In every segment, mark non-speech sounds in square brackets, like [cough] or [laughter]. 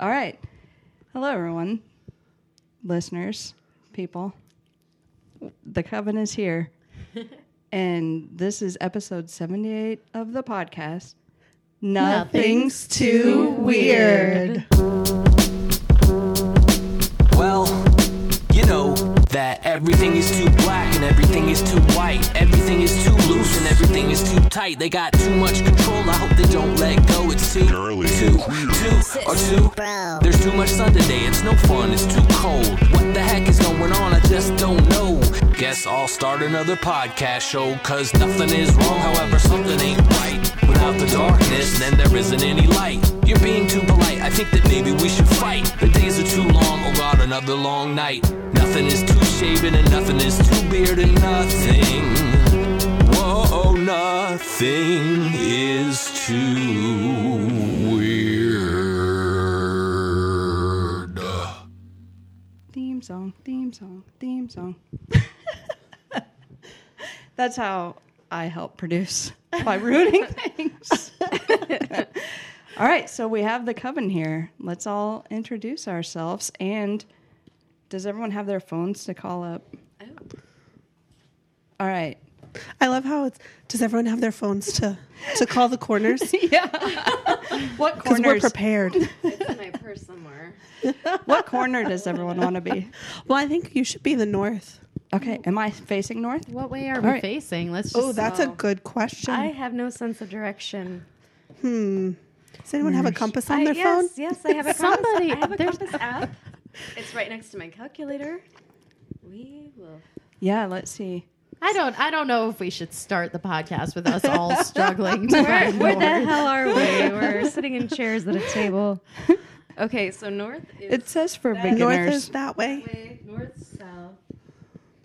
All right. Hello, everyone. Listeners, people. The Coven is here. [laughs] and this is episode 78 of the podcast. Nothing's, too weird. Well, that everything is too black and everything is too white. Everything is too loose and everything is too tight. They got too much control. I hope they don't let go. It's too, too, too, or too. There's too much sun today. It's no fun. It's too cold. What the heck is going on? I just don't know. Guess I'll start another podcast show. Cause nothing is wrong. However, something ain't right. Without the darkness, then there isn't any light. You're being too polite. I think that maybe we should fight. The days are too long. Oh God, another long night. Nothing is too shaven and nothing is too bearded. Nothing. Whoa, nothing is too weird. Theme song, theme song, theme song. [laughs] That's how I help produce by ruining [laughs] things. all right, so we have the coven here. Let's all introduce ourselves. And does everyone have their phones to call up? Oh. All right. I love how it's. Does everyone have their phones to to call the corners? [laughs] yeah. what [laughs] Because we're prepared. It's in my purse somewhere. [laughs] what corner does everyone want to be? Well, I think you should be the north. Okay, am I facing north? What way are All we right. facing? Let's just. Oh, that's a Oh. good question. I have no sense of direction. hmm. Does anyone have a compass on I, their yes, phone? yes, I have a Somebody- compass. I have a there's- compass app. It's right next to my calculator. We will. Yeah, let's see. I don't. I don't know if we should start the podcast with us all [laughs] struggling to Where, where the hell are we? We're [laughs] sitting in chairs at a table. Okay, so north is It says for North is beginners. that way. way, north, south,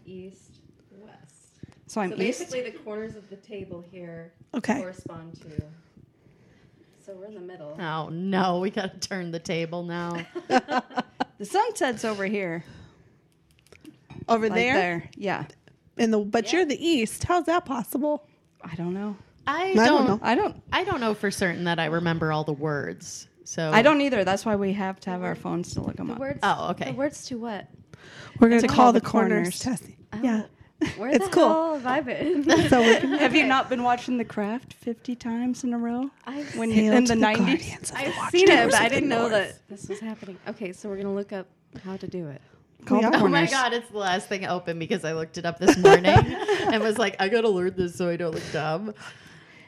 east, west. So I'm so east. basically, the corners of the table here Okay. correspond to. So we're in the middle. Oh no, we got to turn the table now. [laughs] The sunset's over here. Over Like there, there. Yeah. in the but you're the east. How's that possible? I don't know. I I don't don't. know. I don't I don't know for certain that I remember all the words. So I don't either. That's why we have to have our phones to look them The up. words. Oh, okay. The words to what? We're gonna To call, call the the corners. corners. Tessie. Oh. Yeah. Where It's the cool. hell have I been? So we can Have you not been watching The Craft 50 times in a row? I've When Hail you in the the 90s? guardians of the I've seen it, but I didn't know north. that this was happening. Okay, so we're gonna look up how to do it. Call the. Oh my god, it's the last thing open because I looked it up this morning [laughs] and was like, I gotta learn this so I don't look dumb.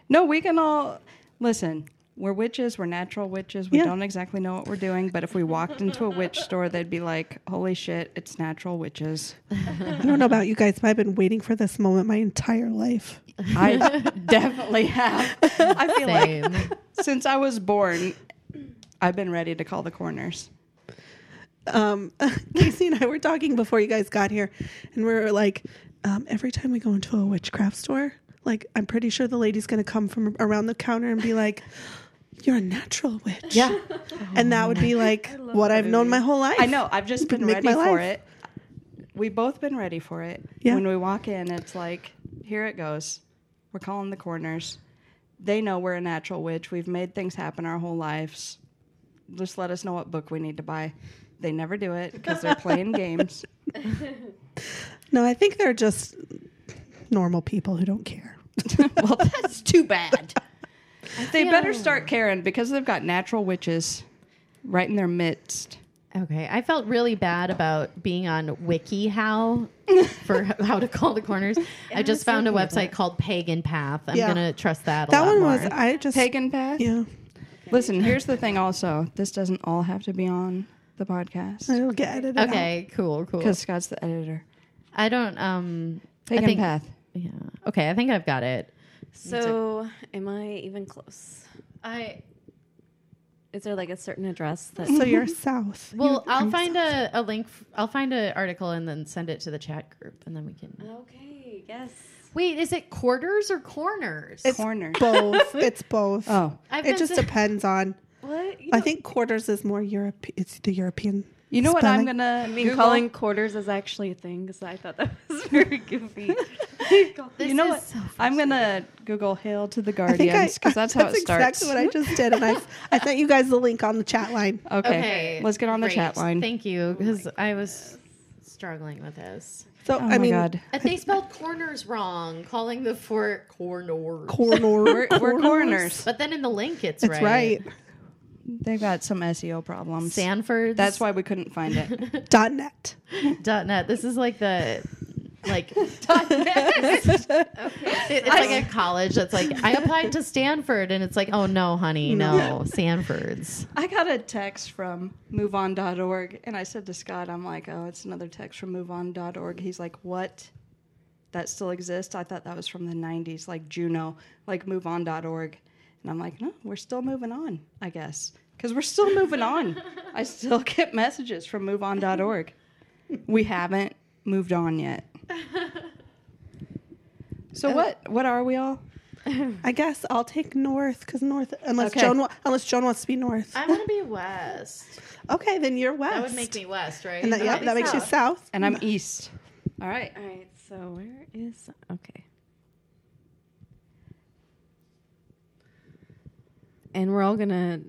No, we can all listen. We're witches. We're natural witches. We Yeah. don't exactly know what we're doing, but if we walked into a witch store, they'd be like, "Holy shit, it's natural witches." I don't know about you guys, but I've been waiting for this moment my entire life. I definitely have. I feel like since I was born, I've been ready to call the corners. um, [laughs] Casey and I were talking before you guys got here, and we were like, um, every time we go into a witchcraft store, like I'm pretty sure the lady's gonna come from around the counter and be like, "You're a natural witch." Yeah, [laughs] and that would be like what I've known my whole life. I know. I've just been Make ready my for life. it. We've both been ready for it. Yeah. When we walk in, it's like, here it goes. We're calling the corners. They know we're a natural witch. We've made things happen our whole lives. Just let us know what book we need to buy. They never do it because they're playing [laughs] games. No, I think they're just normal people who don't care. [laughs] well, that's too bad. They better start caring because they've got natural witches right in their midst. Okay, I felt really bad about being on WikiHow [laughs] for how to call the corners. I just found a website called Pagan Path. I'm Yeah. gonna trust that. A That lot one more. was I just Pagan path. yeah. Listen, here's the thing. Also, this doesn't all have to be on the podcast It'll get edited. out. Okay, cool, cool. because Scott's the editor. I don't. Um, I Pagan think, path. Yeah. Okay, I think I've got it. So, am I even close? I Is there like a certain address that? So you're south. [laughs] well, I'll find a, a link. f- I'll find an article and then send it to the chat group, and then we can. okay, yes. Wait, is it quarters or corners? It's Corners. both. [laughs] It's both. Oh, I've it just to- depends on. What? You I think quarters is more Europe. It's the European. You know what I'm gonna I mean, Google? calling quarters is actually a thing because I thought that [laughs] was very goofy. [laughs] This you know is what? so I'm gonna Google "Hail to the I think I, Guardians" because that's how that's it starts. exactly what I just did, and I [laughs] I sent you guys the link on the chat line. okay. let's get on the great. chat line. Thank you, oh because I was struggling with this. So oh I my mean, god, And they spelled corners wrong, calling the fort corners. corner, we're, we're coroners. but then in the link, it's That's right. They've got some SEO problems. Sanford. That's why we couldn't find it. [laughs] Dot net. dot net. This is like the like [laughs] [laughs] It- it's like a college that's like I applied to Stanford and it's like oh no honey no Sanford's I got a text from MoveOn.org, and I said to Scott, "I'm like, oh, it's another text from MoveOn.org." He's like, "What? That still exists?" I thought that was from the '90s, like Juno, like MoveOn.org, and I'm like, "No, we're still moving on, I guess, because we're still moving on. I still [laughs] get messages from MoveOn.org. We haven't moved on yet." So oh. what? What are we all? I guess I'll take north because north, unless Okay. Joan, wa- unless Joan wants to be north. I want to be west [laughs] Okay, then you're west. that would make me west right And that, yep, that makes you south. south. And I'm east. All right. All right. So where is okay? And we're all gonna.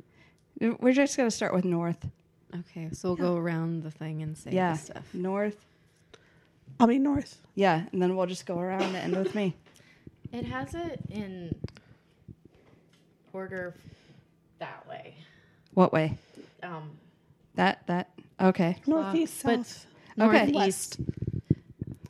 We're just gonna start with north. Okay, so we'll go around the thing and say yeah, the stuff. north. I'll be north. Yeah, and then we'll just go around and end with me. it has it in order that way What way? um That that okay. Northeast, but- south. Okay. northeast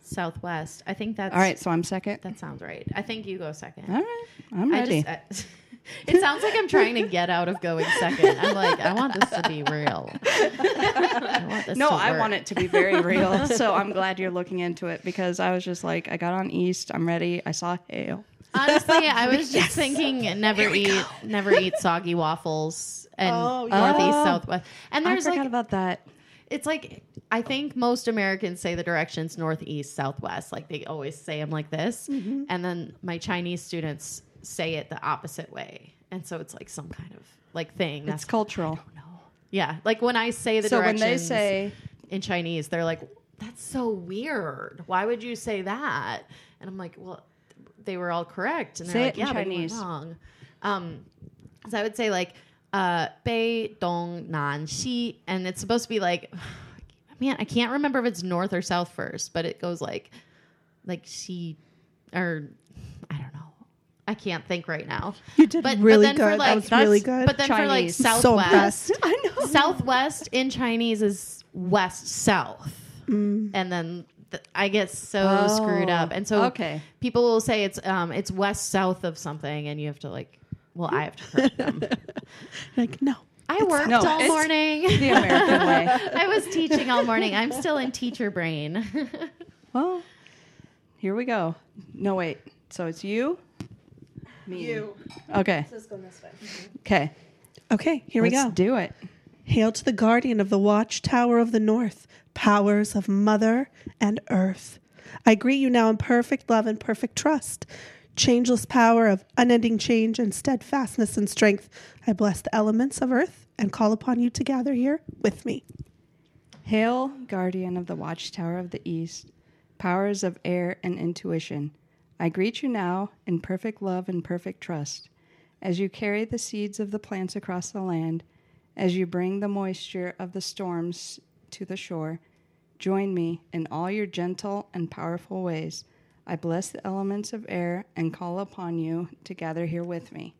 southwest I think that's All right, so I'm second. that sounds right I think you go second All right, I'm I ready. just, I, [laughs] [laughs] it sounds like I'm trying to get out of going second. I'm like, I want this to be real. I no, I want it to be very real. [laughs] so I'm glad you're looking into it because I was just like, I got on east. I'm ready. I saw hail. Honestly, I was just [laughs] thinking, never eat, never eat soggy waffles and Oh, yeah. northeast, southwest. And I there's forgot like, about that. it's like I think most Americans say the directions northeast, southwest. Like they always say them like this, Mm-hmm. and then my Chinese students say it the opposite way, and so it's like some kind of like thing. It's cultural. no. Yeah, like when I say the So when directions they say in Chinese, they're like, "That's so weird. Why would you say that?" And I'm like, "Well, they were all correct." And they're Say like, it in "Yeah, Chinese. but you were wrong." Um, so I would say like, uh, "Bei Dong Nan Xi," and it's supposed to be like, [sighs] man, I can't remember if it's north or south first, but it goes like, like Xi, or I. I can't think right now. You did But- but really then for, good. like- that was really good. But then for like Chinese. So southwest. [laughs] I know. southwest in Chinese is west south, and then th- I get so Oh, screwed up. And so okay. people will say it's um it's west south of something, and you have to like, well, I have to correct them. [laughs] like no. I worked No, all it's- morning. the American way. [laughs] I was teaching all morning. I'm still in teacher brain. Well, here we go. No, wait. So it's you, me. Okay. Okay. Okay, here we Let's go. do it. Hail to the guardian of the watchtower of the north, powers of mother and earth. I greet you now in perfect love and perfect trust. Changeless power of unending change and steadfastness and strength. I bless the elements of earth and call upon you to gather here with me. Hail, guardian of the watchtower of the east, powers of air and intuition. I greet you now in perfect love and perfect trust. As you carry the seeds of the plants across the land, as you bring the moisture of the storms to the shore, join me in all your gentle and powerful ways. I bless the elements of air and call upon you to gather here with me.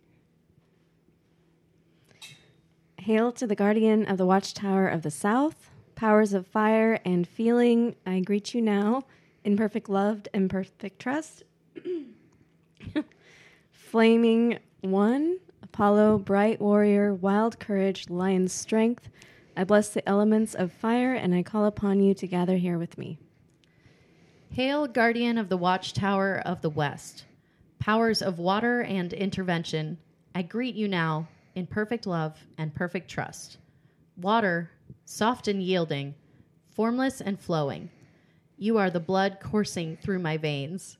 Hail to the guardian of the watchtower of the south, powers of fire and feeling. I greet you now in perfect love and perfect trust. [clears throat] Flaming one, Apollo, bright warrior, wild courage, lion's strength. I bless the elements of fire and I call upon you to gather here with me. Hail, guardian of the watchtower of the west, powers of water and intervention. I greet you now in perfect love and perfect trust. Water, soft and yielding, formless and flowing. You are the blood coursing through my veins.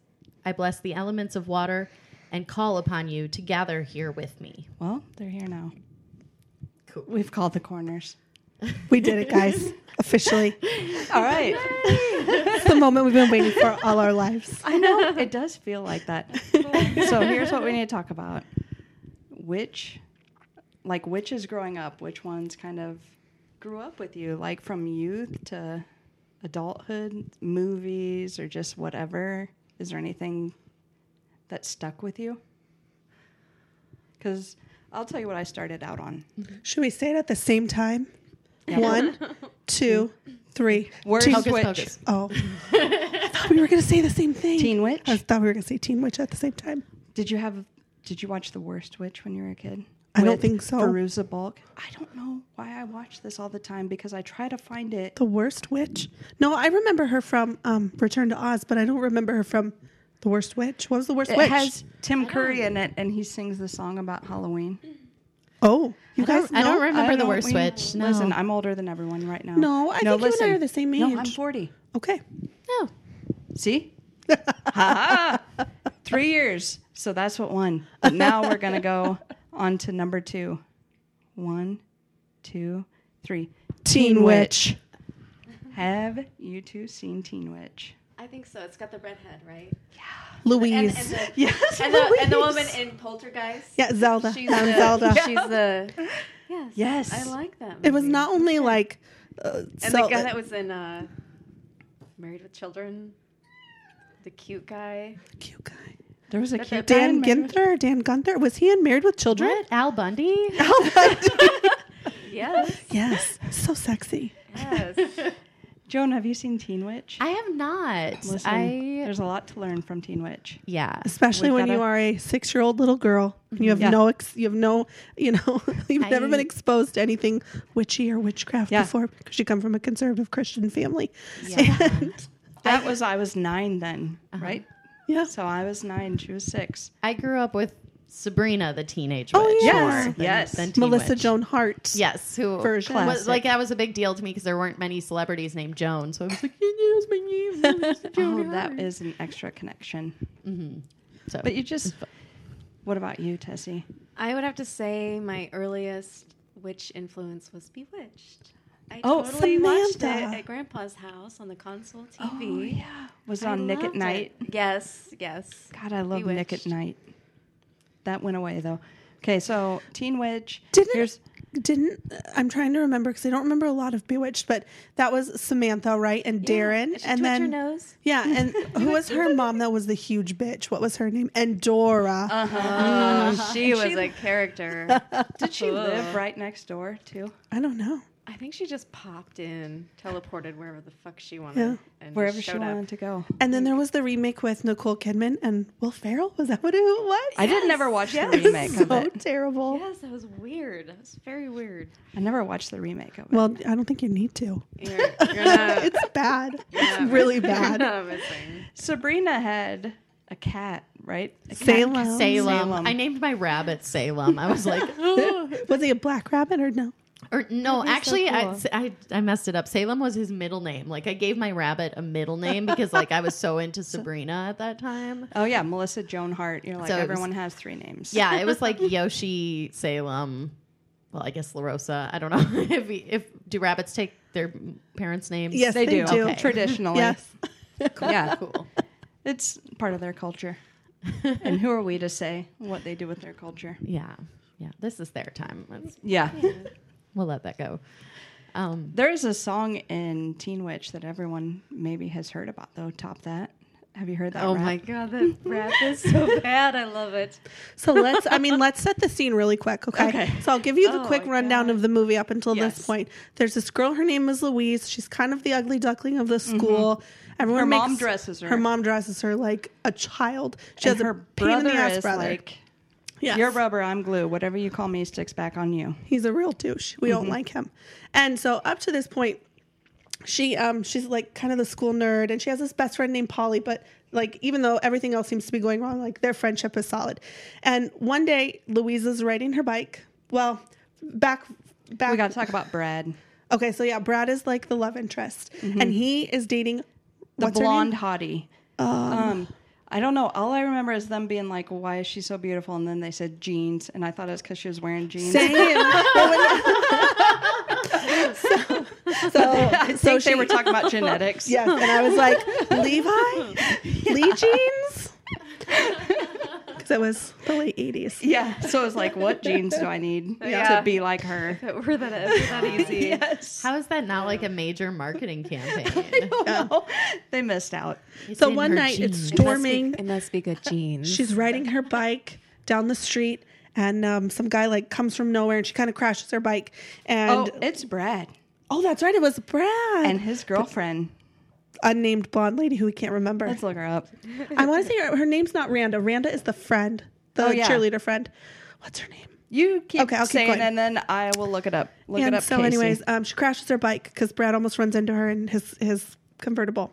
I bless the elements of water and call upon you to gather here with me. Well, they're here now. Cool. We've called the corners. We did it, guys. [laughs] Officially. All right. It's the moment we've been waiting for all our lives. I know it does feel like that. [laughs] so here's what we need to talk about: which, like, which is growing up? Which ones kind of grew up with you, like from youth to adulthood? Movies or just whatever? Is there anything that stuck with you? Because I'll tell you what I started out on. Should we say it at the same time? One, [laughs] two, three. Worst Teen- Hocus Witch. Pocus. Oh. I thought we were going to say the same thing. Teen Witch. I thought we were going to say Teen Witch at the same time. Did you have? Did you watch The Worst Witch when you were a kid? I don't think so. Fairuza Balk. I don't know why I watch this all the time because I try to find it. The Worst Witch? No, I remember her from um, Return to Oz, but I don't remember her from The Worst Witch. What was The Worst It Witch? It has Tim Curry in it, and he sings the song about Halloween. oh, you guys I don't remember I the don't- worst we- witch. No. Listen, I'm older than everyone right now. No, I think you and I listen. are the same No, I'm 40. Okay. no. See? Ha ha! Three years. So that's what won. But now we're going to go [laughs] on to number two. One, two, three. Teen Witch. Have you two seen Teen Witch? I think so. It's got the redhead, right? Yeah. Louise. And, and, the, [laughs] Yes. and, the, and the woman in Poltergeist. yeah, Zelda. She's Um, the, Zelda. She's the. [laughs] Yes. Yes. I like that. It was not only like. Uh, And so- the guy that was in uh, Married with Children, the cute guy. cute guy. There was a That- cute Dan in Married- Ginther. Dan Gunther. Was he in Married with Children? What? Al Bundy? [laughs] [laughs] Yes. Yes. So sexy. yes. [laughs] Joan, have you seen Teen Witch? I have not. Listen, I there's a lot to learn from Teen Witch. yeah. Especially We've when you gotta- are a six-year-old little girl and you have Yeah. no, ex- you have no, you know, you've I- never been exposed to anything witchy or witchcraft Yeah. before because you come from a conservative Christian family. Yeah. And, That was I was nine then, Uh-huh. right? Yeah. So I was nine. She was six. I grew up with Sabrina, the teenage Oh, witch. yes. more than- Yes. than Teen Melissa Witch. Joan Hart. Yes, who Version. was Classic. like that was a big deal to me because there weren't many celebrities named Joan. So I was like, yes, my name, [laughs] Melissa Joan Oh, Hart." is an extra connection. Mm-hmm. So, But you just. What about you, Tessie? I would have to say my earliest witch influence was Bewitched. I Oh, totally watched it Samantha. at Grandpa's house on the console TV. Oh, yeah. Was it I on Nick at loved it. Nite? Yes, yes. God, I love Nick at Nite. That went away though. Okay, so Teen Witch. Didn't Here's didn't uh, I'm trying to remember because I don't remember a lot of Bewitched, but that was Samantha, right? And Darrin, She and then her nose. yeah, and [laughs] who was her mom? That was the huge bitch. What was her name? Uh-huh. Mm, [laughs] and Dora. Oh, she was a character. [laughs] Did she live right next door too? I don't know. I think she just popped in, teleported wherever the fuck she wanted, Yeah. and Wherever she showed up. wanted to go. And then there was the remake with Nicole Kidman and Will Ferrell. Was that what it was? I did never watch Yes, the remake so of it. terrible. Yes, that was weird. That was very weird. I never watched the remake of it. Well, I don't think you need to. You're, you're not. [laughs] It's bad. you're It's really bad. You're not missing. Sabrina had a cat, right? A cat- Salem. Salem. Salem. I named my rabbit Salem. I was like, [laughs] Was he a black rabbit or no? Or no, That'd so actually, cool. I, I I messed it up. Salem was his middle name. Like I gave my rabbit a middle name because like I was so [laughs] into Sabrina at that time. Oh yeah, Melissa Joan Hart. You're like So it was- everyone has three names. Yeah, it was like [laughs] Yoshi Salem. Well, I guess LaRosa. I don't know [laughs] if if do rabbits take their parents' names. Yes, they, they do, do. Okay. traditionally. Yes. Yeah, cool. it's part of their culture. and who are we to say what they do with their culture? Yeah, yeah. This is their time. Let's, Yeah. We'll let that go. Um, There is a song in Teen Witch that everyone maybe has heard about though. Top that. Have you heard that? Oh rap? my [laughs] god, that rap is so [laughs] bad. I love it. So let's, I mean, let's set the scene really quick, okay? Okay. So I'll give you the Oh quick rundown God. of the movie up until Yes. this point. There's this girl, her name is Louise. She's kind of the ugly duckling of the school. Everyone Mm-hmm. Her mom dresses her. Her mom dresses her like a child. She And has her a pain in brother the ass is brother. like, Yes. "You're rubber, I'm glue. Whatever you call me sticks back on you." He's a real douche. We Mm-hmm. don't like him. And so up to this point, she um she's like kind of the school nerd and she has this best friend named Polly, but like even though everything else seems to be going wrong, like their friendship is solid. And one day Louisa's riding her bike. Well, back back We got to talk about Brad, Okay, so yeah, Brad is like the love interest. And he is dating Mm-hmm. the blonde hottie. Um, I don't know. All I remember is them being like, "Why is she so beautiful?" And then they said jeans, and I thought it was because she was wearing jeans. Same. [laughs] When- [laughs] [laughs] so I so think she, they were talking about genetics. Yes, and I was like, Levi, Lee jeans, it was the late '80s. Yeah. So it was like, what jeans do I need [laughs] Yeah. to be like her? If it were that, if it were that [laughs] easy. Yes. How is that not like a major marketing [laughs] campaign? No, they missed out. It's So one her night it's genes. It must be- storming. It must be good jeans. She's riding her bike down the street, and um, some guy like comes from nowhere, and she kind of crashes her bike. And oh, it's Brad oh that's right, it was Brad, and his girlfriend. Unnamed blonde lady who we can't remember. Let's look her up. I want to say her, her name's not Randa. Randa is the friend, the Oh, yeah. cheerleader friend. What's her name? You keep Okay, I'll keep saying, going. and then I will look it up. Look and it up. so, Casey. anyways, um, she crashes her bike because Brad almost runs into her in his his convertible,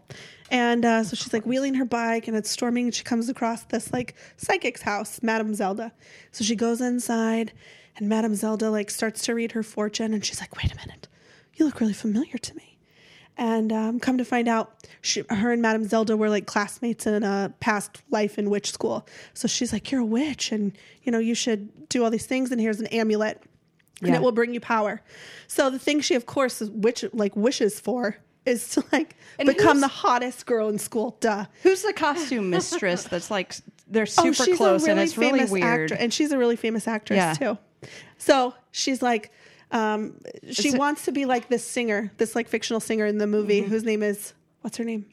and uh, so she's like wheeling her bike, and it's storming, and she comes across this like psychic's house, Madame Zelda. So she goes inside, and Madame Zelda like starts to read her fortune, and she's like, "Wait a minute, you look really familiar to me." And um, come to find out, she, her and Madame Zelda were like classmates in a past life in witch school. So she's like, "You're a witch, and you know you should do all these things. And here's an amulet, and Yeah. it will bring you power." So the thing she, of course, is which like wishes for is to like And become the hottest girl in school. Duh. who's the costume mistress? That's like they're Oh, super close, and it's really weird. actor, and she's a really famous actress Yeah. too. So she's like, um, she it- wants to be like this singer, this like fictional singer in the movie, Mm-hmm. whose name is what's her name?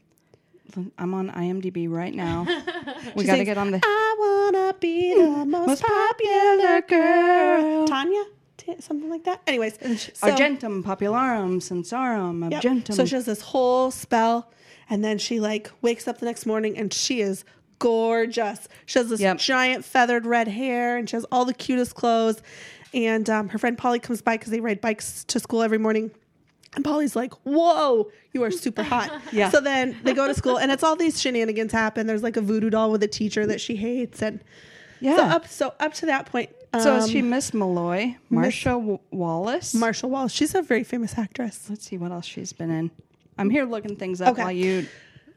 I'm on IMDb right now. [laughs] We got to get on the I wanna be the most, most popular girl. Tanya, T- something like that. Anyways, so, Argentum popularum sensarum Yep. argentum. So she has this whole spell, and then she like wakes up the next morning, and she is gorgeous. She has this Yep. giant feathered red hair, and she has all the cutest clothes. And um, her friend Polly comes by because they ride bikes to school every morning. And Polly's like, "Whoa, you are super hot." [laughs] Yeah. So then they go to school, and it's all these shenanigans happen. There's like a voodoo doll with a teacher that she hates, and yeah. so up so up to that point. So is um, she Miss Malloy, Marcia W- Wallace? Marshall Wallace? She's a very famous actress. Let's see what else she's been in. I'm here looking things up Okay. while you.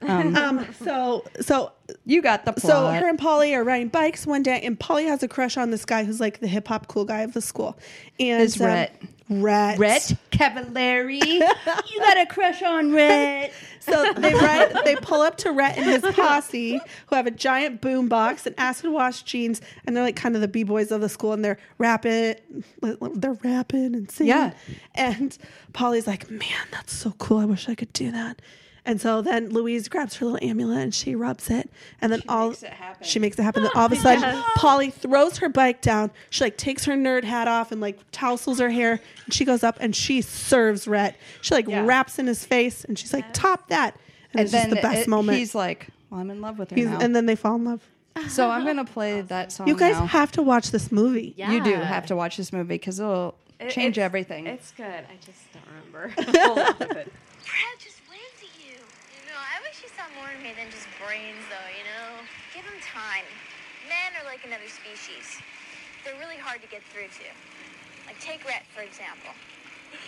Um, [laughs] Um, so so you got the plot. So her and Polly are riding bikes one day, and Polly has a crush on this guy who's like the hip hop cool guy of the school. And Is um, Rhett. Rhett. Rhett Cavallari. [laughs] you got a crush on Rhett. So they ride, they pull up to Rhett and his posse, who have a giant boom box and acid wash jeans, and they're like kind of the b boys of the school, and they're rapping, they're rapping and singing. Yeah. And Polly's like, "Man, that's so cool! I wish I could do that." And so then Louise grabs her little amulet and she rubs it, and then all makes it she makes it happen. Then oh, all of a sudden, Polly throws her bike down. She like takes her nerd hat off and like tousles her hair, and she goes up and she serves Rhett. She like Yeah. raps in his face, and she's like, "Top that!" And, it's just the best it- moment. He's like, "Well, I'm in love with her He's- now." and then they fall in love. so I'm gonna play [laughs] that song. You guys now. have to watch this movie. Yeah. You do have to watch this movie because it'll It- change it's- everything. It's good. I just don't remember [laughs] a whole lot of it. Brad just waved at you. You know, I wish you saw more in me than just brains, though, you know? Give him time. Men are like another species. They're really hard to get through to. Like, take Rhett, for example.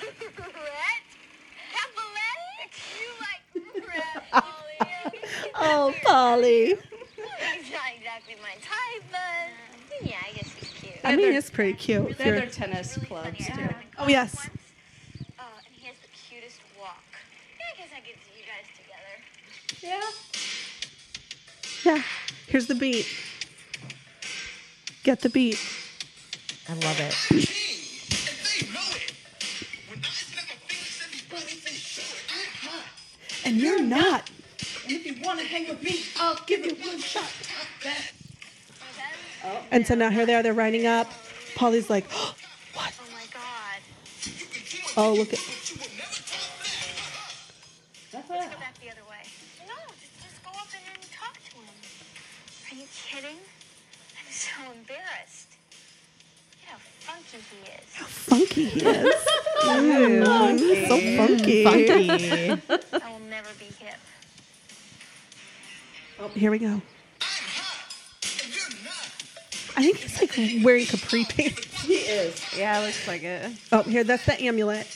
[laughs] Rhett? Capolette? You like [laughs] Rhett, Polly. Oh, [laughs] Polly. He's not exactly my type, but yeah, I guess he's cute. I mean, it's pretty cute. They're you're- their tennis clubs too. Oh yes. Oh, and he has the cutest walk. Yeah, I guess I could see you guys together. Yeah. Here's the beat. Get the beat. I love it. And you're not. And If you want to hang with me, I'll give you one shot. Oh. And so now here they are. They're writing up. Polly's like, [gasps] what? Oh my god. oh look at. Here we go. I think he's like wearing capri pants. He is. Yeah, it looks like it. Oh, here, that's the amulet.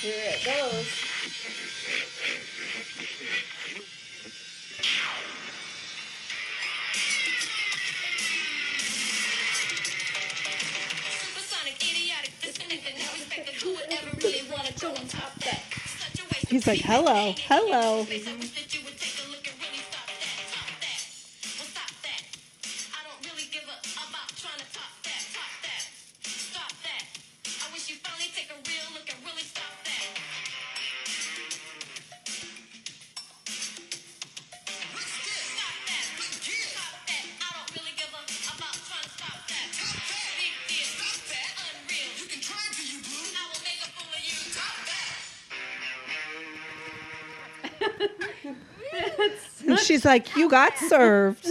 Here it goes. Like, hello, hello. Like, you got served.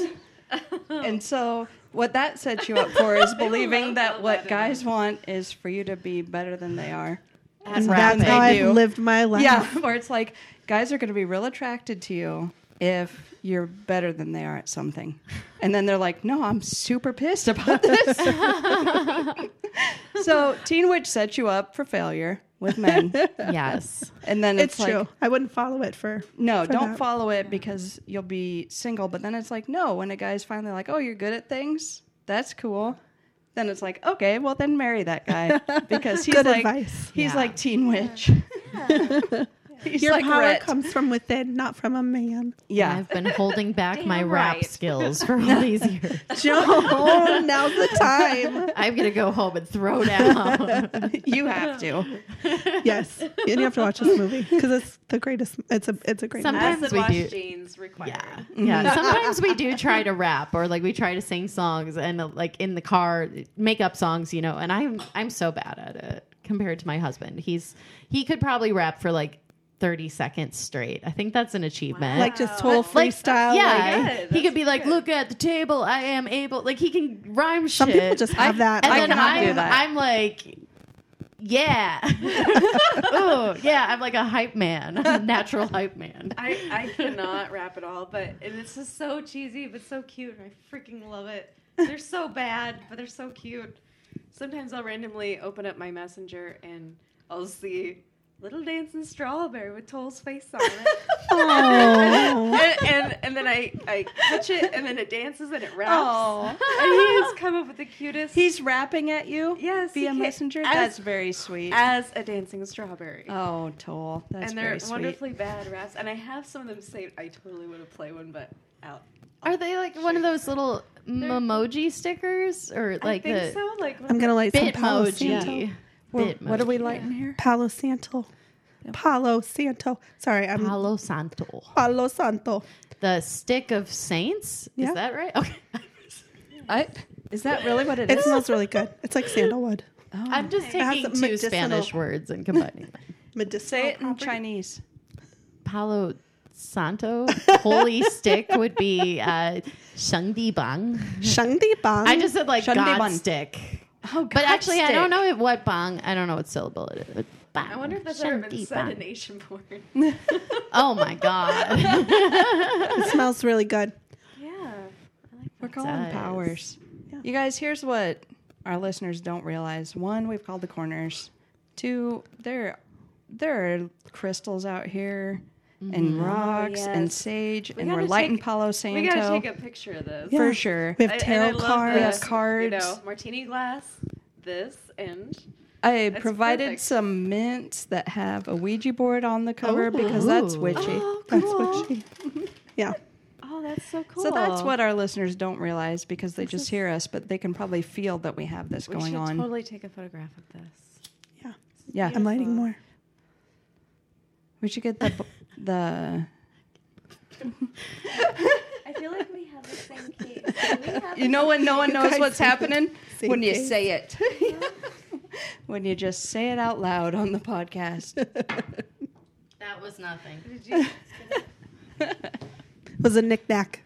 And so what that sets you up for is [laughs] believing that what guys want is for you to be better than they are. And that's how I've do. lived my life. Yeah, where it's like guys are going to be real attracted to you if you're better than they are at something. And then they're like, "No, I'm super pissed about this." [laughs] so, Teen Witch sets you up for failure with men. [laughs] Yes. And then It's it's, like, true. I wouldn't follow it for. no, for don't that. follow it because you'll be single. But then it's like, no, when a guy's finally like, oh, you're good at things, that's cool. Then it's like, okay, well then marry that guy [laughs] because he's Good like, advice. he's Yeah. like Teen Witch. [laughs] he's Your like power Rhett. comes from within, not from a man. yeah, I've been holding back my Damn rap right. skills [laughs] for all these years. [laughs] Joan, now's the time. I'm gonna go home and throw down. you have to. Yes, and you have to watch this movie because it's the greatest. It's a it's a great. movie. Sometimes we wash do. jeans required. Yeah, yeah. Sometimes we do try to rap, or like we try to sing songs, and uh, like in the car, make up songs, you know. And I'm I'm so bad at it compared to my husband. He's he could probably rap for like 30 seconds straight. I think that's an achievement. like just total Like, freestyle. yeah, like- good. he could be like, "Look at the table, I am able." Like he can rhyme shit. some people just have that. and I then cannot I'm, do that. I'm like, yeah, [laughs] oh yeah, I'm like a hype man, a [laughs] natural hype man. I, I cannot rap at all, but and it's just so cheesy but so cute, and I freaking love it. They're so bad, but they're so cute. Sometimes I'll randomly open up my messenger and I'll see little dancing strawberry with Toll's face on it, [laughs] [laughs] Oh. and, and and then I I touch it and then it dances and it raps. Oh, And he has come up with the cutest. he's rapping at you. Yes, he via can- messenger. as- That's very sweet. as a dancing strawberry. oh, Toll, that's and they're very sweet. wonderfully bad raps. And I have some of them saved. I totally would have played one, but out. Are they like one of those little emoji stickers, or like I think the so. Like I'm gonna light some Palo Bitmoji? Santo. Bit what are we lighting here? Palo Santo. Palo Santo. Sorry, I'm Palo Santo. Palo Santo. The stick of saints. Yeah. Is that right? Okay. [laughs] I, is that really what it It is? It smells really good. It's like sandalwood. I'm just has taking a two medicinal- Spanish words and combining them. [laughs] Medicinal Say it in property. Chinese. Palo Santo. Holy [laughs] stick would be uh, Shengdi Bang. Shangdi Bang. I just said like Shengdi God Bang. stick. [laughs] Oh, But actually, I don't know what bong. I don't know what syllable it is. Bang. I wonder if that's ever been Shengdi said bang. in Asian porn. [laughs] [laughs] Oh my god. It smells really good. yeah. We're calling does. powers. Yeah. You guys, here's what our listeners don't realize. One, we've called the corners. Two, there there are crystals out here and mm-hmm. oh, rocks and yes. sage, We and we're lighting take- Palo Santo. We gotta take a picture of this. for sure. We have I- tarot cards. We have the, cards. You know, martini glass, this, and I That's provided perfect. some mints that have a Ouija board on the cover oh. because that's oh, witchy. oh, That's cool. what she. Yeah. Oh, that's so cool. So that's what our listeners don't realize because they just hear us, but they can probably feel that we have this we going should on. totally take a photograph of this. Yeah. yeah, I'm lighting more. we should get the b- the. I feel like we have the same case. You know when no one [laughs] knows what's happening when you say it. [laughs] when you just say it out loud on the podcast. that was nothing. It [laughs] was a knickknack.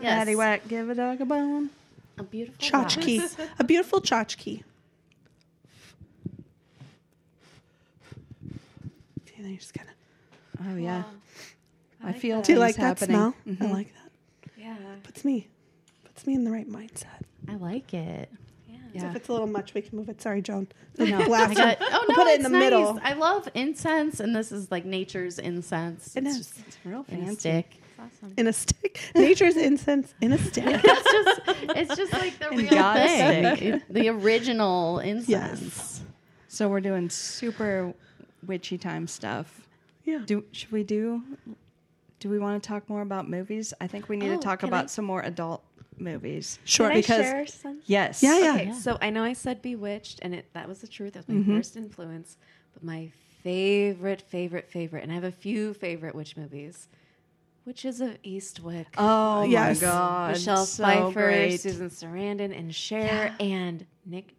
Yes. Patty whack, give a dog a bone. A beautiful Tchotchke. a beautiful tchotchke. And then you just kind of. Oh yeah, I, like feel. that. Do you like that happening. smell? Mhm. I like that. Yeah. Puts me, puts me in the right mindset. I like it. So Yeah. if it's a little much, we can move it. Sorry, Joan. No. Glass [laughs] I got, one. oh We'll no, put it in the nice. middle. I love incense, and this is like nature's incense. It it's is. just It's real in a stick. It's awesome. in a stick. [laughs] Nature's incense in a stick. it's just it's just like the [laughs] In real God's thing, stick. the original incense. Yes. So we're doing super witchy time stuff. Yeah. Do should we do? Do we want to talk more about movies? I think we need Oh, to talk about I- some more adult movies. Sure. Can I because- share some? Yes. Yeah, yeah. Okay, so I know I said Bewitched, and it that was the truth. That was my Mm-hmm. first influence. But my favorite, favorite, favorite, and I have a few favorite witch movies. Witches of Eastwick. Oh Yes. my god. Michelle so Pfeiffer, great. Susan Sarandon, and Cher, and Nick.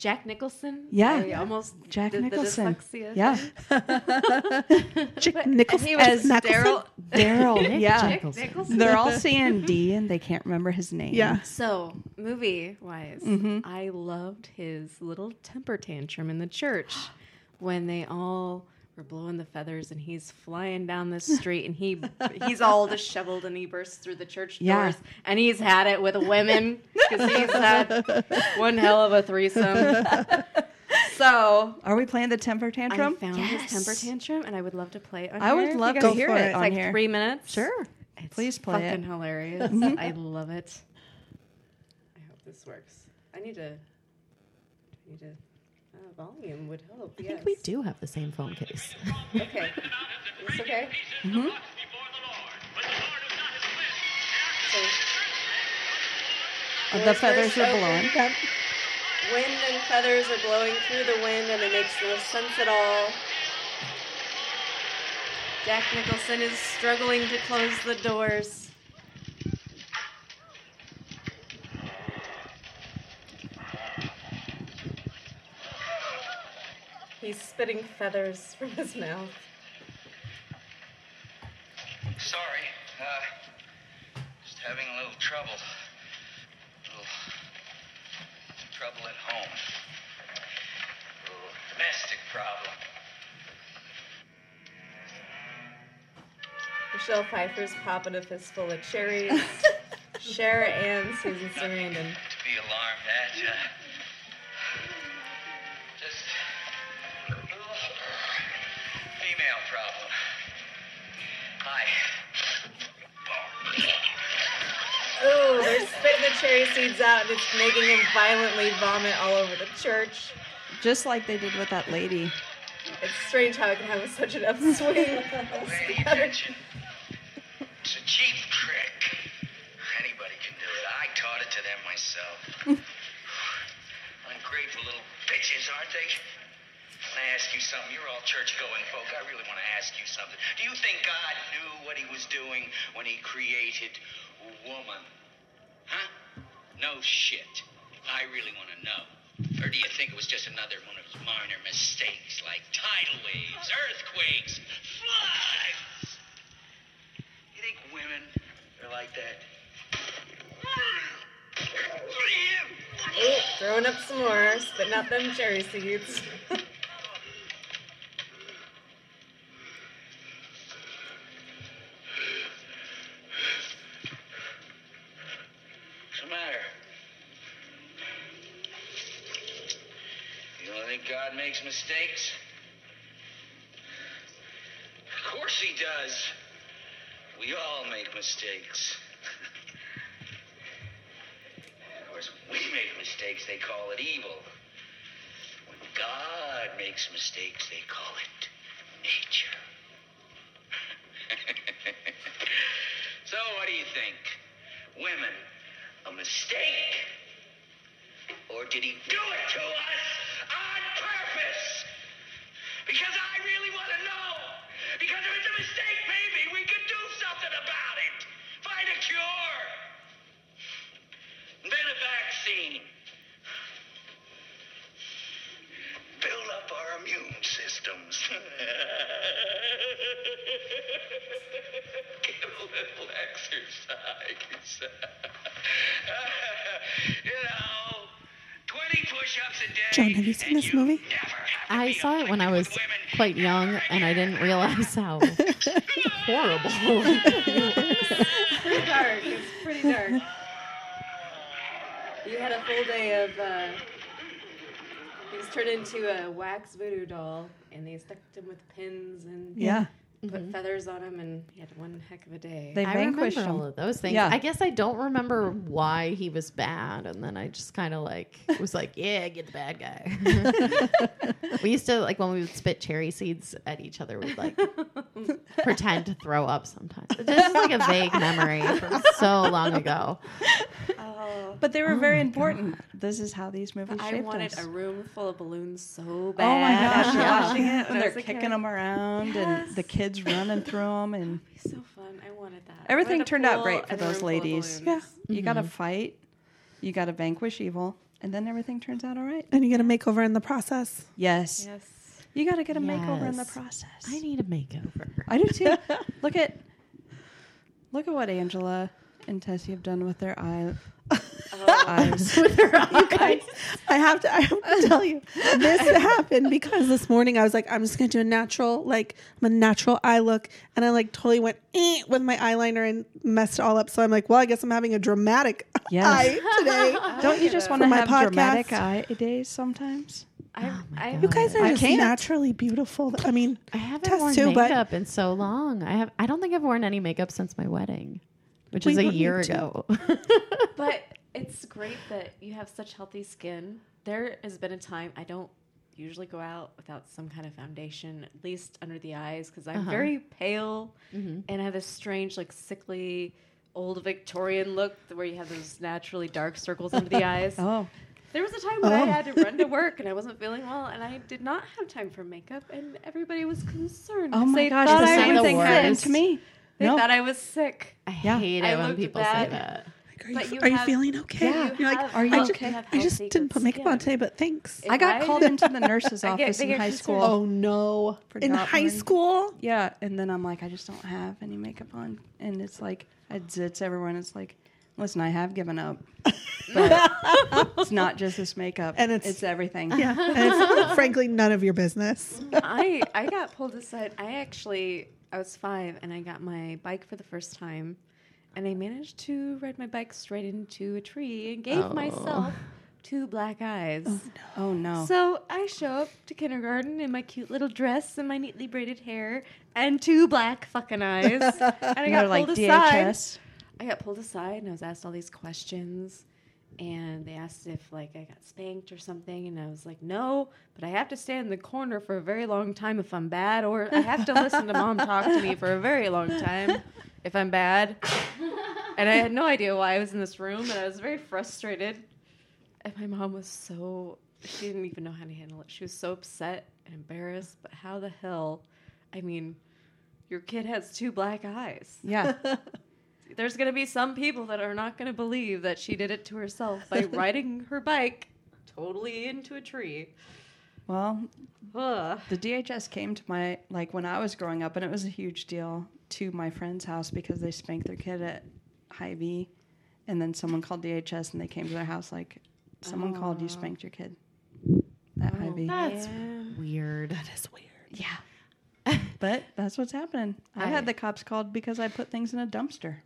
Jack Nicholson. Yeah. I almost Jack the Nicholson. dyslexia Yeah. [laughs] Chick But- Nicholson. and he was Nicholson? Daryl. Daryl. Nick yeah. Nicholson. Nicholson. They're all saying D and they can't remember his name. Yeah. So, movie wise, Mm-hmm. I loved his little temper tantrum in the church when they all were blowing the feathers and he's flying down the street and he [laughs] he's all disheveled and he bursts through the church Yeah. doors and he's had it with women because he's had one hell of a threesome. [laughs] So Are we playing the temper tantrum? I found his temper tantrum and I would love to play it on I would here if love to hear it, it. It's on like here. three minutes. Sure. It's Please play fucking it. hilarious. Mm-hmm. I love it. I hope this works. I need to. I need to. Uh, volume would help. I yes. think we do have the same phone case. Okay. It's okay. Mm-hmm. So, the feathers are blowing. Wind and feathers are blowing through the wind, and it makes no sense at all. Jack Nicholson is struggling to close the doors. He's spitting feathers from his mouth. Sorry. Uh, just having a little trouble. A little trouble at home. A little domestic problem. Michelle Pfeiffer's popping a fistful of cherries. [laughs] Cher and Susan Sarandon. To be alarmed at. Uh, the cherry seeds out and it's making him violently vomit all over the church. Just like they did with that lady. It's strange how it can have such an upswing. [laughs] Pay attention. It's a cheap trick. Anybody can do it. I taught it to them myself. [laughs] Ungrateful little bitches, aren't they? Can I ask you something? You're all church-going folk. I really want to ask you something. Do you think God knew what he was doing when he created woman? No shit. I really want to know. Or do you think it was just another one of his minor mistakes like tidal waves, earthquakes, floods? You think women are like that? Oh, throwing up some more, spitting out them cherry seeds. [laughs] What's the matter? You don't think God makes mistakes? Of course he does. We all make mistakes. of course, we make mistakes, they call it evil. When God makes mistakes, they call it nature. [laughs] so, what do you think? Women, a mistake? Or did he do it to us purpose? Because I really want to know. Because if it's a mistake, maybe we could do something about it. Find a cure. Then a vaccine. Build up our immune systems. [laughs] Get a little exercise. [laughs] you know, John, have you seen this movie? never have to I saw it when I was quite young, and I didn't realize how [laughs] horrible. [laughs] pretty dark. It's pretty dark. You had a full day of. Uh, he was turned into a wax voodoo doll, and they stuck him with pins and Yeah. Put mm-hmm. feathers on him, and he had one heck of a day. They I vanquished remember all of those things. Yeah. I guess I don't remember why he was bad, and then I just kind of like was like, "Yeah, get the bad guy." [laughs] we used to like when we would spit cherry seeds at each other, we'd like [laughs] pretend to throw up sometimes. This is like a vague memory from so long ago. oh, But they were oh very important. This is how these movies I shaped wanted us. a room full of balloons so bad. Oh my gosh! after Yeah. watching it, when and they're kicking kid. them around, and the Yes. Kids running through them, and [laughs] So fun. I wanted that. Everything wanted turned out great for those room full of ladies. balloons. you got to mm-hmm. fight, you got to vanquish evil, and then everything turns out all right. And you get a makeover in the process. Yes, Yes. you got to get a makeover in the process. I need a makeover. I do too. [laughs] look at look at what Angela and Tessie have done with their eye, eyes. [laughs] [laughs] I have to. I have to [laughs] tell you, this happened because this morning I was like, I'm just gonna do a natural, like, I'm a natural eye look, and I like totally went eh, with my eyeliner and messed it all up. So I'm like, well, I guess I'm having a dramatic Yes. eye today. Don't you just want to For have podcast. dramatic eye days sometimes? I, I, You guys are I just can't. naturally beautiful. I mean, I haven't Tess worn too, but- makeup in so long. I have. I don't think I've worn any makeup since my wedding, which We is a year ago. [laughs] But [laughs] it's great that you have such healthy skin. There has been a time I don't usually go out without some kind of foundation, at least under the eyes, because I'm Uh-huh. very pale and I have this strange, like, sickly, old Victorian look where you have those naturally dark circles under the [laughs] eyes. Oh, There was a time when I Oh. had to run to work and I wasn't feeling well, and I did not have time for makeup, and everybody was concerned. Oh my gosh! The same thing happened to me. They No. thought I was sick. I Yeah. hate I it when people bad. say that. are you, But you are you have- feeling okay? Yeah. You're like, have Are you I healthy- just, have I just didn't put makeup on today, but thanks. If I got I called into the [laughs] nurse's I get- office in high school. Oh no! In Forgot high when- school, Yeah, and then I'm like, I just don't have any makeup on, and it's like I had zits everywhere, and it's like, listen, I have given up, [laughs] but it's not just this makeup, And it's- it's everything. yeah, and it's [laughs] frankly none of your business. I I got pulled aside. I actually I was five and I got my bike for the first time, and I managed to ride my bike straight into a tree and gave Oh. myself two black eyes. Oh no. Oh, so I show up to kindergarten in my cute little dress and my neatly braided hair and two black fucking eyes, [laughs] and I got they're like pulled aside. DHS. I got pulled aside and I was asked all these questions. And they asked if like I got spanked or something, and I was like, no, but I have to stand in the corner for a very long time if I'm bad, or I have to listen to mom talk to me for a very long time if I'm bad. And I had no idea why I was in this room, and I was very frustrated. And my mom was so she didn't even know how to handle it. She was so upset and embarrassed. But how the hell? I mean, your kid has two black eyes Yeah. [laughs] there's going to be some people that are not going to believe that she did it to herself by [laughs] riding her bike totally into a tree. Well, Ugh. the DHS came to my like when I was growing up, and it was a huge deal to my friend's house because they spanked their kid at Hy-Vee, and then someone called DHS and they came to their house like, someone called you spanked your kid at oh, Hy-Vee. That's Man. weird. That is weird. Yeah. but that's what's happening. [laughs] I, I- had the cops called because I put things in a dumpster.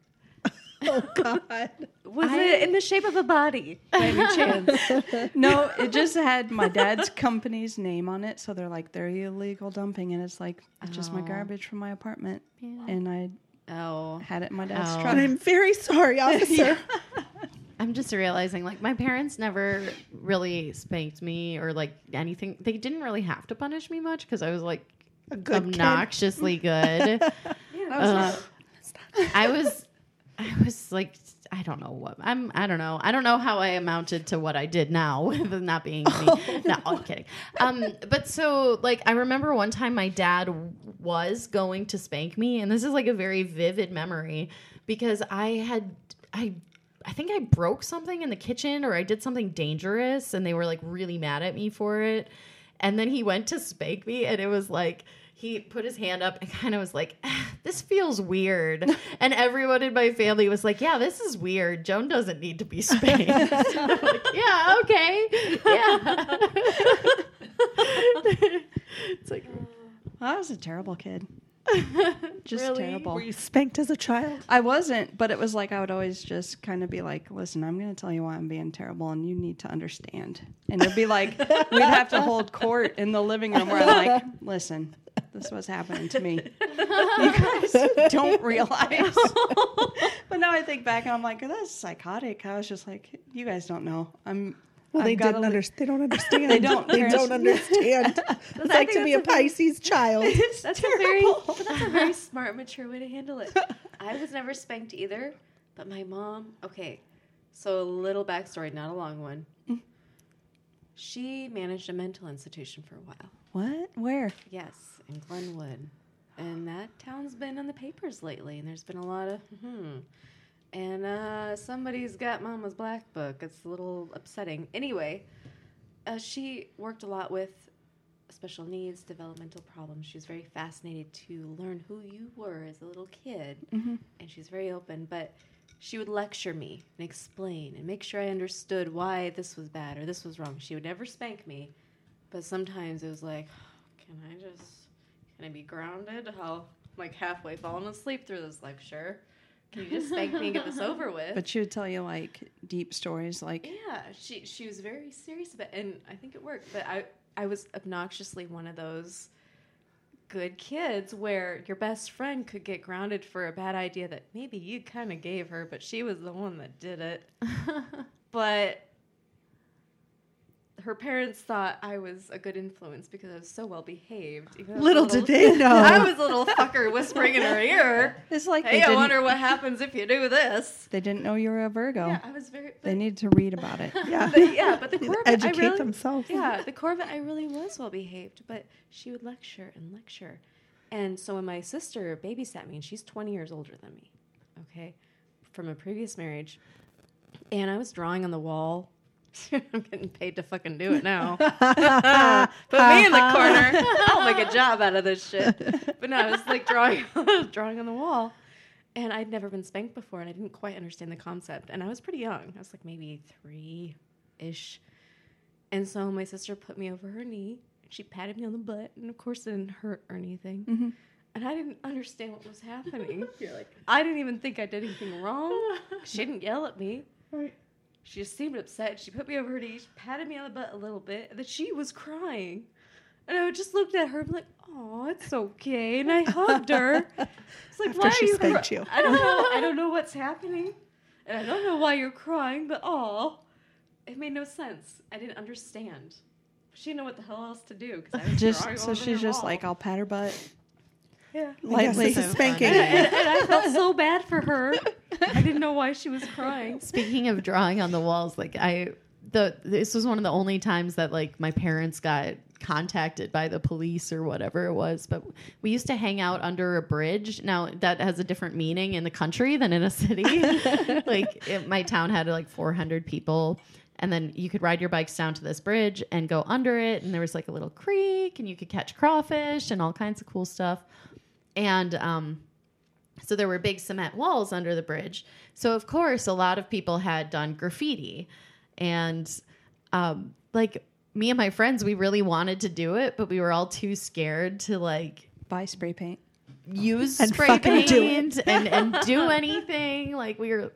[laughs] Oh God! Was it in the shape of a body by any [laughs] chance? No, it just had my dad's company's name on it, so they're like they're illegal dumping, and it's like it's just my Oh. garbage from my apartment, Yeah. and I oh. had it in my dad's Oh. truck. And I'm very sorry, [laughs] officer. I'm just realizing, like, my parents never really spanked me or like anything. They didn't really have to punish me much because I was like A good kid. obnoxiously good. Uh, I was, I was like, I don't know what I'm. I don't know. I don't know how I amounted to what I did now [laughs] with not being me. [laughs] no, I'm kidding. Um, but so like I remember one time my dad was going to spank me, and this is like a very vivid memory because I had I. I think I broke something in the kitchen or I did something dangerous and they were like really mad at me for it. And then he went to spank me and it was like he put his hand up and [laughs] kind of was like, "Ah, "This feels weird." [laughs] and everyone in my family was like, "Yeah, this is weird. Joan doesn't need to be [laughs] spanked." Like, yeah, okay, yeah. it's like I was a terrible kid. [laughs] Just Really? terrible. Were you spanked as a child? I wasn't, but it was like I would always just kind of be like, "Listen, I'm going to tell you why I'm being terrible, and you need to understand." And it'd be like we'd have to hold court in the living room where I'm like, "Listen, This was happening to me. [laughs] you guys don't realize. [laughs] but now I think back and I'm like, that's psychotic. I was just like, you guys don't know. I'm. Well, they didn't understand. They don't [laughs] understand. They don't. They don't understand. [laughs] It's like to be a Pisces child. [laughs] That's a very that's a very smart, mature way to handle it. I was never spanked either, but my mom. Okay, so a little backstory, not a long one. She managed a mental institution for a while. What? Where? Yes, in Glenwood, and that town's been in the papers lately, and there's been a lot of hmm. And uh, somebody's got Mama's Black Book. It's a little upsetting. Anyway, uh, she worked a lot with special needs, developmental problems. She was very fascinated to learn who you were as a little kid, and she's very open. But she would lecture me and explain and make sure I understood why this was bad or this was wrong. She would never spank me, but sometimes it was like, can I just, can I be grounded? How like halfway falling asleep through this lecture. Can you just spank me and get this [laughs] over with? But she would tell you like deep stories, like Yeah, she she was very serious about it, and I think it worked. But I I was obnoxiously one of those good kids where your best friend could get grounded for a bad idea that maybe you kind of gave her, but she was the one that did it. [laughs] but her parents thought I was a good influence because I was so well behaved. even though I was a Little did they [laughs] know. I was a little fucker whispering in her ear. [laughs] it's like Hey, I wonder what happens if you do this. they didn't know you were a Virgo. Yeah, I was very. They needed to read about it. [laughs] Yeah. but yeah, but the core to of I educate really, themselves. Yeah, the core I really was well behaved, but she would lecture and lecture. And so when my sister babysat me, and she's 20 years older than me, okay, from a previous marriage, and I was drawing on the wall. [laughs] I'm getting paid to fucking do it now. [laughs] Put me in the [laughs] corner. I'll make a job out of this shit. But no, I was like drawing, drawing on the wall, and I'd never been spanked before, and I didn't quite understand the concept. And I was pretty young. I was like maybe three ish. And so my sister put me over her knee. She patted me on the butt, and of course, it didn't hurt or anything. Mm-hmm. And I didn't understand what was happening. You're like, I didn't even think I did anything wrong. She didn't yell at me. She just seemed upset. She put me over her knee, she patted me on the butt a little bit, and then she was crying. And I just looked at her and like, "Oh, it's okay." And I hugged her. It's like, After why she are you? spanked cry- you. I don't know. I don't know what's happening, and I don't know why you're crying. But oh, it made no sense. I didn't understand. She didn't know what the hell else to do because I was [laughs] Just so she's just wall. like, I'll pat her butt. Yeah. Yes, lightly. this is spanking. funny. And, and I felt so bad for her. I didn't know why she was crying. Speaking of drawing on the walls, like I the this was one of the only times that like my parents got contacted by the police or whatever it was but we used to hang out under a bridge now that has a different meaning in the country than in a city [laughs] like it, my town had like 400 people and then you could ride your bikes down to this bridge and go under it and there was like a little creek and you could catch crawfish and all kinds of cool stuff and um so there were big cement walls under the bridge. So of course, a lot of people had done graffiti, and um, like me and my friends, we really wanted to do it, but we were all too scared to like Buy spray paint. use And spray paint and, and do [laughs] anything. Like we were,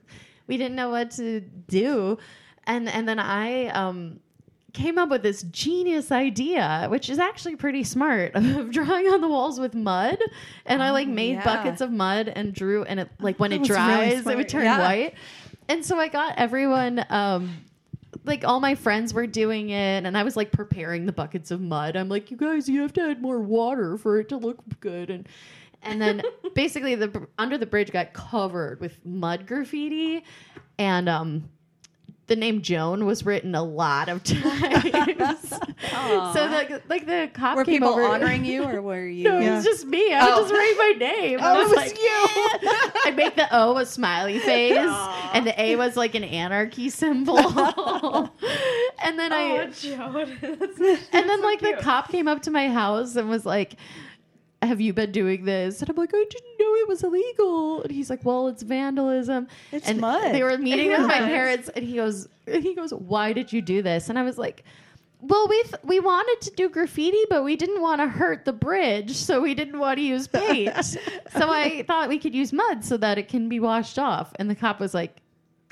we didn't know what to do, and and then I um came up with this genius idea, which is actually pretty smart, [laughs] of drawing on the walls with mud. And I like made yeah. buckets of mud and drew, and it like when it was really dries, it would turn Yeah. white. And so I got everyone. um like all my friends were doing it and I was like preparing the buckets of mud. I'm like, you guys, you have to add more water for it to look good and and then [laughs] basically the under the bridge got covered with mud graffiti and um the name Joan was written a lot of times. [laughs] so like like the cop Were came people over honoring you or [laughs] were you? no, it was just me. I would just oh. write my name. Oh, I Oh, was it was like, you. [laughs] I'd make the O a smiley face, and the A was like an anarchy symbol. and then I, and then like the cop came up to my house and was like, "Have you been doing this?" And I'm like, "I didn't know it was illegal." And he's like, "Well, it's vandalism." It's and mud. They were meeting with my parents, and he goes, and he goes, "Why did you do this?" And I was like. Well, we we wanted to do graffiti, but we didn't want to hurt the bridge, so we didn't want to use [laughs] paint. so I thought we could use mud so that it can be washed off. And the cop was like,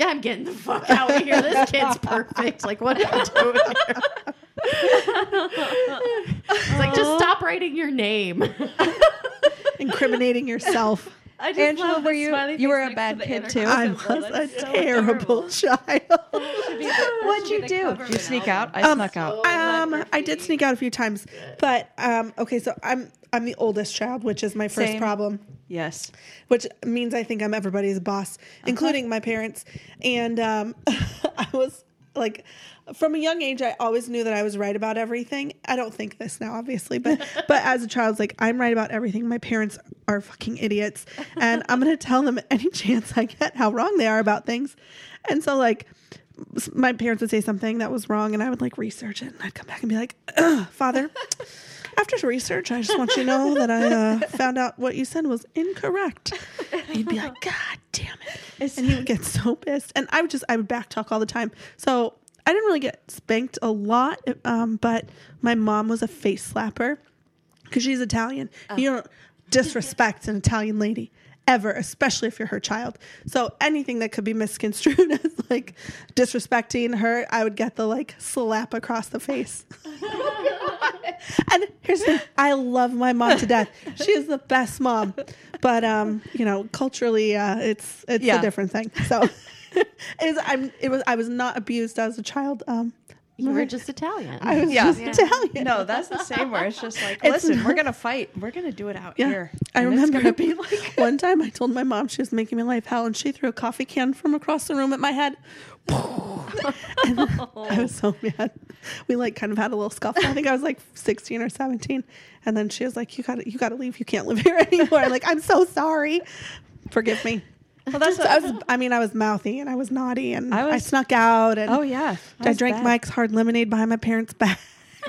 "Yeah, I'm getting the fuck out of here. This kid's perfect. Like, what are you doing here?" [laughs] It's like, just stop writing your name. [laughs] Incriminating yourself. [laughs] I just Angela, love were you- you were a bad kid too? I symbol. was a That's so terrible child. [laughs] Be What'd you do? Did you sneak out? I Um, snuck out. Um, I did sneak out a few times, but um, okay. So I'm I'm the oldest child, which is my first Same. problem. Yes. which means I think I'm everybody's boss, including my parents. And um, [laughs] I was like, from a young age, I always knew that I was right about everything. I don't think this now, obviously, but [laughs] but as a child, like I'm right about everything. My parents are fucking idiots, and I'm gonna tell them any [laughs] chance I get how wrong they are about things. And so, like, my parents would say something that was wrong, and I would like research it, and I'd come back and be like, "Ugh, "Father." After research, I just want you to know that I uh, found out what you said was incorrect. And he'd be like, God damn it. And he would get so pissed. And I would just, I would backtalk all the time. So I didn't really get spanked a lot, um, but my mom was a face slapper because she's Italian. You don't disrespect an Italian lady ever, especially if you're her child. So anything that could be misconstrued [laughs] as like disrespecting her, I would get the like slap across the face. [laughs] and here's the I love my mom to death. She is the best mom. But um, you know, culturally uh it's it's Yeah. a different thing. So [laughs] [laughs] is I'm it was I was not abused as a child. Um you were just Italian. I was Yeah. just Italian. No, that's the same where it's just like, It's listen, not- we're gonna fight. We're gonna do it out Yeah, here. I And remember It's gonna be like [laughs] [laughs] one time I told my mom she was making me life hell, and she threw a coffee can from across the room at my head. and I was so mad. We like kind of had a little scuffle. I think I was like sixteen or seventeen, and then she was like, "You got to, you got to leave. You can't live here anymore." Like, I'm so sorry. Forgive me. Well, that's [laughs] So I was. I mean, I was mouthy and I was naughty, and I I, snuck out, and Oh yeah. I drank Mike's hard lemonade behind my parents' back.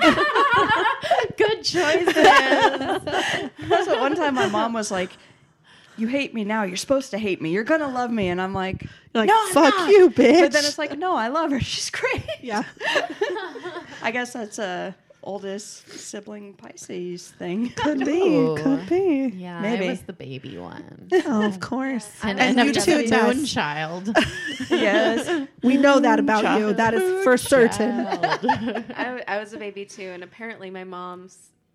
[laughs] Good choices. That's what one time my mom was like, "You hate me now. You're supposed to hate me. You're gonna love me." And I'm like, You're like, "No, I'm "Fuck not." you, bitch." But then it's like, "No, I love her. She's great." Yeah. [laughs] I guess that's a oldest sibling Pisces thing. [laughs] Could be. Could be. yeah, Maybe. I was the baby one. [laughs] Oh, of course. And, And and you I'm too, the Tess. moon [laughs] child. yes. We know that about you. That is for certain. Child. I, w- I was a baby too, and apparently my mom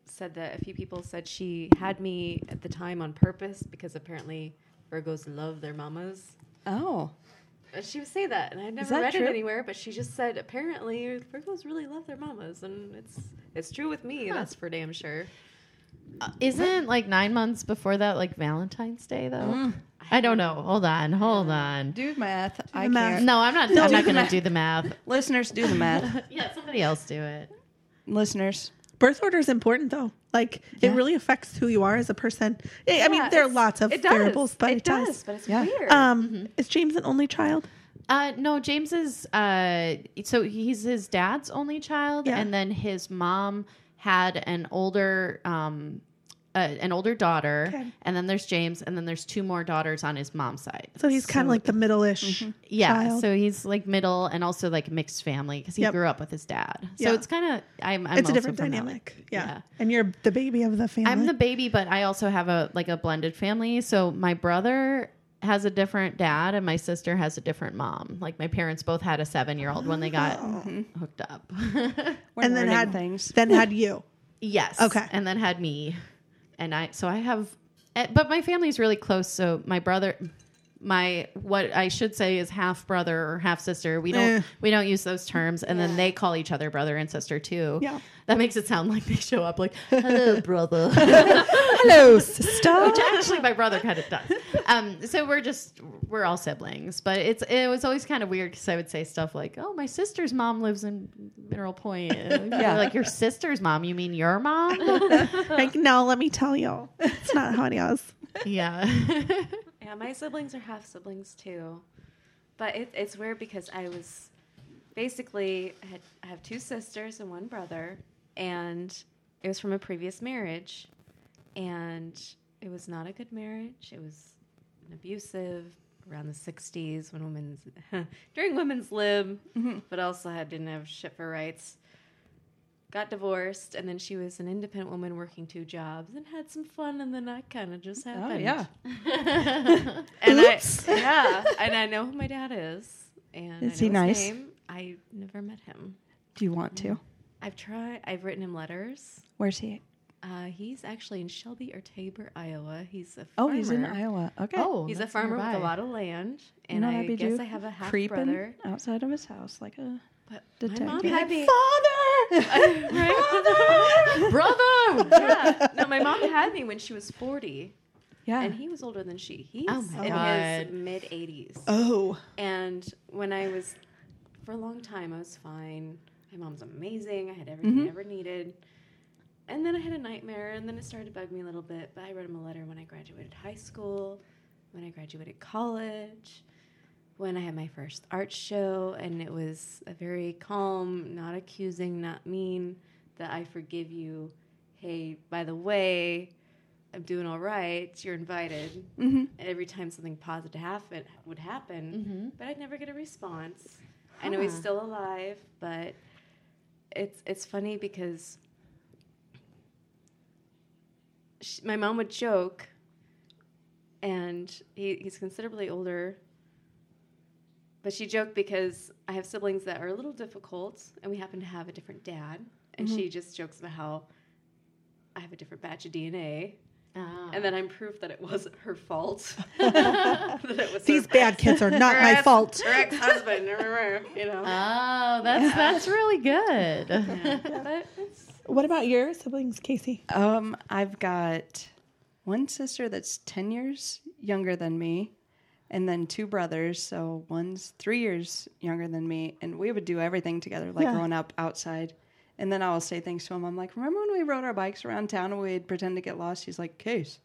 said that a few people said she had me at the time on purpose because apparently Virgos love their mamas. Oh. And she would say that, and I'd never read true? it anywhere. But she just said apparently Virgos really love their mamas, and it's it's true with me. That's for damn sure. Uh, isn't like nine months before that like Valentine's Day though? Mm. I don't know. Hold on, hold on. Do math. I math. can't. No, I'm not. No, I'm not going to do the math. Listeners, do the math. [laughs] Yeah, somebody else do it. Listeners. Birth order is important, though. Like, it really affects who you are as a person. I I mean, there are lots of it variables, but it, it does. But it's Yeah. weird. Um, Is James an only child? Uh, no, James is. Uh, so he's his dad's only child, Yeah. and then his mom had an older, um, uh, an older daughter, Okay. and then there's James, and then there's two more daughters on his mom's side. So he's kind of like the middle-ish. Yeah, child. so he's like middle and also like mixed family because he Yep. grew up with his dad. So Yeah. it's kind of I'm, I'm it's a different dynamic. like- yeah. and you're the baby of the family. I'm the baby, but I also have a like a blended family. So my brother has a different dad and my sister has a different mom. Like my parents both had a seven year old when they got hooked up. [laughs] And then had things. then had you. yes. Okay. And then had me. And I so I have eh, but my family's really close. So my brother my what I should say is half brother or half sister. We don't Eh. we don't use those terms, and then they call each other brother and sister too. Yeah. that makes it sound like they show up like hello [laughs] brother. [laughs] Hello, sister. which actually my brother kind of does. Um, so we're just we're all siblings, but it's it was always kind of weird because I would say stuff like, "Oh, my sister's mom lives in Mineral Point." Yeah. yeah, like your sister's mom. You mean your mom? [laughs] like, no, let me tell you, it's not how it is. yeah. Yeah, my siblings are half siblings too, but it, it's weird because I was basically I, had, I have two sisters and one brother, and it was from a previous marriage, and it was not a good marriage. It was an abusive around the '60s when women's [laughs] during women's lib, mm-hmm. but also had didn't have shit for rights. Got divorced, and then she was an independent woman working two jobs and had some fun, and then that kind of just happened. Oh yeah. [laughs] And I, yeah, and I know who my dad is, and Is I he nice? Name. I never met him. Do you want to? I've tried. I've written him letters. Where's he? Uh, he's actually in Shelby or Tabor, Iowa. He's a Oh, farmer. he's in Iowa. Okay. Oh, He's a farmer nearby. with a lot of land, You and know I guess? I have a half brother. outside of his house like a But detective. my mom had me. Father! Brother! yeah. No, my mom had me when she was forty, yeah. and he was older than she. He's Oh my in God. his mid eighties. Oh. And when I was, for a long time, I was fine. My mom's amazing. I had everything I mm-hmm. ever needed. And then I had a nightmare, and then it started to bug me a little bit. But I wrote him a letter when I graduated high school, when I graduated college, when I had my first art show, and it was a very calm, not accusing, not mean, that I forgive you. Hey, by the way, I'm doing all right. You're invited. Mhm. Every time something positive happen, would happen, Mhm. but I'd never get a response. I know he's still alive, but it's it's funny because sh my mom would joke, and he, he's considerably older. But she joked because I have siblings that are a little difficult, and we happen to have a different dad. And she just jokes about how I have a different batch of DNA, Ah. and then I'm proof that it wasn't her fault. [laughs] that it was These her, bad kids are not her my ex- fault. Her ex-husband, you know. Oh, that's that's really good. But [laughs] it's- What about your siblings, Casey? Um, I've got one sister that's 10 years younger than me, and then two brothers. So one's three years younger than me, and we would do everything together, like Yeah. growing up outside. And then I will say things to him. I'm like, remember when we rode our bikes around town and we'd pretend to get lost? He's like, Case,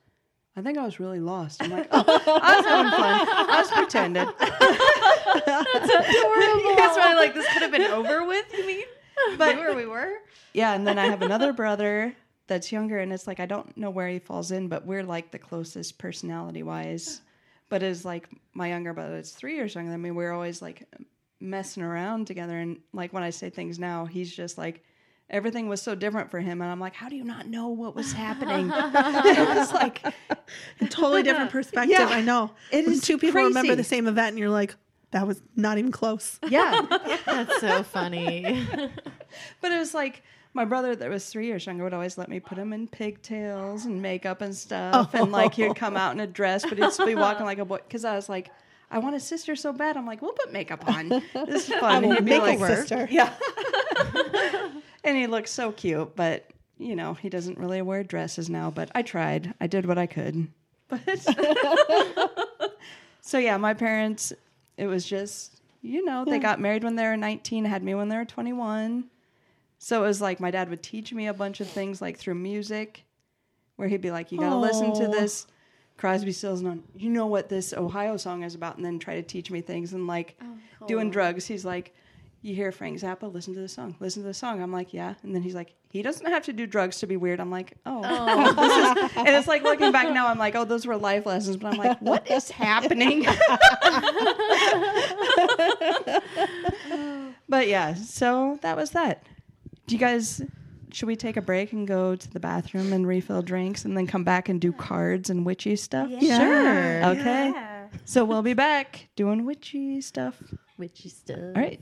I think I was really lost. I'm like, oh, I was having fun. I was pretending. That's adorable. [laughs] That's why like this could have been over with. You mean? [laughs] But where we were. Yeah, and then I have another brother that's younger, and it's like I don't know where he falls in, but we're like the closest personality wise. But is like my younger brother that's three years younger than me. We're always like messing around together, and like when I say things now, he's just like everything was so different for him, and I'm like, how do you not know what was happening? [laughs] it's like a [laughs] Totally different perspective. Yeah. I know. It When is two people remember the same event, and you're like, that was not even close. yeah, [laughs] That's so funny. But it was like my brother that was three years younger would always let me put him in pigtails and makeup and stuff. And like he'd come out in a dress, but he'd still be walking like a boy. Because I was like, I want a sister so bad. I'm like, we'll put makeup on. This is fun. will And he'd be a sister. [laughs] Yeah. [laughs] and he looks so cute, but you know, he doesn't really wear dresses now. But I tried. I did what I could. But [laughs] so yeah, my parents. It was just you know they got married when they were 19, had me when they were 21. So it was like my dad would teach me a bunch of things like through music, where he'd be like, "You gotta listen to this." Crosby, Stills, and you know what this Ohio song is about, and then try to teach me things. And like oh, doing drugs, he's like, "You hear Frank Zappa? Listen to the song. Listen to the song." I'm like, "Yeah." And then he's like, "He doesn't have to do drugs to be weird." I'm like, "Oh." oh. [laughs] Is- and it's like looking back now, I'm like, "Oh, those were life lessons." But I'm like, "What is [laughs] happening?" [laughs] but yeah, so that was that. Do you guys? Should we take a break and go to the bathroom and refill drinks and then come back and do cards and witchy stuff? Yeah. Sure. Okay. So we'll be back doing witchy stuff. Witchy stuff. All right.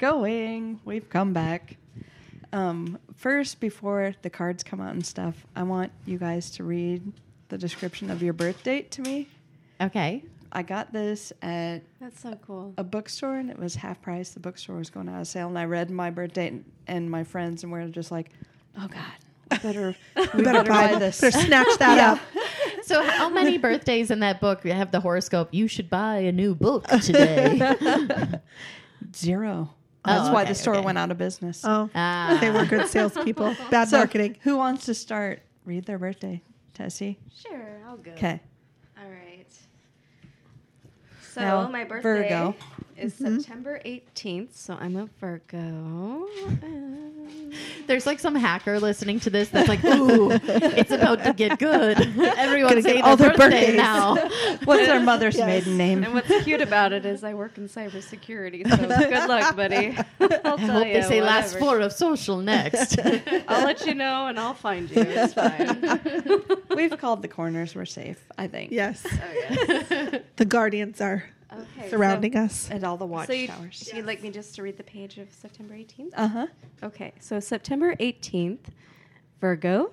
Going. We've come back. Um, first, before the cards come out and stuff, I want you guys to read the description of your birth date to me. Okay. I got this at That's so cool. a bookstore and it was half price. The bookstore was going out of sale, and I read my birth date and, and my friends, and we are just like, "Oh God, we better, we [laughs] Better buy this." Better snatch that [laughs] Yeah. up. So, how many birthdays in that book have the horoscope? You should buy a new book today. [laughs] Zero. Oh, That's why okay, the store okay. went out of business. Oh, Ah. they were good salespeople. [laughs] Bad So, marketing. Who wants to start? Read their birthday, Tessie. Sure, I'll go. Okay. All right. So Now, my birthday Virgo. Is mm-hmm. September 18th, so I'm a Virgo. [laughs] There's like some hacker listening to this that's like, ooh, it's about to get good. [laughs] Everyone's Gonna get saying all their their birthday birthdays. now. [laughs] What's their mother's maiden name? and what's cute about it is I work in cybersecurity, so good luck, buddy. I'll I hope you, they say last whatever. four of social next. I'll let you know, and I'll find you. It's fine. We've called the corners. We're safe, I think. Yes. Oh, yeah. The guardians are Okay. surrounding us. And all the So, so you, watchtowers. you'd like me just to read the page of September 18th? Uh huh. Okay, so September 18th, Virgo.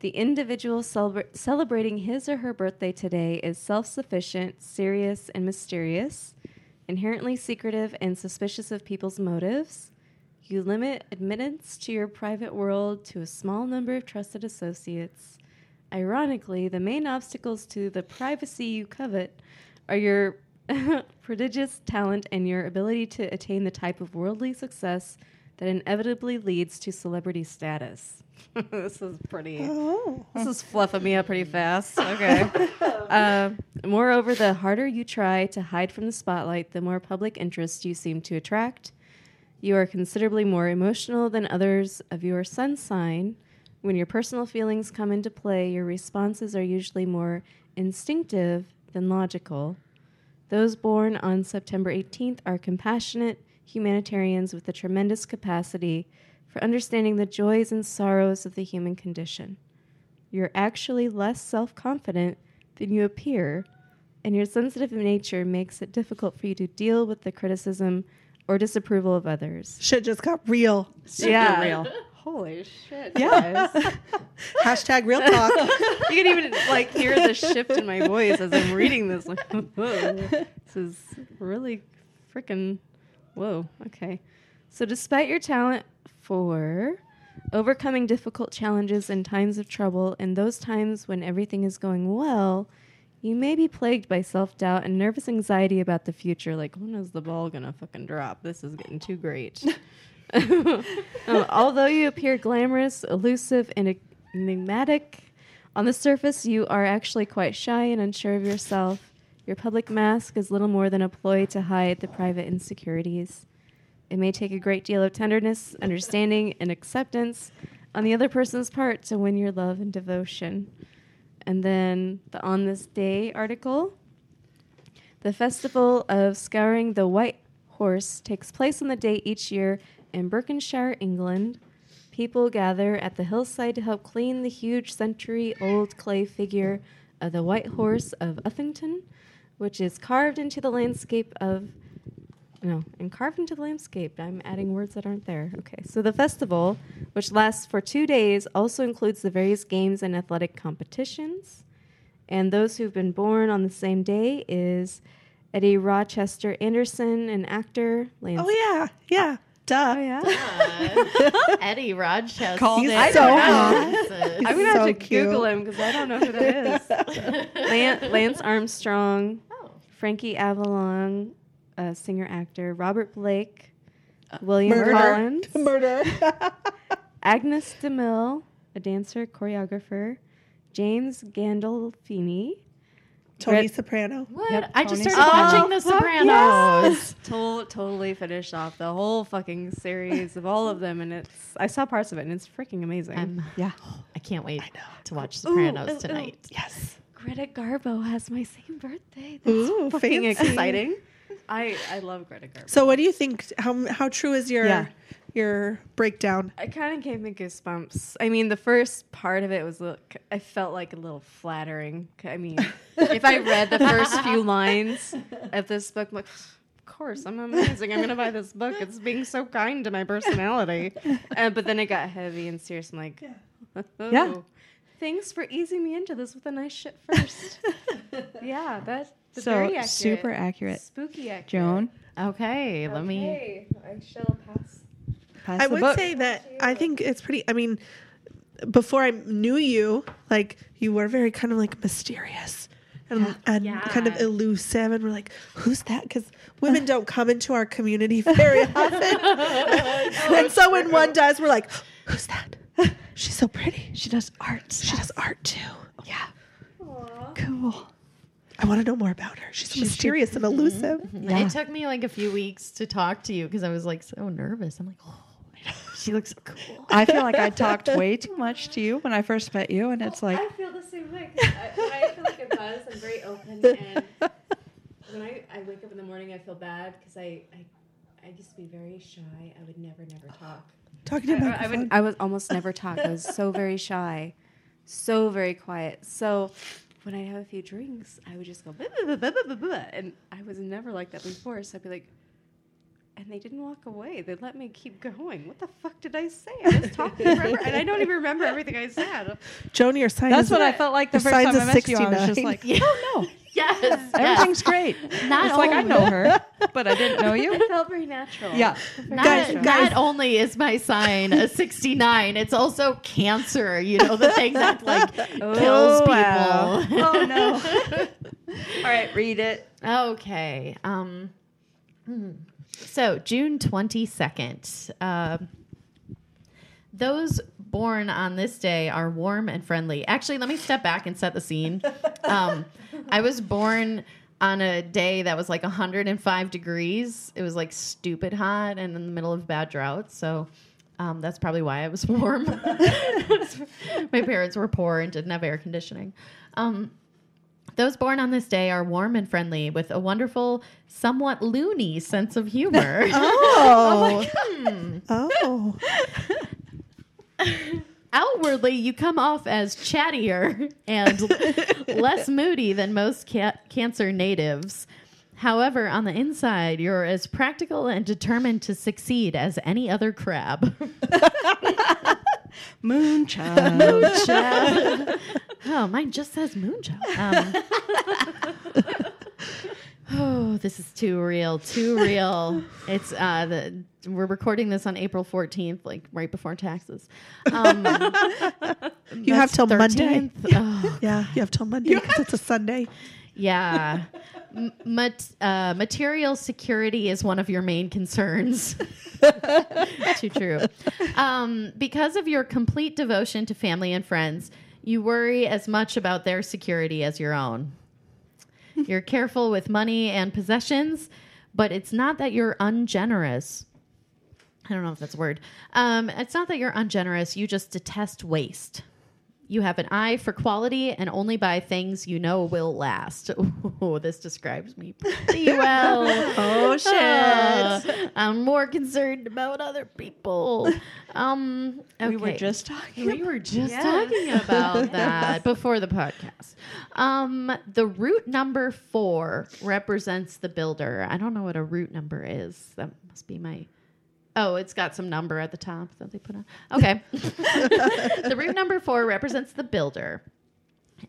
The individual celebra- celebrating his or her birthday today is self sufficient, serious, and mysterious, inherently secretive and suspicious of people's motives. You limit admittance to your private world to a small number of trusted associates. Ironically, the main obstacles to the privacy you covet are your [laughs] prodigious talent and your ability to attain the type of worldly success that inevitably leads to celebrity status. [laughs] this is pretty. Oh. This is fluffing me up pretty fast. Okay. uh, [laughs] moreover, the harder you try to hide from the spotlight, the more public interest you seem to attract. You are considerably more emotional than others of your sun sign. When your personal feelings come into play, your responses are usually more instinctive than logical. Those born on September 18th are compassionate humanitarians with a tremendous capacity for understanding the joys and sorrows of the human condition. You're actually less self confident than you appear, and your sensitive nature makes it difficult for you to deal with the criticism or disapproval of others. Shit just got real. Super real. Holy shit. Yeah. [laughs] Hashtag real talk. [laughs] you can even like hear the shift in my voice as I'm reading this. Like, [laughs] whoa, this is really freaking whoa. Okay, so despite your talent for overcoming difficult challenges in times of trouble, and those times when everything is going well, you may be plagued by self doubt and nervous anxiety about the future. Like, when is the ball gonna fucking drop? This is getting too great. [laughs] Um, although you appear glamorous, elusive, and enigmatic, on the surface you are actually quite shy and unsure of yourself. Your public mask is little more than a ploy to hide the private insecurities. It may take a great deal of tenderness, understanding, and acceptance on the other person's part to win your love and devotion. And then the On This Day article. The festival of scouring the White Horse takes place on the day each year in Berkshire, England. People gather at the hillside to help clean the huge century old clay figure of the White Horse of Uffington, which is carved into the landscape of. No, and carved into the landscape. I'm adding words that aren't there. Okay, so the festival, which lasts for two days, also includes the various games and athletic competitions. And those who've been born on the same day is Eddie Rochester Anderson, an actor. Lance Oh yeah, yeah. Duh. Oh yeah. [laughs] Eddie Rochester. Called He's it. so I don't hot. Jesus. I'm gonna so have to cute. Google him because I don't know who that is. [laughs] Lance, Lance Armstrong, Oh. Frankie Avalon, a singer actor, Robert Blake, uh, William Murder. Collins, [laughs] Murder. Agnes DeMille, a dancer choreographer, James Gandolfini. Tony Red- Soprano. What? Yep, I just Tony started Soprano. watching The oh, fuck Sopranos. To- totally finished off the whole fucking series of all of them, and it's I saw parts of it, and it's freaking amazing. I'm, Yeah. I can't wait to watch Sopranos ooh, ooh. tonight. Yes. Greta Garbo has my same birthday. That's Ooh, fucking fancy. exciting. I I love Greta Garbo. So, what do you think? How how true is your Yeah. Your breakdown? It kind of gave me goosebumps. I mean, the first part of it was, look, I felt like a little flattering. I mean, [laughs] if I read the first few lines of this book, I'm like, of course, I'm amazing. I'm going to buy this book. It's being so kind to my personality. Uh, but then it got heavy and serious. I'm like, oh, Yeah. Thanks for easing me into this with a nice shit first. [laughs] yeah, that's So, very accurate. super accurate. Spooky accurate. Joan, Okay, let me. Okay, I shall pass. Pass I the would book. say that I think it's pretty. I mean, before I knew you, like you were very kind of like mysterious and, and kind of elusive, and we're like, who's that? Because women don't come into our community very [laughs] often, oh, [laughs] and so when one does, we're like, who's that? [laughs] She's so pretty. she does art. She does art too. Yeah. Cool. I want to know more about her. She's so mysterious and elusive. Mm-hmm. Yeah. It took me like a few weeks to talk to you because I was like so nervous. I'm like, oh, she looks so cool. I feel like I talked [laughs] way too much to you when I first met you, and it's oh, like, I feel the same way. 'cause I, I feel like a buzz, I'm very open, and when I, I wake up in the morning, I feel bad because I, I I used to be very shy. I would never, never talk. Talking I, about I would I would almost never talk. I was so very shy, so very quiet. So when I'd have a few drinks, I would just go "Blah, blah, blah, blah, blah, blah," and I was never like that before. So I'd be like. And they didn't walk away. They let me keep going. What the fuck did I say? I was talking forever, and I don't even remember everything I said. Joni, your sign. that's what I felt like the first sign's time a I met you. I was just like, Yeah. oh no, [laughs] Yes, [laughs] yes. everything's great. Not it's like I know her, but I didn't know you. [laughs] It felt very natural. Yeah. Not, Guys- not guys- only is my sign a 69, it's also cancer. You know, the thing that like kills people. wow. Oh no. All right, read it. Okay. Um, hmm. So June 22nd. Um those born on this day are warm and friendly. Actually, let me step back and set the scene. [laughs] Um, I was born on a day that was like 105 degrees. It was like stupid hot and in the middle of bad drought. So um, that's probably why I was [laughs] warm. [laughs] My parents were poor and didn't have air conditioning. Um, those born on this day are warm and friendly with a wonderful, somewhat loony sense of humor. [laughs] [laughs] Oh. Hmm. Oh. [laughs] Outwardly, you come off as chattier and less moody than most ca- Cancer natives. However, on the inside, you're as practical and determined to succeed as any other crab. Moonchild. Moonchild. [laughs] oh, mine just says moonchild. Um, [laughs] oh, this is too real, too real. It's uh, the we're recording this on April 14th, like right before taxes. Um, You have till Monday. [laughs] Oh, Yeah, you have till Monday because it's a Sunday. Yeah. M- mat- uh, material security is one of your main concerns. Too true. Um, because of your complete devotion to family and friends, you worry as much about their security as your own. You're careful with money and possessions, but it's not that you're ungenerous. I don't know if that's a word. Um, it's not that you're ungenerous. You just detest waste. You have an eye for quality and only buy things you know will last. [laughs] Oh, this describes me pretty [laughs] well. Oh shit. Uh, I'm more concerned about other people. Um, We were just talking. We were just talking about [laughs] that before the podcast. Um, the root number four represents the builder. I don't know what a root number is. That must be my. Oh, it's got some number at the top that they put on. Okay. [laughs] the root number four represents the builder.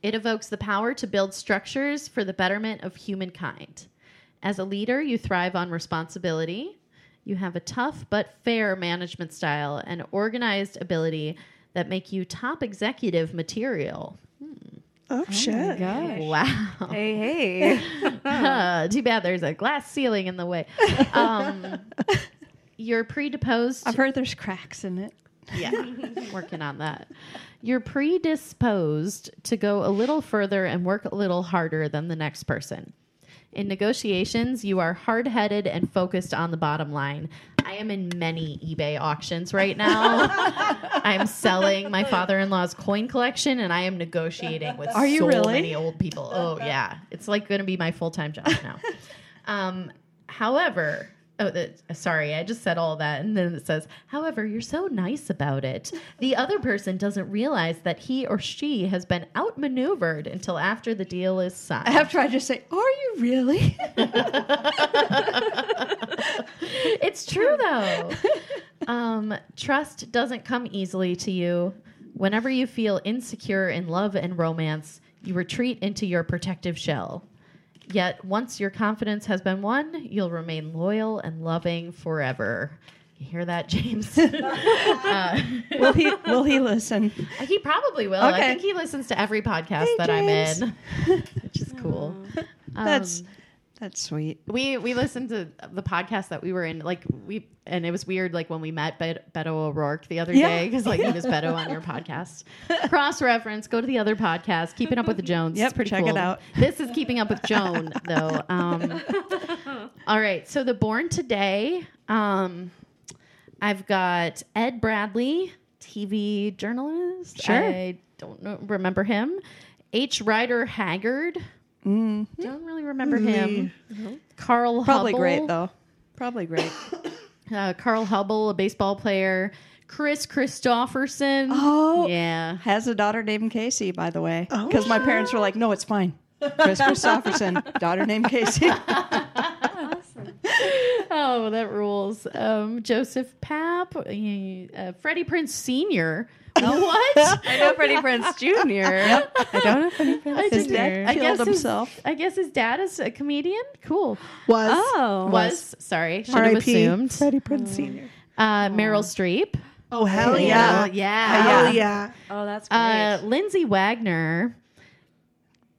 It evokes the power to build structures for the betterment of humankind. As a leader, you thrive on responsibility. You have a tough but fair management style and organized ability that make you top executive material. Oh, shit. Wow. Hey, hey. Uh, [laughs] [laughs] too bad there's a glass ceiling in the way. Um, you're predisposed. I've heard there's cracks in it. yeah, [laughs] working on that. You're predisposed to go a little further and work a little harder than the next person. In negotiations, you are hard headed and focused on the bottom line. I am in many eBay auctions right now. [laughs] I'm selling my father in law's coin collection and I am negotiating with Are you so really? many old people. Oh, yeah. It's like going to be my full time job now. [laughs] Um, however, oh, the, sorry, I just said all that, and then it says, however, you're so nice about it. The other person doesn't realize that he or she has been outmaneuvered until after the deal is signed. After I just say, "Are you really?" [laughs] it's true though. Um, trust doesn't come easily to you. Whenever you feel insecure in love and romance, you retreat into your protective shell. Yet, once your confidence has been won, you'll remain loyal and loving forever. You hear that, James? [laughs] uh, will he? Will he listen? he probably will. I think he listens to every podcast Hey, that James. I'm in, which is cool. Um, that's sweet. we we listened to the podcast that we were in like we and it was weird like when we met Bet- Beto O'Rourke the other Yeah. day because like he was [laughs] Beto on your podcast. Cross reference, go to the other podcast. Keeping up with the Jones. Yep, It's pretty check it out. This is keeping up with Joan though. Um, [laughs] all right, so the Born Today. Um, I've got Ed Bradley, TV journalist. Sure. I don't know, remember him. H. Rider Haggard. Don't really remember him. Carl Hubbell Probably Hubble. great though. Probably great. [coughs] Uh, Carl Hubbell, a baseball player. Kris Kristofferson. Oh. yeah. Has a daughter named Casey, by the way. Because my parents were like, "No, it's fine." Kris Kristofferson, [laughs] daughter named Casey. [laughs] [laughs] Oh, that rules. Um, Joseph Papp, uh, Freddie Prinze Sr. [laughs] What? I know Freddie Prinze Jr. I don't know Freddie Prinze I His didn't- dad I killed guess his- himself. I guess his dad is a comedian. Cool. Was Oh. Was sorry, should have R.I.P. assumed. Freddie Prinze Sr. Uh, Meryl Streep. Oh, hell yeah. yeah. yeah. Hell yeah. Oh, that's great. Uh, Lindsay Wagner,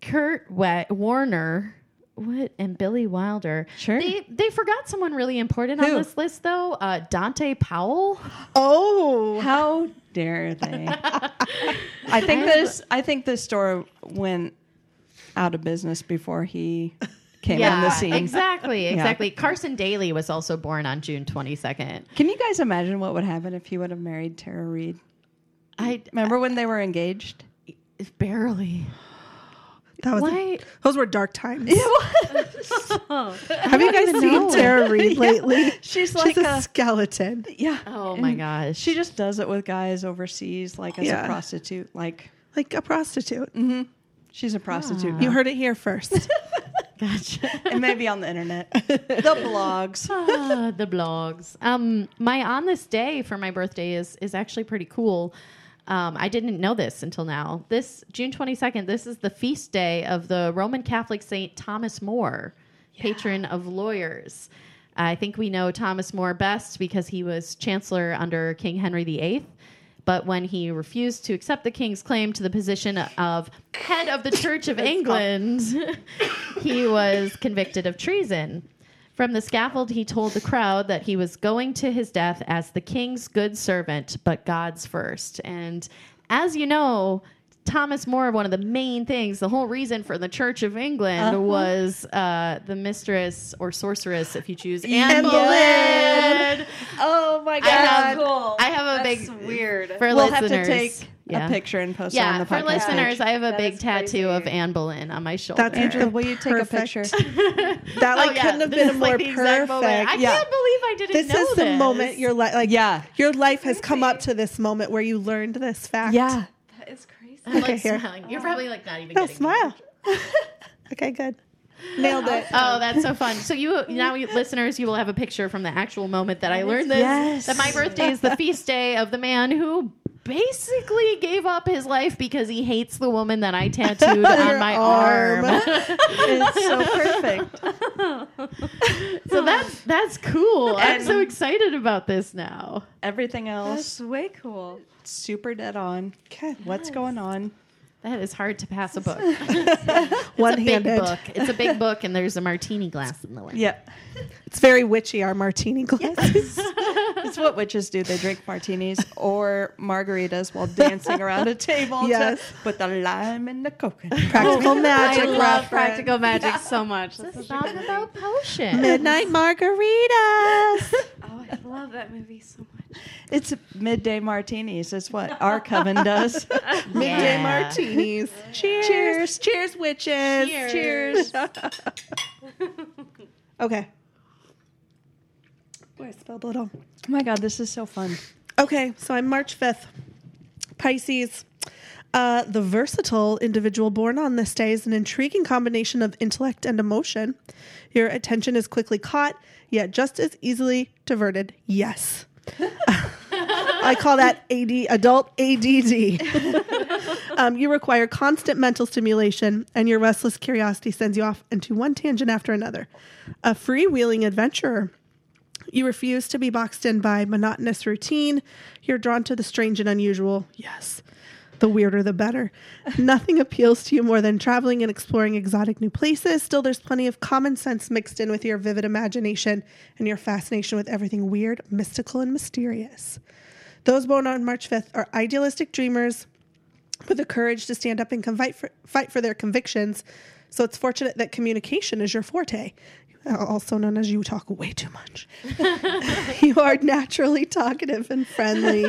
Kurt Wa- Warner, what, and Billy Wilder. Sure. They they forgot someone really important on this list though. Uh, Dante Powell. Oh. How dare they? [laughs] I think this. I think this store went out of business before he came on the scene. exactly, exactly. Carson Daly was also born on June twenty second. Can you guys imagine what would happen if he would have married Tara Reid? I Remember when they were engaged? barely. That was Why? those were dark times. [laughs] Have you guys seen Tara Reid [laughs] lately? She's She's like a, a, skeleton. yeah. Oh my gosh. She just does it with guys overseas, like as Yeah. a prostitute. Like Like a prostitute. she's a prostitute. You heard it here first. [laughs] gotcha. and maybe on the internet, the blogs. Ah, the blogs. Um, my on this day for my birthday is is actually pretty cool. Um, I didn't know this until now. This June twenty second. This is the feast day of the Roman Catholic Saint Thomas More, patron of lawyers. I think we know Thomas More best because he was chancellor under King Henry VIII. But when he refused to accept the king's claim to the position of head of the Church of [laughs] England, [laughs] he was convicted of treason. From the scaffold, he told the crowd that he was going to his death as the king's good servant, but God's first. And as you know, Thomas More, one of the main things, the whole reason for the Church of England was uh, the mistress or sorceress, if you choose, Anne Boleyn. Oh my I have, cool. I have a That's big weird. for We'll have listeners. to take yeah. a picture and post it on Yeah, the for listeners, page. I have a That big tattoo crazy. of Anne Boleyn on my shoulder. That's Andrew, will you take a picture? [laughs] That like Oh, yeah, couldn't have this been is more like the exact moment. I. Yeah. can't believe I didn't This know is the moment your life, like Yeah. your life has come up to this moment where you learned this fact. Yeah. That is crazy. I'm like Okay, here. smiling. You're probably like not even No, getting smile. [laughs] okay, good. Nailed it. Oh, that's so fun. So you now, you, listeners, you will have a picture from the actual moment that I learned this. Yes. That my birthday is the feast day of the man who basically gave up his life because he hates the woman that I [laughs] tattooed on my arm. arm. It's so perfect. [laughs] so that's that's cool. I'm so excited about this now. Everything else That's way cool. Super dead on. Okay. What's going on? That is hard to pass a book. [laughs] It's One a big handed. book. It's a big book, and there's a martini glass in the way. Yep. It's very witchy, our martini glasses. [laughs] It's what witches do. They drink martinis or margaritas while dancing around a table Yes. to put the lime in the coconut. [laughs] Practical magic I love reference. practical magic so much. It's That's a such a song good about potion. Midnight margaritas. Oh, I love that movie so much. [laughs] It's midday martinis. It's what our coven does. [laughs] Midday Yeah. martinis. Cheers. Cheers. Cheers, witches. Cheers. [laughs] Okay. Oh, I spelled it all. Oh my god, this is so fun. Okay, so I'm March 5th. Pisces. Uh, the versatile individual born on this day is an intriguing combination of intellect and emotion. Your attention is quickly caught, yet just as easily diverted. Yes. I call that AD, adult ADD. [laughs] um, you require constant mental stimulation, and your restless curiosity sends you off into one tangent after another. A freewheeling adventurer. You refuse to be boxed in by monotonous routine. You're drawn to the strange and unusual. Yes. The weirder, the better. [laughs] Nothing appeals to you more than traveling and exploring exotic new places. Still, there's plenty of common sense mixed in with your vivid imagination and your fascination with everything weird, mystical, and mysterious. Those born on March 5th are idealistic dreamers with the courage to stand up and fight for, fight for their convictions. So it's fortunate that communication is your forte, also known as you talk way too much. [laughs] [laughs] you are naturally talkative and friendly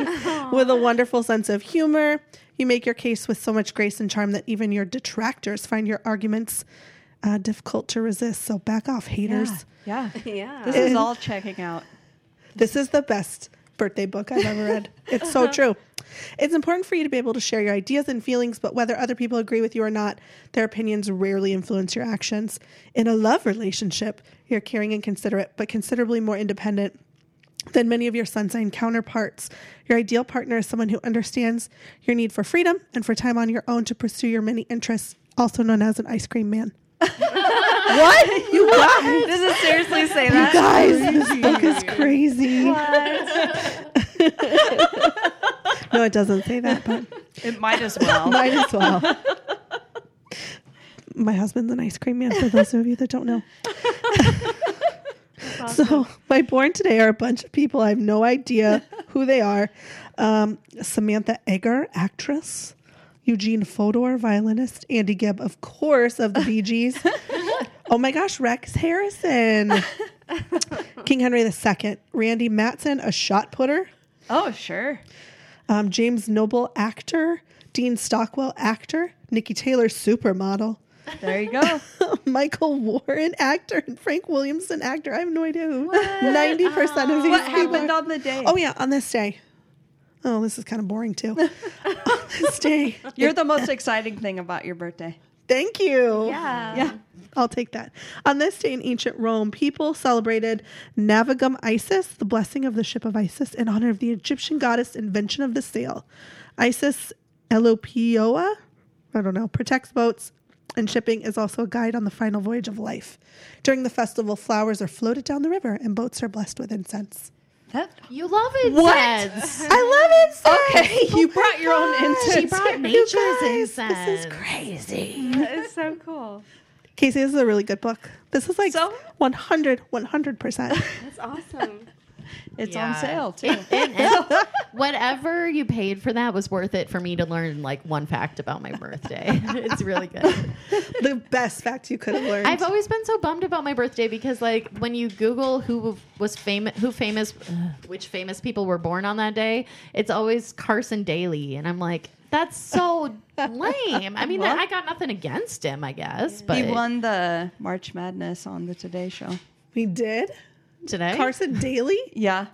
with a wonderful sense of humor. You make your case with so much grace and charm that even your detractors find your arguments uh, difficult to resist. So back off, haters. Yeah. Yeah. [laughs] This is all checking out. This is the best birthday book I've ever read. It's so [laughs] true. It's important for you to be able to share your ideas and feelings, but whether other people agree with you or not, their opinions rarely influence your actions. In a love relationship, you're caring and considerate, but considerably more independent than many of your sun sign counterparts. Your ideal partner is someone who understands your need for freedom and for time on your own to pursue your many interests, also known as an ice cream man. [laughs] what? You guys? Does it seriously say You that? guys, this book is crazy. [laughs] no, it doesn't say that, but It might as well. [laughs] might as well. My husband's an ice cream man, for those of you that don't know. So, my born today are a bunch of people. I have no idea [laughs] who they are. Um, Samantha Eggar, actress. Eugene Fodor, violinist. Andy Gibb, of course, of the Bee Gees. [laughs] oh my gosh, Rex Harrison. [laughs] King Henry II. Randy Matson, a shot putter. Oh, sure. Um, James Noble, actor. Dean Stockwell, actor. Niki Taylor, supermodel. There you go. [laughs] Michael Warren, actor, and Frank Williamson, actor. I have no idea who. [laughs] Ninety percent of these what people. happened are- on the day? oh yeah, on this day. Oh, this is kind of boring too. [laughs] on this day, You're the most exciting thing about your birthday. thank you. Yeah. Yeah. I'll take that. On this day in ancient Rome, people celebrated Navigum Isis, the blessing of the ship of Isis, in honor of the Egyptian goddess invention of the sail. Isis Elopioa, I don't know, protects boats and shipping is also a guide on the final voyage of life. During the festival, flowers are floated down the river and boats are blessed with incense. That, You love incense. I love incense. okay, you oh brought your own incense. She brought You nature's guys, incense. This is crazy. It's so cool. Casey, this is a really good book. This is like So? 100, 100%. That's awesome. It's Yeah. on sale too. It- it- it- whatever you paid for that was worth it for me to learn like one fact about my birthday. [laughs] [laughs] it's really good. the best fact you could have learned. I've always been so bummed about my birthday because like when you Google who was famous, who famous, ugh, which famous people were born on that day, it's always Carson Daly, and I'm like, that's so lame. I mean, Well- I got nothing against him, I guess, but he won the March Madness on the Today Show. we did. Today. Carson Daly. Yeah.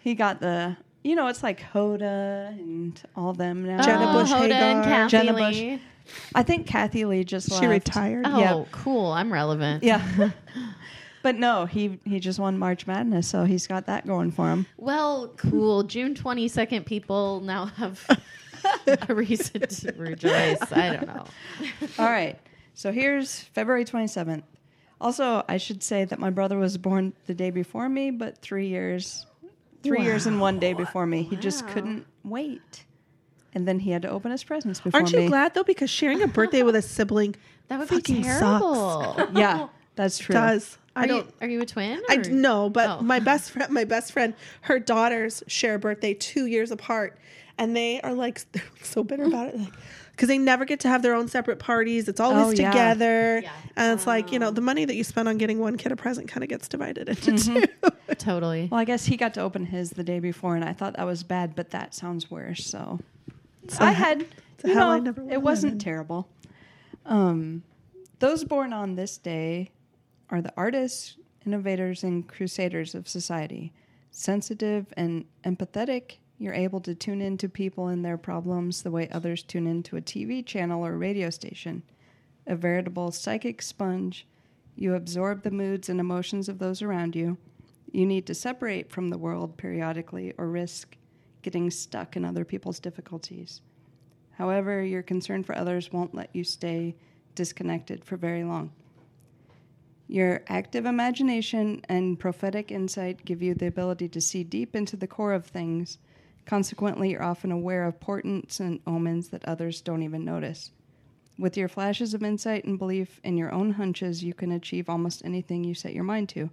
He got the, you know, it's like Hoda and all them now. Jenna oh, Bush Hoda and Hager. Kathie Jenna Bush. Lee. I think Kathie Lee just She left. retired. Oh, Yeah. cool. I'm relevant. Yeah. [laughs] But no, he he just won March Madness, so he's got that going for him. Well, cool. June 22nd, people now have [laughs] a reason to rejoice. I don't know. All right. So here's February 27th. Also, I should say that my brother was born the day before me, but three years, three years and one day before me. He just couldn't wait, and then he had to open his presents before me. Aren't you me. glad though? Because sharing a birthday with a sibling [laughs] That would be fucking terrible. [laughs] Yeah, that's true. does. I Are don't. you, are you a twin? I or- d- no, but Oh. my best friend, my best friend, her daughters share a birthday two years apart, and they are like they're [laughs] so bitter about it, like because they never get to have their own separate parties. It's always Oh, yeah. together, Yeah. and it's like you know the money that you spend on getting one kid a present kind of gets divided into Mm-hmm. two. [laughs] Totally. Well, I guess he got to open his the day before, and I thought that was bad, but that sounds worse. So, I had, you know, I never it wasn't terrible. Um, those born on this day are the artists, innovators, and crusaders of society. Sensitive and empathetic, you're able to tune into people and their problems the way others tune into a TV channel or radio station. A veritable psychic sponge, you absorb the moods and emotions of those around you. You need to separate from the world periodically or risk getting stuck in other people's difficulties. However, your concern for others won't let you stay disconnected for very long. Your active imagination and prophetic insight give you the ability to see deep into the core of things. Consequently, you're often aware of portents and omens that others don't even notice. With your flashes of insight and belief in your own hunches, you can achieve almost anything you set your mind to.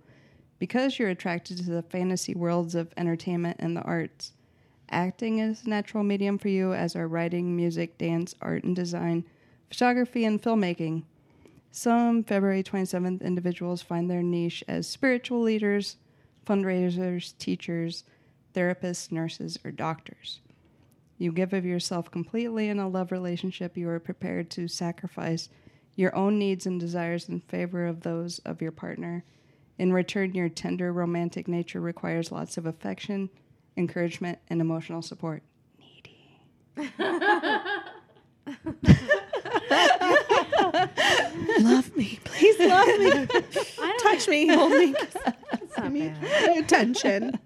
Because you're attracted to the fantasy worlds of entertainment and the arts, acting is a natural medium for you, as are writing, music, dance, art and design, photography, and filmmaking. Some February 27th individuals find their niche as spiritual leaders, fundraisers, teachers, therapists, nurses, or doctors. You give of yourself completely in a love relationship. You are prepared to sacrifice your own needs and desires in favor of those of your partner. In return, your tender romantic nature requires lots of affection, encouragement, and emotional support. Needy. love me, please love me, [laughs] touch me, hold me, It's not bad. attention.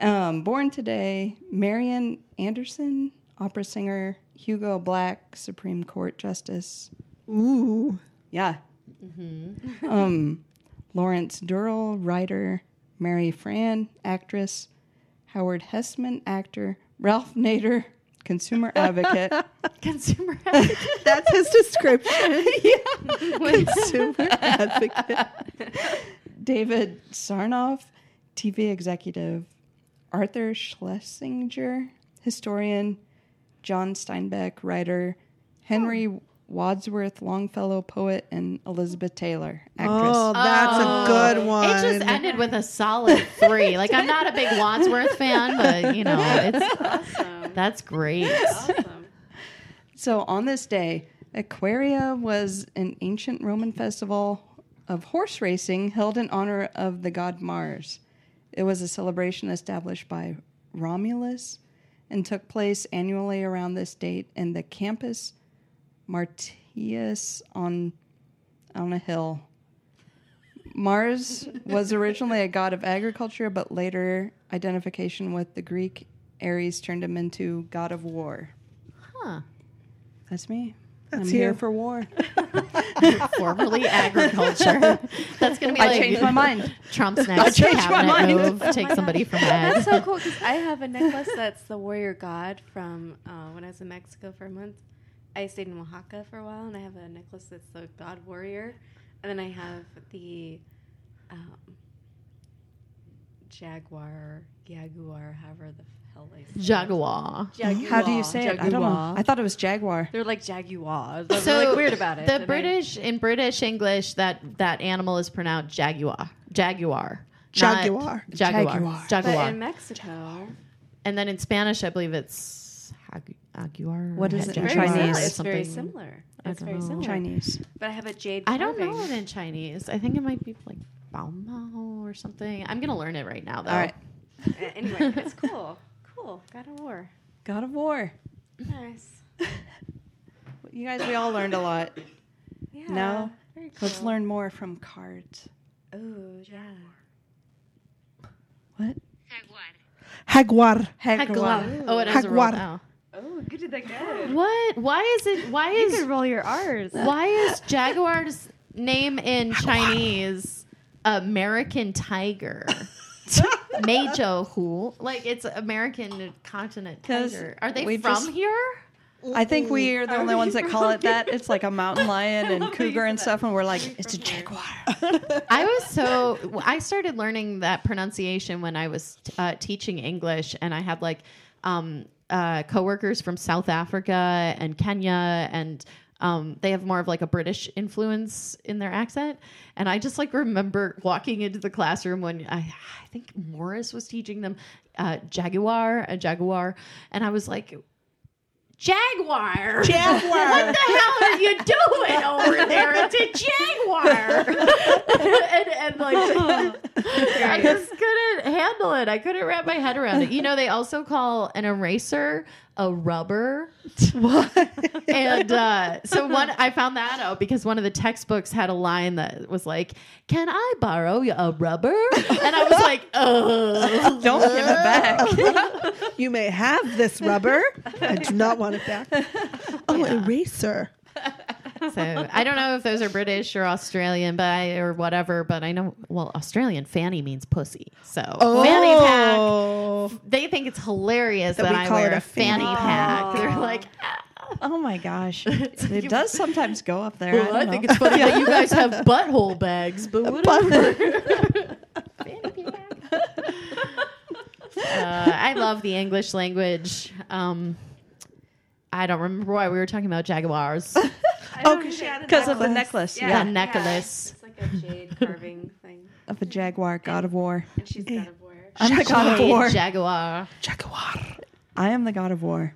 Um, born today, Marian Anderson, opera singer, Hugo Black, Supreme Court Justice. Ooh, Yeah. Um, Lawrence Durrell, writer, Mary Frann, actress, Howard Hesseman, actor, Ralph Nader, consumer advocate, [laughs] Consumer [laughs] advocate. that's his description. [laughs] Consumer advocate. David Sarnoff, TV executive, Arthur Schlesinger, historian, John Steinbeck, writer, Henry oh. Wadsworth Longfellow, poet, and Elizabeth Taylor, actress. Oh, that's a oh. good one. It just ended with a solid three. Like I'm not a big Wadsworth fan, but you know, it's Awesome. that's great. awesome. So on this day, Equirria was an ancient Roman festival of horse racing held in honor of the god Mars. It was a celebration established by Romulus and took place annually around this date in the Campus Martius on on a hill. Mars was originally a god of agriculture, but later identification with the Greek Ares turned him into god of war. Huh. That's me. That's I'm here you. for war. [laughs] Formerly agriculture. [laughs] That's gonna be I like changed my mind. Trump's [laughs] next changed my cabinet mind. move. Take somebody from That's so cool because I have a necklace that's the warrior god from uh, when I was in Mexico for a month. I stayed in Oaxaca for a while, and I have a necklace that's the god warrior, and then I have the um, jaguar, jaguar, however the hell they say. Jaguar. Jaguar. How do you say it? I don't know. I thought it was jaguar. They're like jaguar. They're So like weird about it. The and I- British in British English that that animal is pronounced jaguar. Jaguar. Jaguar. Jaguar. Jaguar. Jaguar. But in Mexico, and then in Spanish, I believe it's hag- aguar. What is it in jaguar Chinese? It's very similar. It's very know. similar. Chinese. But I have a jade. I don't know it in Chinese. I think it might be like bao mao or something. I'm gonna learn it right now though. All right. Anyway, it's cool. [laughs] Cool. God of War. God of War. Nice. [laughs] You guys, we all learned a lot. Yeah. No. Very Very cool. Let's learn more from cards. Oh yeah. What? Jaguar. Jaguar. Oh, it has a roll now. Oh, oh good did that good. What? Why is it? Why You is can roll your R's. why is [laughs] Jaguar's name in Chinese American Tiger? [laughs] Meijo Hu. Like it's American continent 'Cause tiger. Are they we from just- here? I think we are the only ones that call it that. It's like a mountain lion and [laughs] cougar and stuff, and we're like, it's a jaguar. [laughs] I was so I started learning that pronunciation when I was uh, teaching English, and I had like um, uh, coworkers from South Africa and Kenya, and um, they have more of like a British influence in their accent. And I just like remember walking into the classroom when I, I think Morris was teaching them uh, jaguar, a jaguar, and I was like. Jaguar. [laughs] Jaguar. What the hell are you doing over there? It's a jaguar. [laughs] and, and like, [laughs] I just couldn't handle it. I couldn't wrap my head around it. You know, they also call an eraser a rubber. [laughs] What? And uh, so one, I found that out because one of the textbooks had a line that was like, "Can I borrow a rubber?" And I was like, [laughs] "Oh, Don't give it back. [laughs] You may have this rubber. I do not want it back. Oh, eraser. So I don't know if those are British or Australian, but I, or whatever. But I know, well, Australian fanny means pussy. So oh. fanny pack. They think it's hilarious that, That we I call wear it a a fanny fanny pack. They're like, "Ah." Oh my gosh. [laughs] It does [laughs] sometimes go up there. well, I, don't think know. it's funny that you [laughs] guys have butthole bags, but whatever. Fanny pack. uh, I love the English language. Um, I don't remember why we were talking about jaguars. Oh, because she had a Because of the necklace. necklace, yeah, The necklace. It's like a jade carving thing, of a jaguar, god of war. and she's eh. God of War. I'm the god of war. Jaguar. Jaguar. I am the god of war.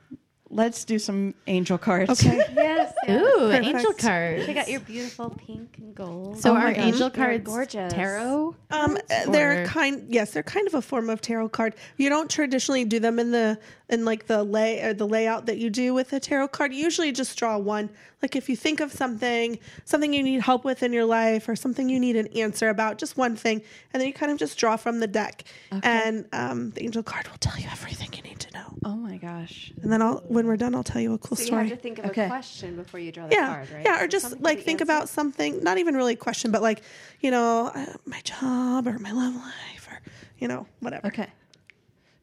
Let's do some angel cards. Okay. [laughs] Yes. Ooh, Perfect. angel cards. They got your beautiful pink and gold. So Oh are gosh. angel They're cards gorgeous. tarot? Um, uh, they're Or- kind. Yes, they're kind of a form of tarot card. You don't traditionally do them in the in like the lay or the layout that you do with a tarot card. You usually just draw one. Like if you think of something, something you need help with in your life, or something you need an answer about, just one thing, and then you kind of just draw from the deck. And um, the angel card will tell you everything you need to know. Oh my gosh. And then I'll when we're done, I'll tell you a cool So you have to think of Okay. a question before you draw the yeah, card, right? yeah, or just something like think answer. about something, not even really a question, but like you know, uh, my job or my love life or you know, whatever. Okay.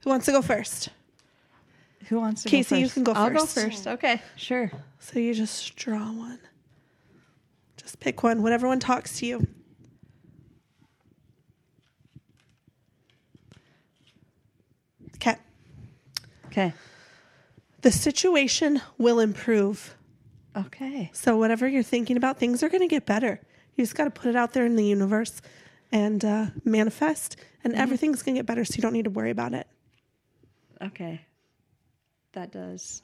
Who wants to go first? Who wants to Casey, go you first? can go I'll first. go first. Okay, sure. So you just draw one. Just pick one, whatever one talks to you. Okay. Okay. The situation will improve. Okay. So whatever you're thinking about, things are going to get better. You just got to put it out there in the universe and uh, manifest, and everything's going to get better. So you don't need to worry about it. Okay. That does.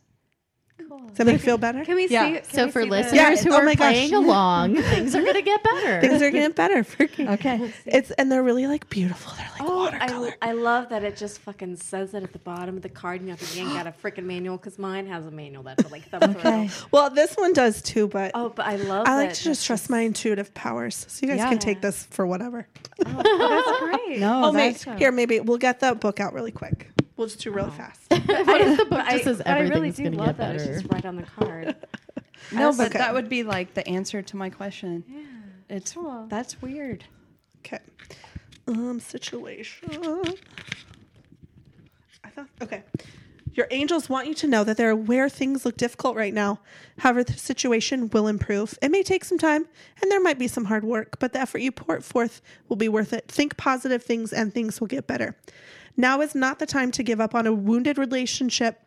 Does that make you feel better? Can we Yeah. see? Can So we for see listeners Yeah, who oh are my gosh. playing along, [laughs] things are going to get better. Things are getting better. For Okay. It's and they're really like beautiful. They're like Oh, watercolor. I, I love that it just fucking says that at the bottom of the card, and you have to yank out a freaking manual because mine has a manual that's like thumb Okay. through. well, this one does too, but Oh, but I love. I like that to just trust my intuitive powers. So you guys Yeah. can take this for whatever. Oh, that's [laughs] great. No, Oh, mate, that's here maybe we'll get the book out really quick. We'll just do really fast. [laughs] what if the book But I, just says but I really everything's do going to love get that it's better? just right on the card. [laughs] no, but Okay. that would be like the answer to my question. Yeah. It's Cool. that's weird. Okay. Um, situation. I thought okay. Your angels want you to know that they're aware things look difficult right now. However, the situation will improve. It may take some time and there might be some hard work, but the effort you pour forth will be worth it. Think positive things and things will get better. Now is not the time to give up on a wounded relationship.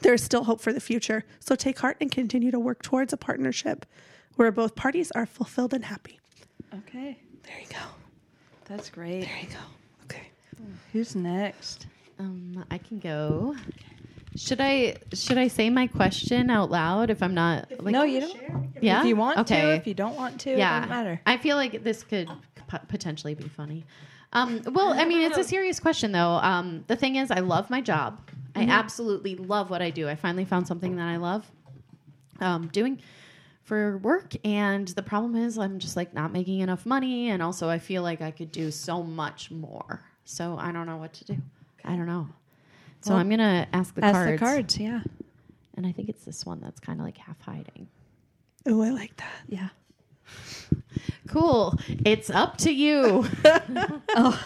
There is still hope for the future. So take heart and continue to work towards a partnership where both parties are fulfilled and happy. Okay. There you go. That's great. There you go. Okay. Who's next? Um, I can go. Should I should I say my question out loud if I'm not like no, you don't. yeah If you want okay to, if you don't want to, it yeah doesn't matter. I feel like this could p- potentially be funny. Um, well, I mean, it's a [laughs] serious question though. Um, the thing is, I love my job. I absolutely love what I do. I finally found something that I love um, doing. for work and the problem is I'm just like not making enough money and also I feel like I could do so much more. So I don't know what to do. I don't know. So Well, I'm going to ask the Ask cards. the cards. Yeah. And I think it's this one that's kind of like half hiding. Oh, I like that. Yeah. Cool. It's up to you. Oh.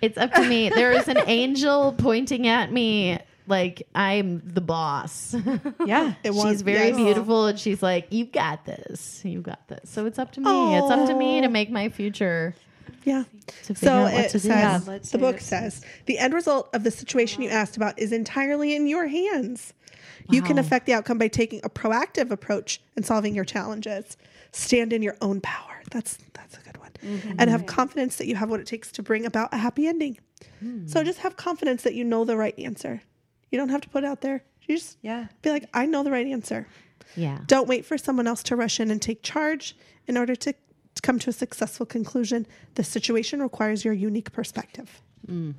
it's up to me. There is an angel pointing at me like I'm the boss. Yeah. It she's wants- very yes. beautiful and she's like, You got this. You got this. So it's up to me. It's up to me to make my future Yeah. to So it to says, let's the book it. says, the end result of the situation you asked about is entirely in your hands. You can affect the outcome by taking a proactive approach and solving your challenges. Stand in your own power. That's that's a good one. Mm-hmm. And have confidence that you have what it takes to bring about a happy ending. Hmm. So just have confidence that you know the right answer. You don't have to put it out there. You just Yeah. be like, I know the right answer. Yeah. Don't wait for someone else to rush in and take charge in order to, to come to a successful conclusion. The situation requires your unique perspective. Mm.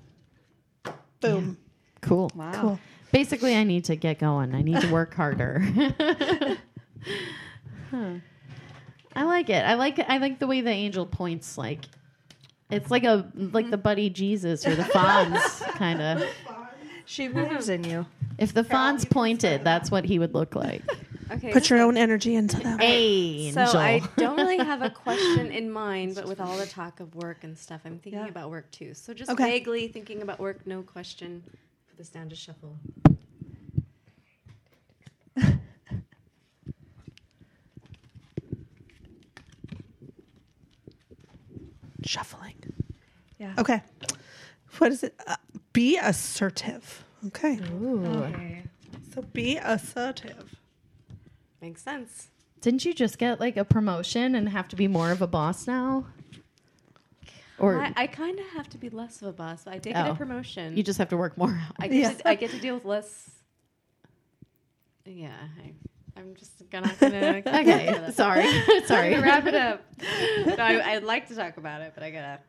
Boom. Cool. Wow. Cool. Basically I need to get going. I need to work harder. [laughs] Huh. I like it. I like I like the way the angel points like it's like a like the buddy Jesus or the Fonz kind of. She believes in you. If the Fonz pointed, that's what he would look like. Okay. Put your own energy into them. Angel. So I don't really have a question in mind, but with all the talk of work and stuff, I'm thinking Yeah. about work too. So just Okay. vaguely thinking about work, no question. Put this down to shuffle. [laughs] Shuffling. Yeah. Okay. What is it? Uh, be assertive. Okay. Ooh. Okay. So be assertive. Makes sense. Didn't you just get like a promotion and have to be more of a boss now? Or I, I kind of have to be less of a boss. I did get Oh. a promotion. you just have to work more I [laughs] get, Yeah. to, I get to deal with less. Yeah, I, I'm just gonna. gonna [laughs] Okay, sorry. Sorry sorry. to wrap it up. [laughs] No, I, I'd like to talk about it, but I gotta.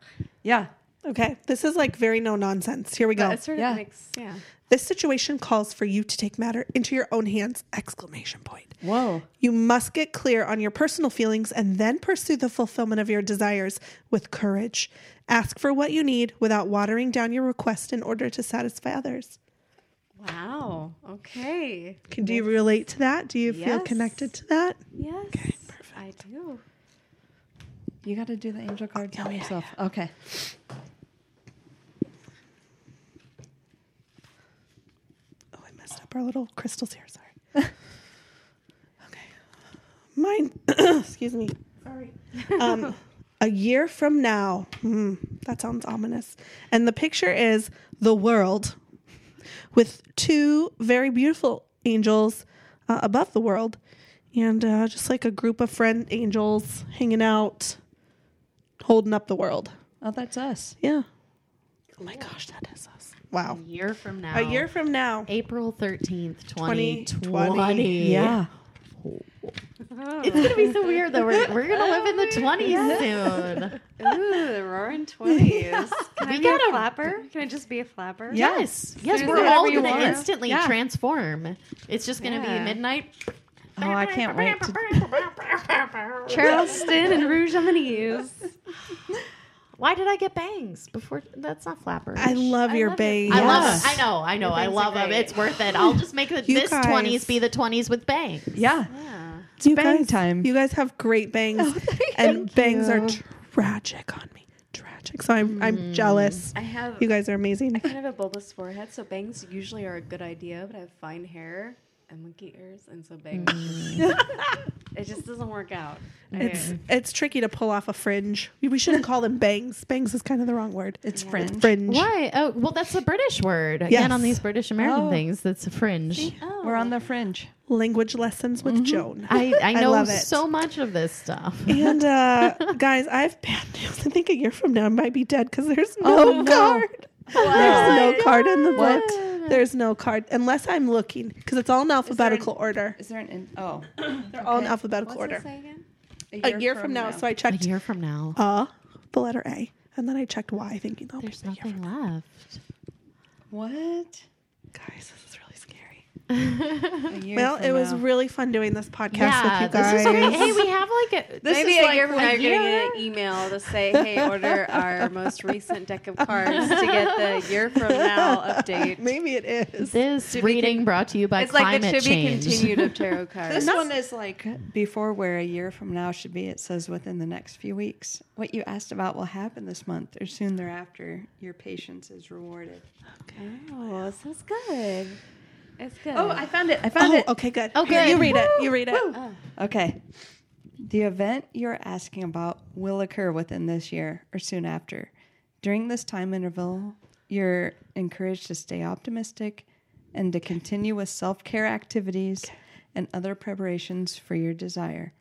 Yeah. Okay. This is like very no nonsense. Here we go. But sort of Yeah. makes yeah. This situation calls for you to take matter into your own hands! Exclamation point. Whoa. You must get clear on your personal feelings and then pursue the fulfillment of your desires with courage. Ask for what you need without watering down your request in order to satisfy others. Wow. Okay. Can, do you relate to that? Do you feel connected to that? Yes. Okay, perfect. I do. You got to do the angel cards Oh, yeah, yourself. Okay. Oh, I messed up our little crystals here. Sorry. [laughs] okay. Mine, [coughs] excuse me. Sorry. Um, [laughs] a year from now. Hmm, that sounds ominous. And the picture is the world with two very beautiful angels uh, above the world and uh, just like a group of friend angels hanging out, holding up the world. Oh, that's us. Yeah. Oh my gosh, that is us. Wow. A year from now. A year from now. April 13th, 2020. 2020. Yeah. It's going to be so weird though. We're, we're going to live in the 20s soon. Ooh, the roaring twenties. [laughs] Can I We be gotta- a flapper? Can I just be a flapper? Yes. Yes, do we're all going to want. instantly Yeah. transform. It's just going to Yeah. be midnight. Oh, I can't wait to. [laughs] [laughs] Charleston and Rouge on the knees. Why did I get bangs before? That's not flapper. I love I your love your bangs. I love Yes. it. I know. I know. I love them. It's worth it. I'll just make the, [laughs] this 20s be the 20s with bangs. Yeah. Yeah. It's you bang guys, time. You guys have great bangs, Oh, and bangs are tragic on me. Tragic. So I'm I'm mm. jealous. I have You guys are amazing. I kind of have a bulbous forehead, so bangs usually are a good idea, but I have fine hair and monkey ears, and so bangs. [laughs] it just doesn't work out. It's I- it's tricky to pull off a fringe. We we shouldn't call them [laughs] bangs. Bangs is kind of the wrong word. It's fringe. Fringe. Why? Oh, well, that's the British word. Again, on these British American Oh. things, that's a fringe. oh. We're on the fringe. Language lessons with Joan. I, [laughs] I know love it. so much of this stuff. And uh, guys, I have bad news. I think a year from now I might be dead because there's no Oh, no. card. There's no card in the What? Book. There's no card unless I'm looking because it's all in alphabetical order. Is there an? In, oh, [clears throat] They're all in alphabetical What's order. say again? A year, from, now, so I checked a year from now, uh, the letter A, and then I checked Y, thinking, oh, there's maybe a year nothing from left. what? Guys, this is really scary. A year [laughs] Well, from it was really fun doing this podcast yeah, with you this guys. is. Hey, we have like a This Maybe is a like year from now, you're going to year? get an email to say, hey, order our most recent deck of cards to get the year from now [laughs] update. Maybe it is. this To be reading con- brought to you by it's like climate it should change. be continued of tarot [laughs] cards. This one is like before where a year from now should be. It says within the next few weeks. What you asked about will happen this month or soon thereafter. Your patience is rewarded. Oh, this is good. It's good. Oh, I found it. I found Oh, it. okay, good. Oh, Here, good. You read it. You read it. Oh. Okay. The event you're asking about will occur within this year or soon after. During this time interval, you're encouraged to stay optimistic and to continue with self care activities and other preparations for your desire.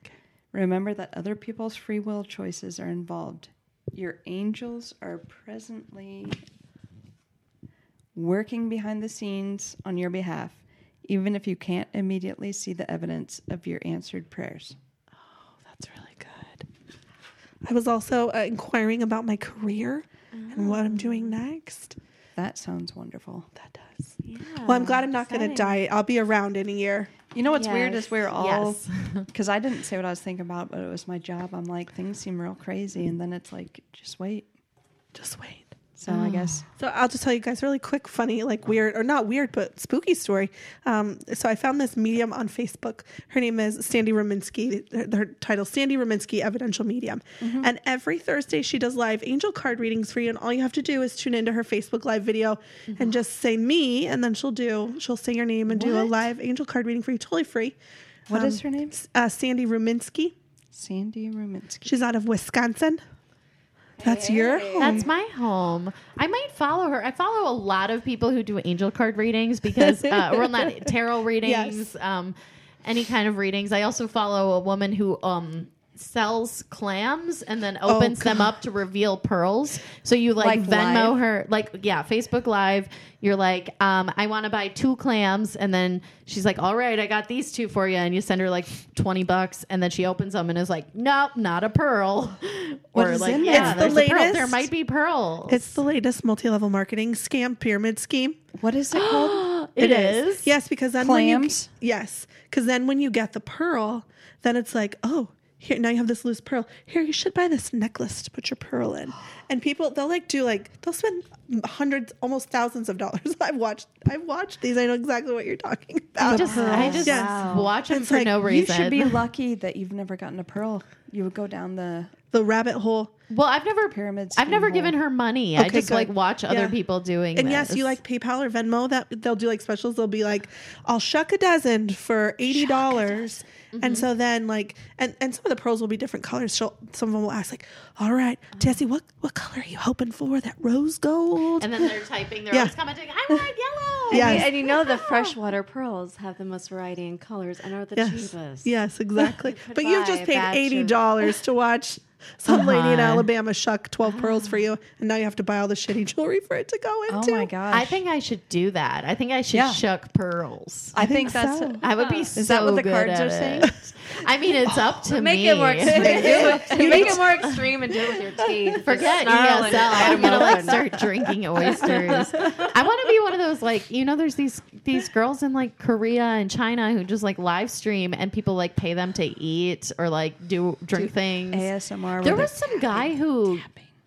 Remember that other people's free will choices are involved. Your angels are presently working behind the scenes on your behalf, even if you can't immediately see the evidence of your answered prayers. Oh, that's really good. I was also uh, inquiring about my career and what I'm doing next. That sounds wonderful. That does. well, I'm glad I'm not going to die. I'll be around in a year. You know what's weird is we're all Yes. [laughs] because I didn't say what I was thinking about, but it was my job. I'm like things seem real crazy, and then it's like just wait. Just wait. So I guess So I'll just tell you guys really quick, funny, like weird or not weird, but spooky story. Um, so I found this medium on Facebook. Her name is Sandy Rominsky. Her, her title Sandy Rominsky, Evidential Medium. And every Thursday she does live angel card readings for you. And all you have to do is tune into her Facebook live video and just say me, and then she'll do she'll say your name and do a live angel card reading for you, totally free. What Um, is her name? Uh, Sandy Rominsky. Sandy Ruminsky. She's out of Wisconsin. That's your home. That's my home. I might follow her. I follow a lot of people who do angel card readings because, uh, [laughs] well, not tarot readings, Yes. um, any kind of readings. I also follow a woman who um, sells clams and then opens them up to reveal pearls. So you like, Like Venmo live? her, like yeah, Facebook Live. You're like, um, I want to buy two clams, and then she's like, all right, I got these two for you, and you send her like twenty bucks, and then she opens them and is like, nope, not a pearl. What or like, in yeah, there? It's the there's a pearl. latest- There might be pearls. It's the latest multi-level marketing scam pyramid scheme. What is it called? [gasps] It is. Yes, because then when you Clams? yes, because then when you get the pearl, then it's like, oh, here now you have this loose pearl. Here you should buy this necklace to put your pearl in. And people they'll like do like they'll spend hundreds, almost thousands of dollars. [laughs] I've watched I've watched these. I know exactly what you're talking about. I just, I just Yes. watch them It's for like, no you You should be [laughs] lucky that you've never gotten a pearl. You would go down the the rabbit hole. Well, I've never Pyramid I've never given her money. I Okay, just like good. watch other Yeah. people doing. And yes, this. you like PayPal or Venmo that they'll do like specials. They'll be like, I'll shuck a dozen for eighty dollars. And so then like and, and some of the pearls will be different colors. She'll, some of them will ask like, All right, Jesse, what what color are you hoping for? That rose gold? and then they're [laughs] typing. They're Yeah. always commenting. I want [laughs] yellow. Yes. And you know the freshwater pearls have the most variety in colors and are the yes. cheapest. Yes, [laughs] exactly. but you've buy just a paid batch eighty dollars to watch some lady in Uh-huh. Alabama shuck twelve pearls for you, and now you have to buy all the shitty jewelry for it to go oh into. Oh my gosh! I think I should do that. I think I should Yeah. shuck pearls. I think, think that's. so. I would be Is so that what the good cards at are it. saying? I mean, it's up to Make me. [laughs] it more extreme. [laughs] you make it more [laughs] extreme and do it with your teeth. Forget ESL. I'm gonna like start drinking oysters. I want to be one of those like you know, there's these these girls in like Korea and China who just like live stream and people like pay them to eat or like do drink things. ASMR. There was some guy who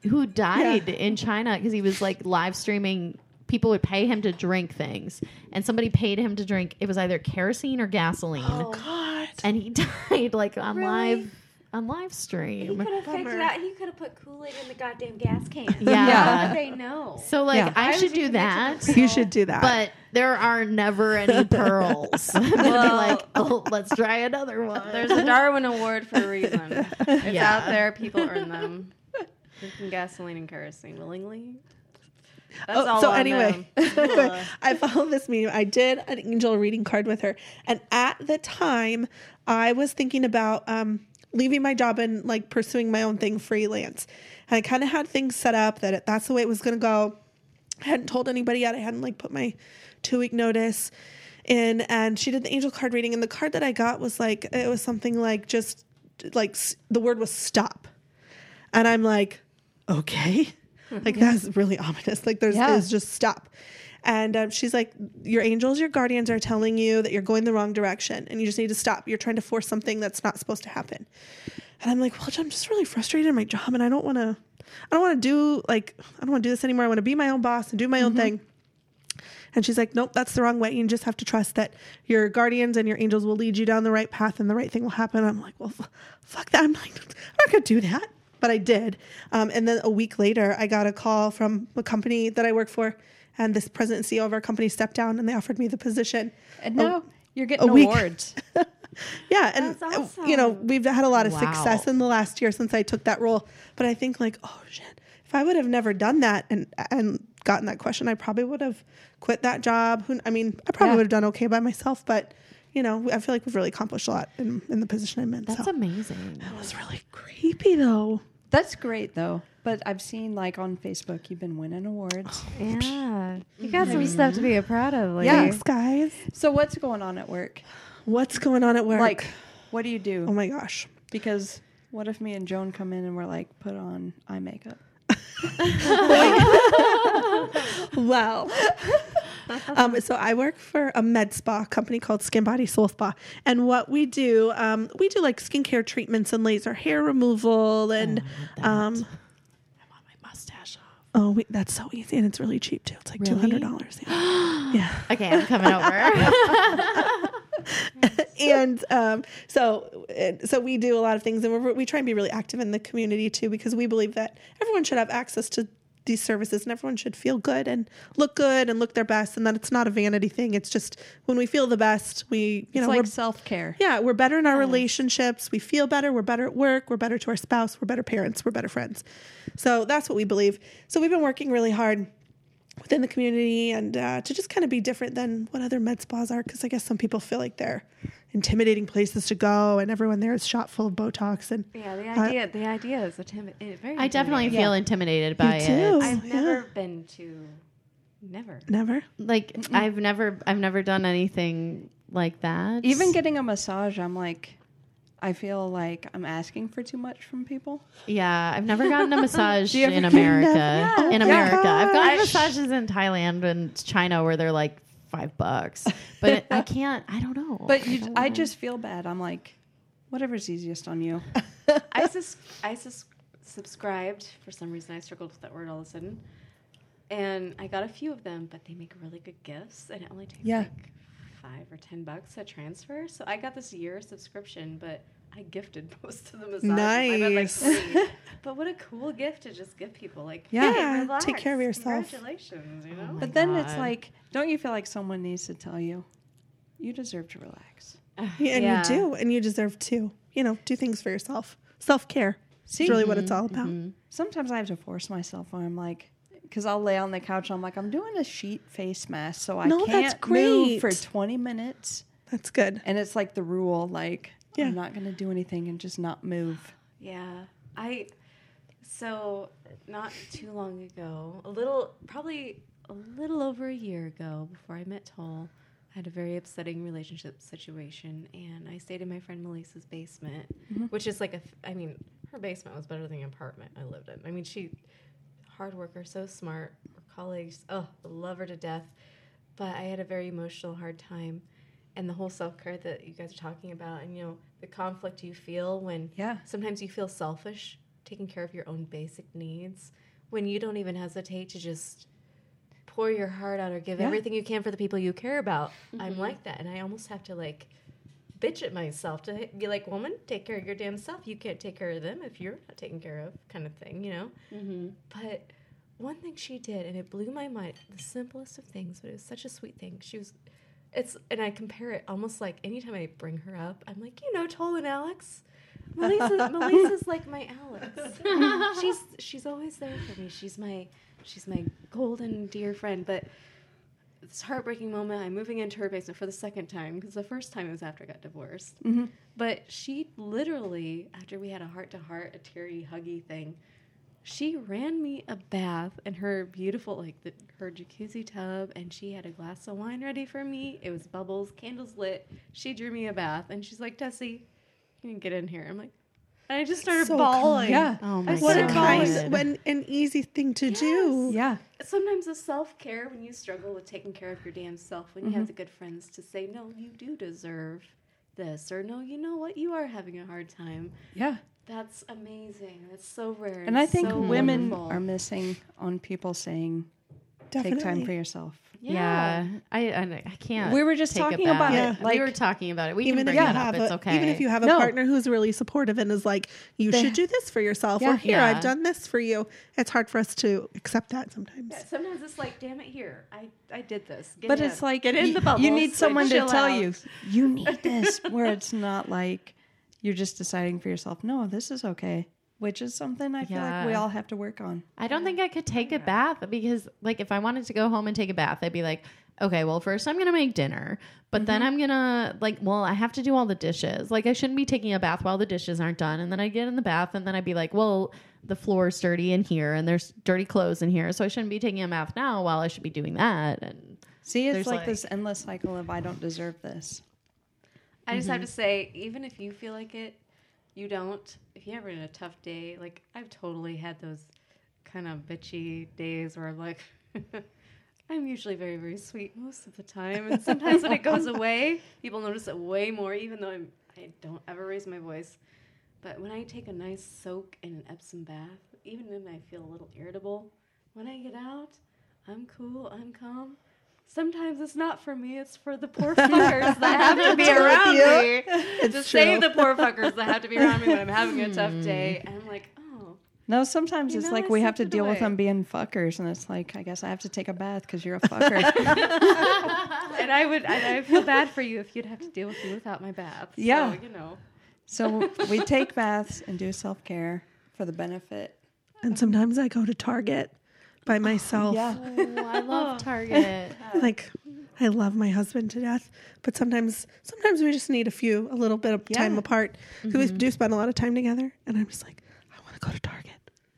who died in China because he was like live streaming. People would pay him to drink things, and somebody paid him to drink. It was either kerosene or gasoline, Oh God. and he [laughs] died like on Really? live on live He stream. could have figured Bummer. out. He could have put Kool Aid in the goddamn gas can. Yeah. How would they know? So like Yeah. I Why should do that. You should do that. But there are never any [laughs] pearls. [laughs] I'm gonna be Well- like, oh, let's try another one. There's a Darwin Award for a reason. It's Yeah. out there. People earn them. Drinking gasoline and kerosene willingly. Oh, so anyway, [laughs] [laughs] I followed this medium. I did an angel reading card with her, and at the time, I was thinking about um, leaving my job and like pursuing my own thing freelance. And I kind of had things set up that it, that's the way it was going to go. I hadn't told anybody yet. I hadn't like put my two week notice in, and she did the angel card reading, and the card that I got was like it was something like just like the word was stop, and I'm like, okay. Like that's really ominous. Like there's Yeah. is just stop. And um, she's like, Your angels, your guardians are telling you that you're going the wrong direction and you just need to stop. You're trying to force something that's not supposed to happen. And I'm like, Well, I'm just really frustrated in my job and I don't want to, I don't want to do like, I don't want to do this anymore. I want to be my own boss and do my own thing. And she's like, Nope, that's the wrong way. You just have to trust that your guardians and your angels will lead you down the right path and the right thing will happen. I'm like, Well, f- fuck that. I'm like, I'm not going to do that. But I did. Um, and then a week later, I got a call from a company that I work for. And this president and CEO of our company stepped down and they offered me the position. And now you're getting awards. [laughs] Yeah, and That's uh, you know we've had a lot of Wow. success in the last year since I took that role. But I think like, oh shit, if I would have never done that and and gotten that question, I probably would have quit that job. Who, I mean, I probably Yeah. would have done okay by myself, but you know, I feel like we've really accomplished a lot in, in the position I'm in. That's so amazing. That was really creepy though. That's great though. But I've seen like on Facebook you've been winning awards. [gasps] Yeah. You got some mm-hmm. stuff to be proud of. Lady. Yeah. Thanks, eh? guys. So what's going on at work? What's going on at work? Like, what do you do? oh my gosh. Because what if me and Joan come in and we're like, put on eye makeup? [laughs] Well, [laughs] [laughs] um, so I work for a med spa company called Skin Body Soul Spa, and what we do, um, we do like skincare treatments and laser hair removal, and um, I want my Mustache off. oh, we, that's so easy, and it's really cheap too. It's like two Really? hundred dollars. Yeah. [gasps] yeah. Okay, I'm coming over. [laughs] [laughs] and um, so so we do a lot of things, and we're, we try and be really active in the community too, because we believe that everyone should have access to these services, and everyone should feel good and look good and look their best, and that it's not a vanity thing. It's just when we feel the best, we you It's know like we're self care. yeah we're better in our relationships. We feel better. We're better at work. We're better to our spouse. We're better parents. We're better friends. So that's what we believe. So we've been working really hard within the community and uh, to just kind of be different than what other med spas are because I guess some people feel like they're intimidating places to go and everyone there is shot full of Botox and Yeah, the Uh, idea the idea is intimi- very. I definitely intimidating. feel intimidated by too. it. I've Yeah. never been to, never. never. Like I've never I've never done anything like that. Even getting a massage, I'm like, I feel like I'm asking for too much from people. Yeah, I've never [laughs] gotten a massage [laughs] in America. Never? In America, I've gotten massages in Thailand and China where they're like five bucks, [laughs] but I can't. I don't know. But you, don't I just feel bad. I'm like, whatever's easiest on you. [laughs] I sus- I sus- subscribed for some reason. I struggled with that word all of a sudden, and I got a few of them. But they make really good gifts, and it only takes Yeah. like five or ten bucks to transfer. So I got this year subscription, but I gifted [laughs] most of the massages. I had, like, Nice. [laughs] but what a cool gift to just give people! Like, Yeah. hey, relax. take care of yourself. Congratulations, you know. Oh my But then it's like, don't you feel like someone needs to tell you, you deserve to relax? Uh, [laughs] yeah, and Yeah. you do, and you deserve to, you know, do things for yourself. Self care is See? really what it's mm-hmm. all about. Mm-hmm. Sometimes I have to force myself when I'm like, because I'll lay on the couch. I'm like, I'm doing a sheet face mask, so I No, can't move great. for 20 minutes. That's good. And it's like the rule, like Yeah. I'm not going to do anything and just not move. Yeah, I. So not too long ago, a little, probably a little over a year ago, before I met Toll, I had a very upsetting relationship situation, and I stayed in my friend Melissa's basement, mm-hmm. which is like a. th- I mean, her basement was better than the apartment I lived in. I mean, she, hard worker, so smart. Her colleagues, oh, love her to death. But I had a very emotional, hard time. And the whole self care that you guys are talking about, and you know, the conflict you feel when Yeah. sometimes you feel selfish taking care of your own basic needs when you don't even hesitate to just pour your heart out or give Yeah. everything you can for the people you care about. I'm mm-hmm. like that. And I almost have to like bitch at myself to be like, woman, take care of your damn self. You can't take care of them if you're not taken care of, kind of thing, you know? Mm-hmm. But one thing she did, and it blew my mind, the simplest of things, but it was such a sweet thing. She was, it's, and I compare it almost like anytime I bring her up, I'm like, you know, Toll and Alex. Melissa, [laughs] Melissa's like my Alex. [laughs] she's she's always there for me. She's my she's my golden dear friend. But this heartbreaking moment, I'm moving into her basement for the second time because the first time it was after I got divorced. Mm-hmm. But she literally, after we had a heart to heart, a teary, huggy thing, she ran me a bath in her beautiful, like the, her jacuzzi tub, and she had a glass of wine ready for me. It was bubbles, candles lit. She drew me a bath, and she's like, Tessie, you can get in here. I'm like, And I just started So bawling. Yeah. Oh my I What a What kind, when an easy thing to do. Yeah. Sometimes the self care when you struggle with taking care of your damn self, when you Mm-hmm. have the good friends to say, no, you do deserve this, or no, you know what, you are having a hard time. Yeah. That's amazing. That's so rare. And I think so women wonderful. are missing on people saying, Definitely. take time for yourself. Yeah, I, I I can't. We were just take talking back. about it, we were talking about it. We even can if you it up. have It's a, okay. even if you have a No. partner who's really supportive and is like, you They- should do this for yourself, Yeah. or here Yeah. I've done this for you. It's hard for us to accept that sometimes. Yeah, sometimes it's like, damn it, here, I, I did this. Get But in. it's like get in y- the bubble. you need someone to tell you, you [laughs] need this, where it's not like you're just deciding for yourself, no, this is okay, which is something I feel like we all have to work on. I don't think I could take a bath because, like, if I wanted to go home and take a bath, I'd be like, okay, well, first I'm gonna make dinner, but then mm-hmm. I'm gonna like, well, I have to do all the dishes. Like, I shouldn't be taking a bath while the dishes aren't done, and then I get in the bath, and then I'd be like, well, the floor's dirty in here, and there's dirty clothes in here, so I shouldn't be taking a bath now while I should be doing that. And See, it's There's like, like- this endless cycle of I don't deserve this. I just Mm-hmm. have to say, even if you feel like it, you don't. If you're ever in a tough day, like I've totally had those kind of bitchy days where I'm like, [laughs] I'm usually very, very sweet most of the time, and sometimes when it goes [laughs] away, people notice it way more, even though I'm I don't ever raise my voice. But when I take a nice soak in an Epsom bath, even when I feel a little irritable, when I get out, I'm cool, I'm calm. Sometimes it's not for me, it's for the [laughs] poor fuckers that have to be around me. It's to true. save the poor fuckers that have to be around me when I'm having a tough hmm. day. And I'm like, oh, No, sometimes You it's know, like I we have to slipped it deal with them being fuckers, and it's like I guess I have to take a bath because you're a fucker. [laughs] [laughs] and I would, and I feel bad for you if you'd have to deal with me without my bath. Yeah. So, you know. so we take baths and do self care for the benefit. And sometimes I go to Target by [laughs] myself. Yeah, oh, I love Target. [laughs] Like I love my husband to death, but sometimes sometimes we just need a few a little bit of time Yeah. apart because we do spend a lot of time together. And I'm just like, I want to go to Target.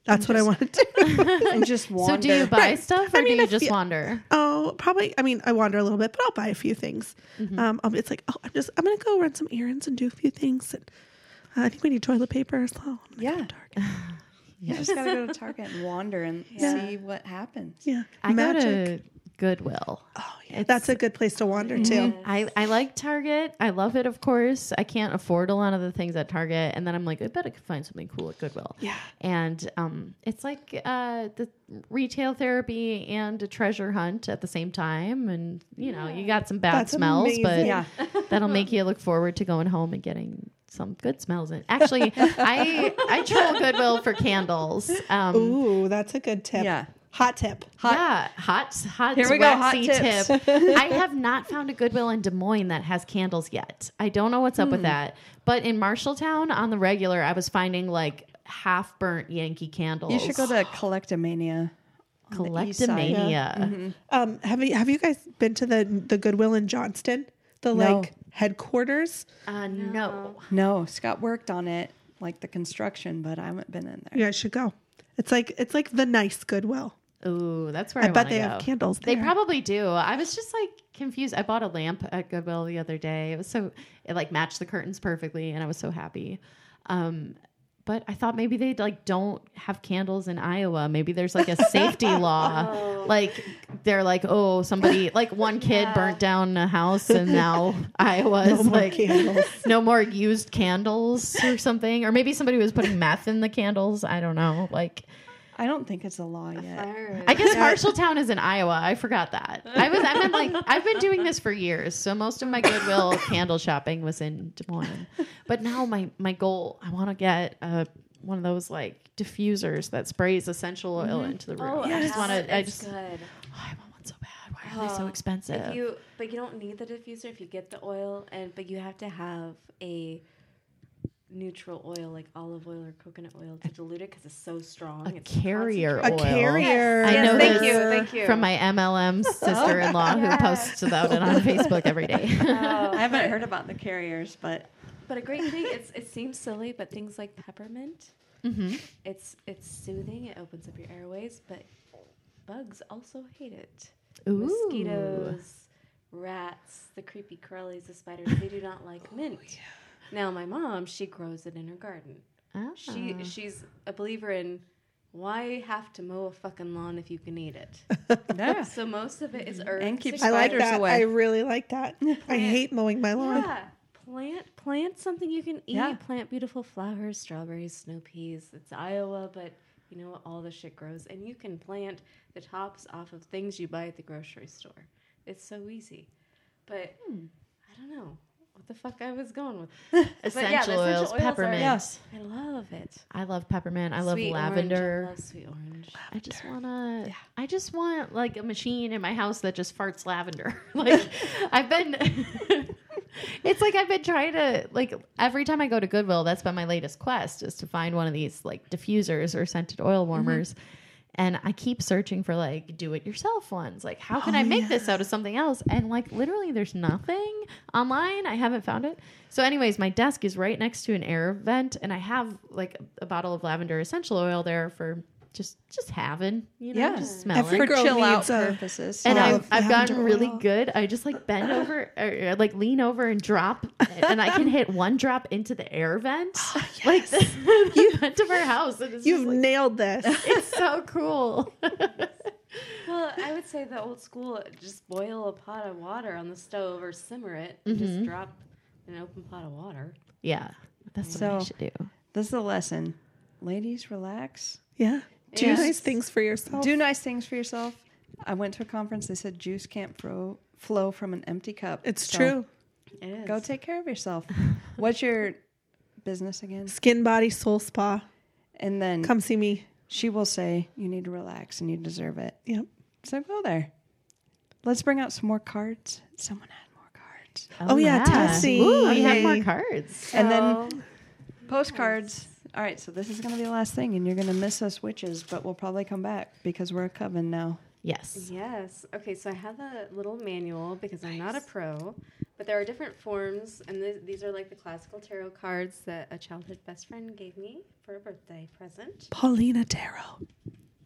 That's what I want to do. [laughs] and just wander. So, do you buy Right. stuff or I mean, do you just you- wander? oh, probably. I mean, I wander a little bit, but I'll buy a few things. Um, I'll- it's like, oh, I'm just I'm gonna go run some errands and do a few things. And uh, I think we need toilet paper as well. I'm gonna go Yeah. You just gotta go to Target and wander and [laughs] see what happens. Yeah, I magic. go to Goodwill. Oh, yeah. That's a good place to wander too. I, I like Target. I love it, of course. I can't afford a lot of the things at Target. And then I'm like, I bet I could find something cool at Goodwill. Yeah. And um, it's like uh, the retail therapy and a treasure hunt at the same time. And, you know, you got some bad That's smells, but. Yeah. [laughs] that'll make you look forward to going home and getting some good smells in. Actually, I I troll Goodwill for candles. Um, Ooh, that's a good tip. Yeah. Hot tip. yeah, hot, hot. Here we go, hot tips. tip. I have not found a Goodwill in Des Moines that has candles yet. I don't know what's up Hmm. with that. But in Marshalltown, on the regular, I was finding like half burnt Yankee candles. You should go to Collectomania. on the east side. Collectomania. Um, have you have you guys been to the the Goodwill in Johnston? The No. like headquarters? Uh, no. No, Scott worked on it, like the construction, but I haven't been in there. You guys should go. It's like it's like the nice Goodwill. Ooh, that's where I, I bet they go. have candles They probably do. I was just like confused. I bought a lamp at Goodwill the other day. It was so it like matched the curtains perfectly, and I was so happy. Um, but I thought maybe they like don't have candles in Iowa. Maybe there's like a [laughs] safety law. Oh. Like they're like, oh, somebody like one kid burnt down a house, and now [laughs] Iowa is more like candles. [laughs] no more used candles or something. Or maybe somebody was putting meth in the candles. I don't know. Like. I don't think it's a law yet. [laughs] I guess Marshalltown is in Iowa. I forgot that. I was. I've been like. I've been doing this for years. So most of my Goodwill [laughs] candle shopping was in Des Moines. But now my my goal. I want to get uh, one of those like diffusers that sprays essential oil into the room. Oh, I just want to. I just. good. Oh, I want one so bad. Why are they so Oh, expensive? If you, but you don't need the diffuser if you get the oil, and but you have to have a neutral oil like olive oil or coconut oil to dilute it because it's so strong. a it's carrier A oil. carrier. I Yes, know thank this you, thank you. from my MLM [laughs] sister-in-law who posts about it on Facebook every day. [laughs] I haven't heard about the carriers, but But a great thing, it's it seems silly, but things like peppermint, Mm-hmm. it's it's soothing. It opens up your airways, but bugs also hate it. Ooh. Mosquitoes, rats, the creepy crawlies, the spiders, they do not like mint. Now my mom, she grows it in her garden. She Ah. she's a believer in why have to mow a fucking lawn if you can eat it. [laughs] Yeah. So most of it is herbs. And keep I like that. away. I really like that. I hate mowing my lawn. Yeah. Plant plant something you can eat. Yeah. Plant beautiful flowers, strawberries, snow peas. It's Iowa, but you know what? All the shit grows. And you can plant the tops off of things you buy at the grocery store. It's so easy. But Hmm. I don't know what the fuck I was going with. [laughs] But Essential yeah, the essential oils, oils are- peppermint. Yes. I love it. I love peppermint. I love Sweet orange, lavender. I love sweet orange. I just wanna. I just want like a machine in my house that just farts lavender. [laughs] like [laughs] I've been. it's like I've been trying to like every time I go to Goodwill. That's been my latest quest is to find one of these like diffusers or scented oil mm-hmm. warmers. And I keep searching for like do it yourself ones. Like, how can I oh, make this out of something else? And like, literally, there's nothing online. I haven't found it. So, anyways, my desk is right next to an air vent, and I have like a bottle of lavender essential oil there for just just having, you know, Yeah. just smelling. Every For girl chill uh, out needs a- purposes. and I've, I've gotten really oil. good. I just like bend over, or, or, like lean over and drop, and I can hit one drop into the air vent, [gasps] oh, [laughs] like [laughs] the, the vent of our house. And it's You've like, nailed this. [laughs] it's so cool. Well, I would say the old school just boil a pot of water on the stove or simmer it and just mm-hmm. drop an open pot of water. yeah, that's what I should do. This is a lesson. Ladies, relax. Yeah. Do Yes. nice things for yourself. Do nice things for yourself. I went to a conference. They said juice can't flow, flow from an empty cup. it's So true. It is. Go take care of yourself. What's your business again? Skin Body Soul Spa. And then Come see me. she will say, You need to relax and you deserve it. Yep. So go there. Let's bring out some more cards. Someone had more cards. Oh, oh yeah, Tessie. Ooh, we have more cards. And then postcards. All right, so this is going to be the last thing, and you're going to miss us witches, but we'll probably come back because we're a coven now. Yes. Yes. Okay, so I have a little manual because I'm not a pro, but there are different forms, and th- these are like the classical tarot cards that a childhood best friend gave me for a birthday present. Paulina Tarot.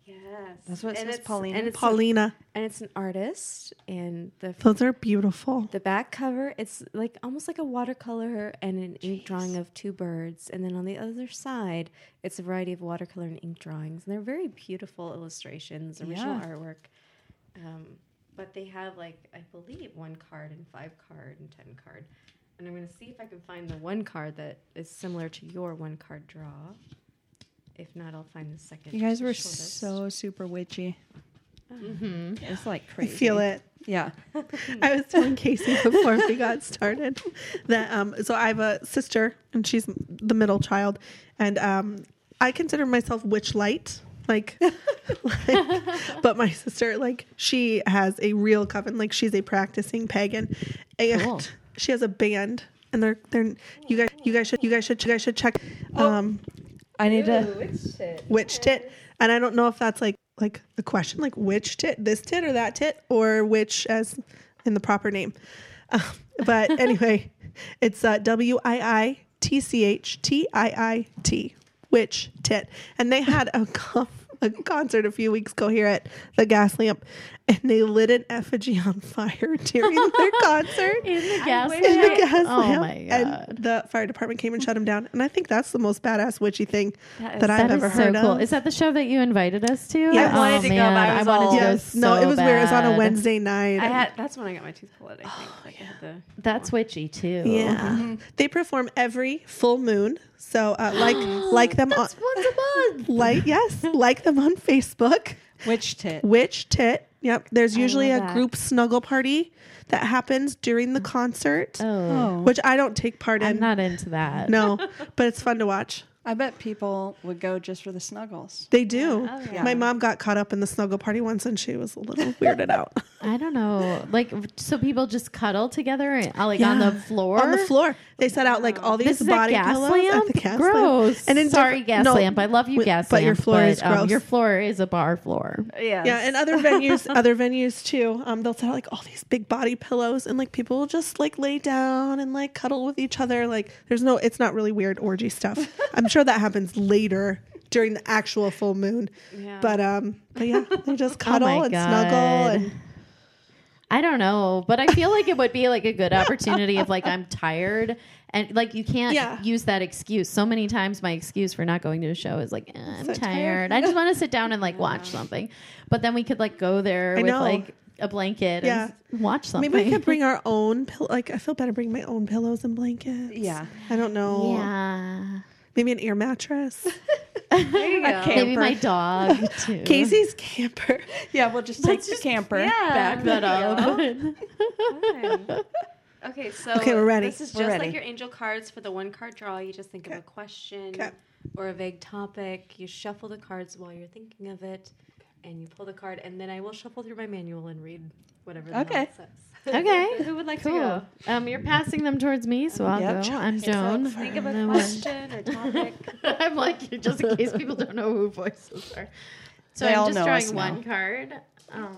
Yes. That's what it and says, Paulina. And it's, Paulina. and it's an artist, and the Those are beautiful. The back cover, it's like almost like a watercolor and an ink drawing of two birds. And then on the other side, it's a variety of watercolor and ink drawings. And they're very beautiful illustrations, original Yeah. artwork. Um, but they have like, I believe, one card and five card and ten card. And I'm going to see if I can find the one card that is similar to your one card draw. If not, I'll find the second. You guys were shortest. so super witchy. It's like crazy. I feel it. Yeah. I was telling Casey [laughs] before we got started that um so I have a sister and she's the middle child and um I consider myself witch light like, [laughs] like but my sister like she has a real coven like she's a practicing pagan and Cool. she has a band and they're they're you guys you guys should you guys should you guys should check um I need to. which tit? and I don't know if that's like like the question like which tit this tit or that tit or which as in the proper name. Um, but [laughs] anyway it's uh, w-i-i-t-c-h-t-i-i-t which tit? And they had a, [laughs] con- a concert a few weeks ago here at the gas lamp and they lit an effigy on fire [laughs] during their [laughs] concert In the gas in the gas Oh lamp. my god. And the fire department came and shut them down. And I think that's the most badass witchy thing that, is- I've That ever is heard so cool. of. Is that the show that you invited us to? Yes. I wanted to oh, go, but I was I wanted all- to go yes. no, it was weird. It was on a. Wednesday night. I had, that's when I got my tooth pulled, I think. Oh, like I had the, That's witchy too. yeah. Mm-hmm. They perform every full moon. So uh, like [gasps] like them on Once a month. [laughs] like yes, like them on Facebook. Which tit? Witch tit. Yep. There's usually a that. group snuggle party that happens during the concert, Oh, which I don't take part in. I'm not into that. no, [laughs] but it's fun to watch. I bet people would go just for the snuggles. They do. Oh, yeah. My mom got caught up in the snuggle party once, and she was a little [laughs] weirded out. I don't know. Like, so people just cuddle together, and, uh, like on the floor. On the floor, they set out like all these This is body a gas pillows lamp. at the gas gross. lamp. And in sorry, different- gas no, lamp. I love you, wi- gas but lamp. your floor is um, gross. your floor is a bar floor. yeah. Yeah, and other [laughs] venues, other venues too. Um, they'll set out like all these big body pillows, and like people will just like lay down and like cuddle with each other. Like, there's no, it's not really weird orgy stuff. [laughs] I'm sure that happens later during the actual full moon. Yeah. But um, but yeah, they just cuddle Oh and God. snuggle and I don't know, but I feel like it would be like a good [laughs] opportunity if like I'm tired and like you can't Yeah. use that excuse. So many times my excuse for not going to a show is like eh, I'm So tired. tired. I just want to sit down and like watch [laughs] something. But then we could like go there I with know. like a blanket Yeah. and watch something. Maybe we could bring our own pill- like I feel better bringing my own pillows and blankets. Yeah. I don't know. yeah. Maybe an ear mattress. [laughs] There you go. Maybe my dog too. [laughs] Casey's camper. Yeah, we'll just take the camper. Yeah. Back that up. Fine. Okay, so Okay, we're ready. This is We're just ready. like your angel cards for the one card draw. You just think of a question or a vague topic. You shuffle the cards while you're thinking of it, and you pull the card, and then I will shuffle through my manual and read whatever the hell Okay. it says. Okay. [laughs] Who would like Cool. to go? Um, you're passing them towards me, so I'll Yep. go. I'm Joan. Think of a question or topic. [laughs] I'm like, just in case people don't know who voices are. So They I'm all just know us drawing now. one card. Um,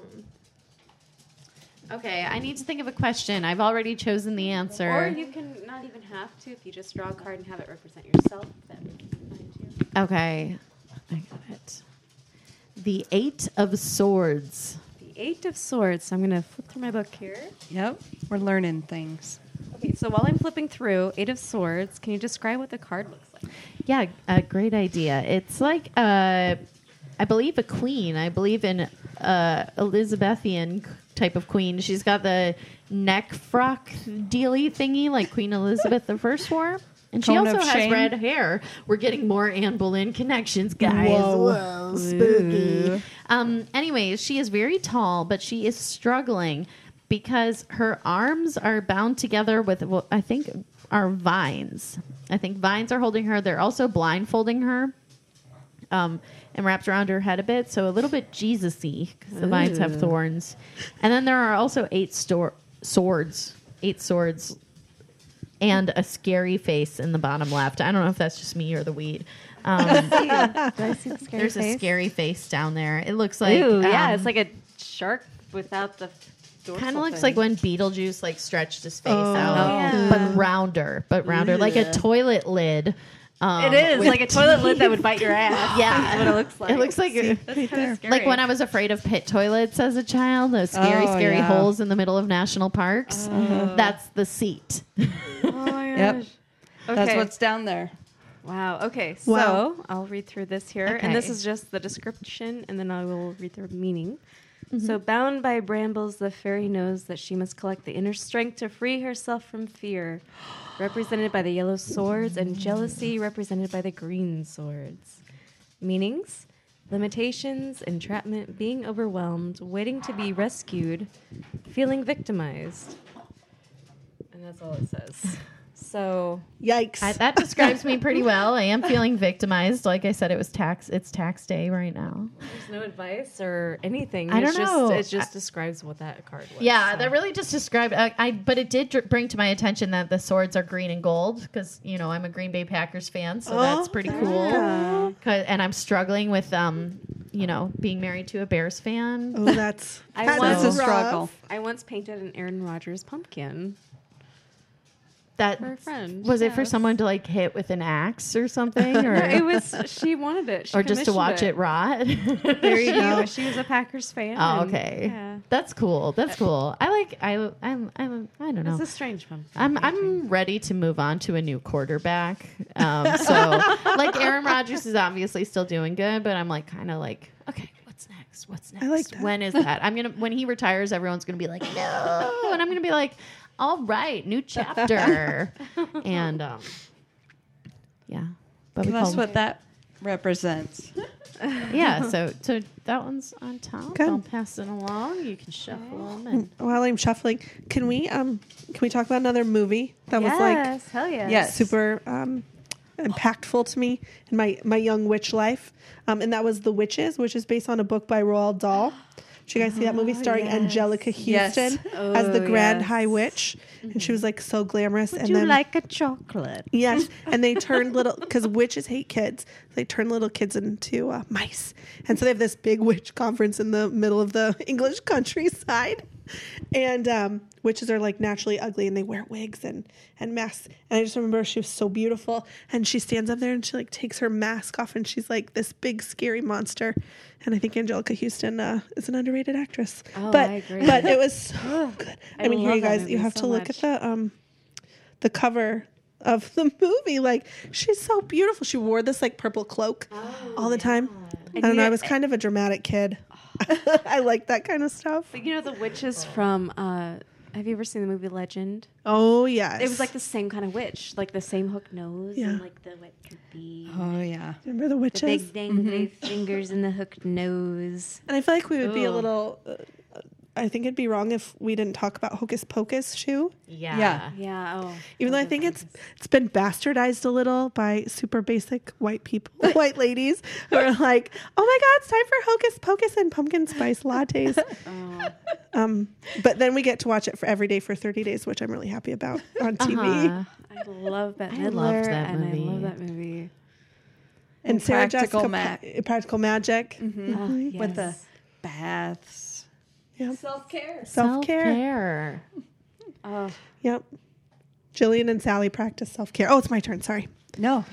okay, I need to think of a question. I've already chosen the answer. Or you can not even have to. If you just draw a card and have it represent yourself, that would be fine too. okay, I got it. The Eight of Swords. The Eight of Swords. So I'm going to flip through my book here. Yep. We're learning things. Okay, so while I'm flipping through Eight of Swords, can you describe what the card looks like? Yeah, a great idea. It's like uh, I believe a queen. I believe in uh, Elizabethan type of queen. She's got the neck frock dealy thingy like Queen Elizabeth the First wore. And she also has shame. red hair. We're getting more Anne Boleyn connections, guys. Whoa. Whoa, spooky. Um, anyways, she is very tall, but she is struggling because her arms are bound together with what I think are vines. I think vines are holding her. They're also blindfolding her um, and wrapped around her head a bit, so a little bit Jesus-y because the vines have thorns. And then there are also eight stor- swords, eight swords, and a scary face in the bottom left. I don't know if that's just me or the weed. Um, [laughs] there's a scary face down there. It looks like Ooh, yeah, um, it's like a shark without the kind of looks like when Beetlejuice like stretched his face Oh. out, yeah. but rounder, but rounder, like a toilet lid. Um, It is with like a toilet lid that would bite your ass. [laughs] Yeah. That's what it looks like. It looks like That's kind of scary. like when I was afraid of pit toilets as a child, those scary, Oh, scary yeah. holes in the middle of national parks. That's the seat. Oh my [laughs] gosh. Yep. gosh. That's Okay. what's down there. Wow. Okay. So Wow. I'll read through this here, and this is just the description, and then I will read the meaning. Mm-hmm. So, bound by brambles, the fairy knows that she must collect the inner strength to free herself from fear, [gasps] represented by the yellow swords, and jealousy, represented by the green swords. Meanings limitations, entrapment, being overwhelmed, waiting to be rescued, feeling victimized. And that's all it says. [laughs] So, Yikes. I, that describes me pretty [laughs] well. I am feeling victimized. Like I said, it was tax. It's tax day right now. There's no advice or anything. I don't It's know. Just, it just describes what that card was. Yeah, so. that really just described. Uh, I but it did dr- bring to my attention that the swords are green and gold because you know I'm a Green Bay Packers fan, so that's pretty cool. And I'm struggling with um, you know, being married to a Bears fan. oh, that's that's want- It's a struggle. I once painted an Aaron Rodgers pumpkin That for a friend. was it for someone to like hit with an axe or something, [laughs] or it was. She wanted it. She or just to watch it, rot. [laughs] There you go. [laughs] She was a Packers fan. Oh, okay. Yeah. That's cool. That's cool. I like. I. I'm. I'm. I don't know. It's a strange pumpkin. I'm I'm ready to move on to a new quarterback. Um, so like Aaron Rodgers is obviously still doing good, but I'm like kind of like okay, what's next? What's next? like that. When is that? I'm gonna when he retires, everyone's gonna be like no, and I'm gonna be like, all right, new chapter, [laughs] and um, yeah, but That's what that represents. [laughs] yeah. So so that one's on top. Good. I'll pass it along. You can shuffle them and. While I'm shuffling, can we um can we talk about another movie that was like yes, hell yes. Yes. super um impactful to me in my my young witch life? Um, and that was The Witches, which is based on a book by Roald Dahl. [gasps] [gasps] Did you guys see that movie starring Anjelica Yes. Huston as the Oh, Grand yes. High Witch? And she was like so glamorous. and you then like a chocolate? Yes, [laughs] and they turned little because witches hate kids. They turn little kids into uh, mice, and so they have this big witch conference in the middle of the [laughs] English countryside. And um, witches are like naturally ugly and they wear wigs and and masks. And I just remember she was so beautiful. And she stands up there and she like takes her mask off and she's like this big scary monster. And I think Anjelica Huston uh, is an underrated actress. Oh, but I agree. but it was [laughs] so good. I, I mean, here you guys, you have so to look much. at the um the cover of the [laughs] movie. Like she's so beautiful. She wore this like purple cloak all the time. I don't know. I was kind of a dramatic kid. [laughs] I like that kind of stuff. But you know the witches from. Uh, have you ever seen the movie Legend? Oh yes, It was like the same kind of witch, like the same hook nose Yeah. and like the wet droopy. Oh yeah. remember the The witches. big dangly fingers and the hooked nose. And I feel like we would be a little. Uh, I think it'd be wrong if we didn't talk about Hocus Pocus too. Yeah. Yeah. Yeah. Oh. Even though I think it's it's been bastardized a little by super basic white people, [laughs] white ladies who are like, "Oh my God, it's time for Hocus Pocus and pumpkin spice lattes." [laughs] um, but then we get to watch it for every day for thirty days, which I'm really happy about on TV. Uh-huh. I love Bette I Midler, loved that and I love that movie. And, And Sarah Practical Jessica Ma- Practical Magic, Oh, With the yes. Baths. self care. Self-care. Oh, [laughs] Yep. Gillian and Sally practice self care. Oh, it's my turn. Sorry. No.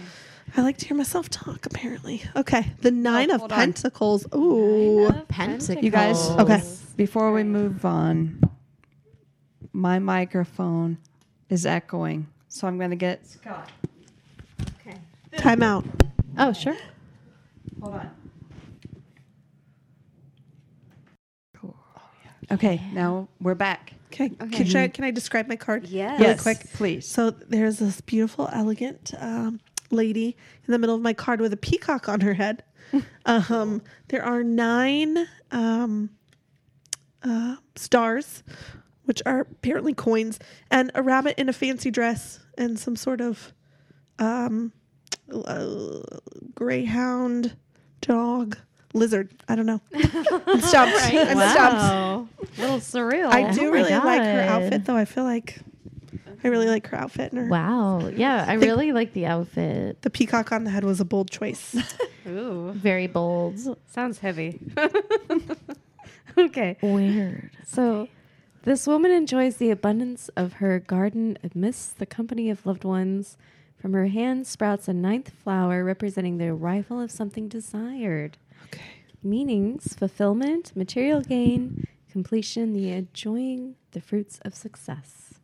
I like to hear myself talk, apparently. Okay. The oh, Nine of hold on. Pentacles. Ooh. Pentacles. You guys, Okay. before we move on, my microphone is echoing. So I'm going to get Scott. Okay. Time out. Oh, sure. Hold on. Okay, now we're back. Okay. Can, I, can I describe my card? Yes. Really yes, quick. please. So there's this beautiful, elegant um, lady in the middle of my card with a peacock on her head. [laughs] um, there are nine um, uh, stars, which are apparently coins, and a rabbit in a fancy dress and some sort of um, uh, greyhound dog lizard. I don't know. I'm stumped. I'm stumped. A little surreal. I do Oh my really like her outfit, though. I feel like I really like her outfit and her. Wow. Yeah, I really like the outfit. The peacock on the head was a bold choice. [laughs] Ooh. Very bold. Sounds heavy. [laughs] okay. Weird. So, this woman enjoys the abundance of her garden amidst the company of loved ones. From her hand sprouts a ninth flower representing the arrival of something desired. Okay. Meanings fulfillment, material gain, completion, the enjoying the fruits of success.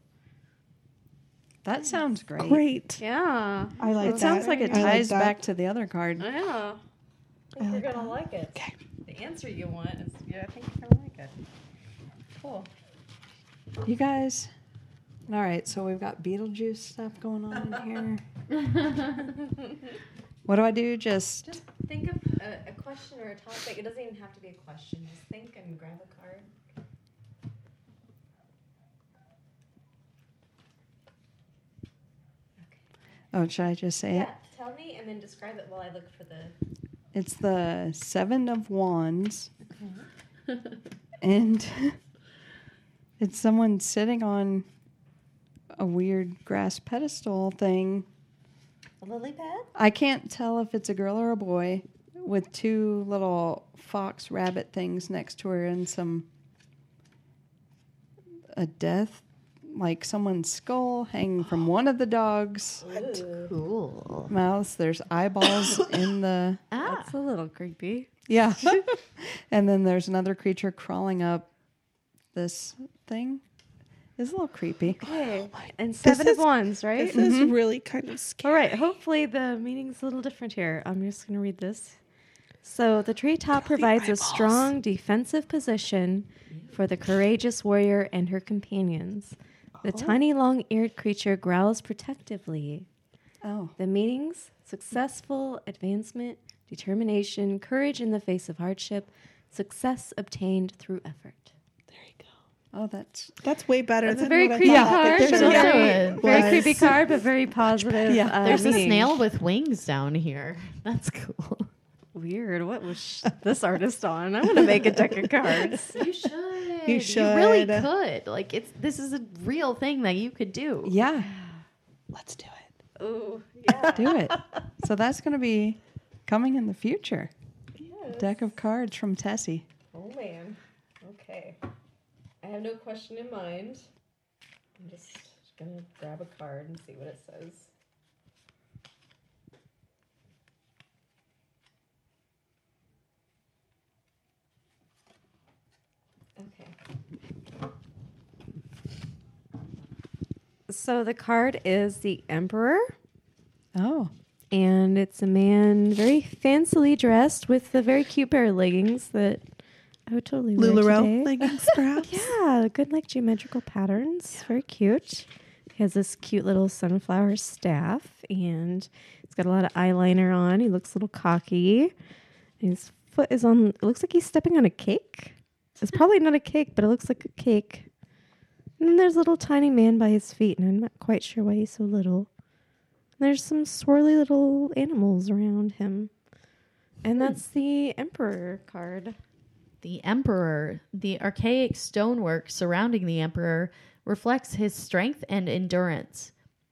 That sounds great. Great. Yeah. I like It sounds like it I like ties that. back to the other card. Yeah. I think you're going to like it. Okay. The answer you want is, yeah, I think you're going to like it. Cool. You guys. All right, so we've got Beetlejuice stuff going on in here. [laughs] what do I do? Just just Think of a, a question or a topic. It doesn't even have to be a question. Just think and grab a card. oh, should I just say it? Yeah, tell me and then describe it while I look for the. It's the Seven of Wands, [laughs] and it's someone sitting on a weird grass pedestal thing. A lily pad? I can't tell if it's a girl or a boy with two little fox rabbit things next to her and some a death like someone's skull hanging from one of the dogs Cool. mouths there's eyeballs in the [coughs] ah. That's a little creepy. yeah [laughs] and then there's another creature crawling up this thing it's a little creepy Okay. Oh and seven is- of wands, right? This is mm-hmm. really kind of scary. All right. Hopefully the meaning's a little different here. I'm just going to read this. So the treetop provides a strong defensive position for the courageous warrior and her companions. The oh. tiny long-eared creature growls protectively. oh The meanings successful advancement, determination, courage in the face of hardship, success obtained through effort. Oh that's That's way better That's than a very what I creepy thought. card. There's but a a very, Was. creepy card, but very positive. Yeah. uh, There's a snail with wings down here. [laughs] That's cool. Weird. What was sh- [laughs] this artist on? I want to make a deck of cards. [laughs] You should. You You really could. Like it's this is a real thing that you could do. yeah Let's do it. Ooh, yeah. do it so that's going to be coming in the future deck of cards from tessie Oh man. Okay. I have no question in mind. I'm just gonna grab a card and see what it says. Okay. So the card is the Emperor, Oh. and it's a man very fancily dressed with a very cute pair of leggings that I would totally today. leggings, [laughs] perhaps. Yeah, good like geometrical patterns. Very cute. He has this cute little sunflower staff and he's got a lot of eyeliner on. He looks a little cocky. His foot is on it looks like he's stepping on a cake. It's probably not a cake, but it looks like a cake. And then there's a little tiny man by his feet, and I'm not quite sure why he's so little. There's some swirly little animals around him. And that's the Emperor card. The Emperor, the archaic stonework surrounding the Emperor, reflects his strength and endurance.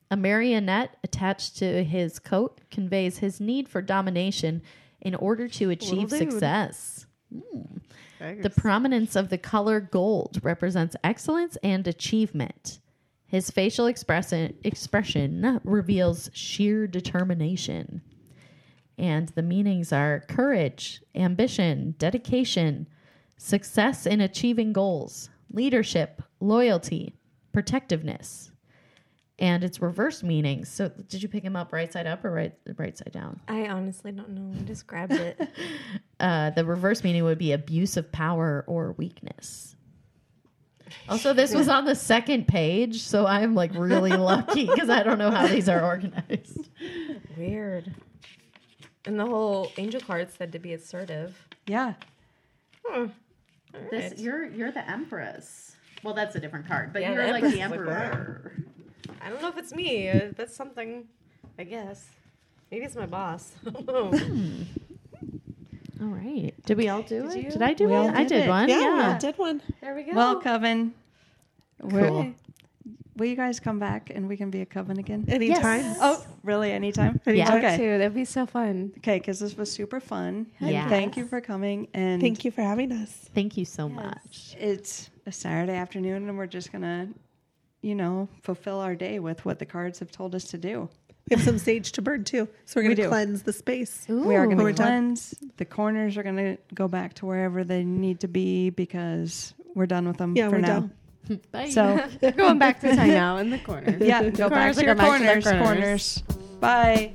A marionette attached to his coat conveys his need for domination in order to achieve success. Hmm. The prominence of the color gold represents excellence and achievement. His facial expression, expression reveals sheer determination. And the meanings are courage, ambition, dedication, success in achieving goals, leadership, loyalty, protectiveness. And its reverse meanings. So, did you pick him up right side up or right right side down? I honestly don't know. I just grabbed it. [laughs] Uh, the reverse meaning would be abuse of power or weakness. Also, this was on the second page, so I'm like really lucky [laughs] because I don't know how these are organized. Weird. And the whole angel card said to be assertive. Yeah. This you're you're the empress. Well, that's a different card, but Yeah, you're the like the is like, emperor. I don't know if it's me. Uh, That's something, I guess. Maybe it's my boss. [laughs] I don't know. All right. Did we all do Did it? you? Did I do We all it? I did did it. one. Yeah, Yeah. I did one. there we go. Well, Coven. we're- Cool. Will you guys come back and we can be a coven again? Anytime. Yes. Oh, really? Anytime? Yeah. Okay. too. That'd be so fun. Okay, because this was super fun. And Yes. Thank you for coming. And Thank you for having us. Thank you so much. It's a Saturday afternoon, and we're just gonna, you know, fulfill our day with what the cards have told us to do. We have some sage to burn too, so we're going to do. cleanse the space. We are going We're to done. cleanse. The corners are going to go back to wherever they need to be because we're done with them Yeah, for we're now. done. [laughs] Bye. So [laughs] They're going back to time now [laughs] in the corner. yeah, go back Corners to your back to their corners. Corners. Bye.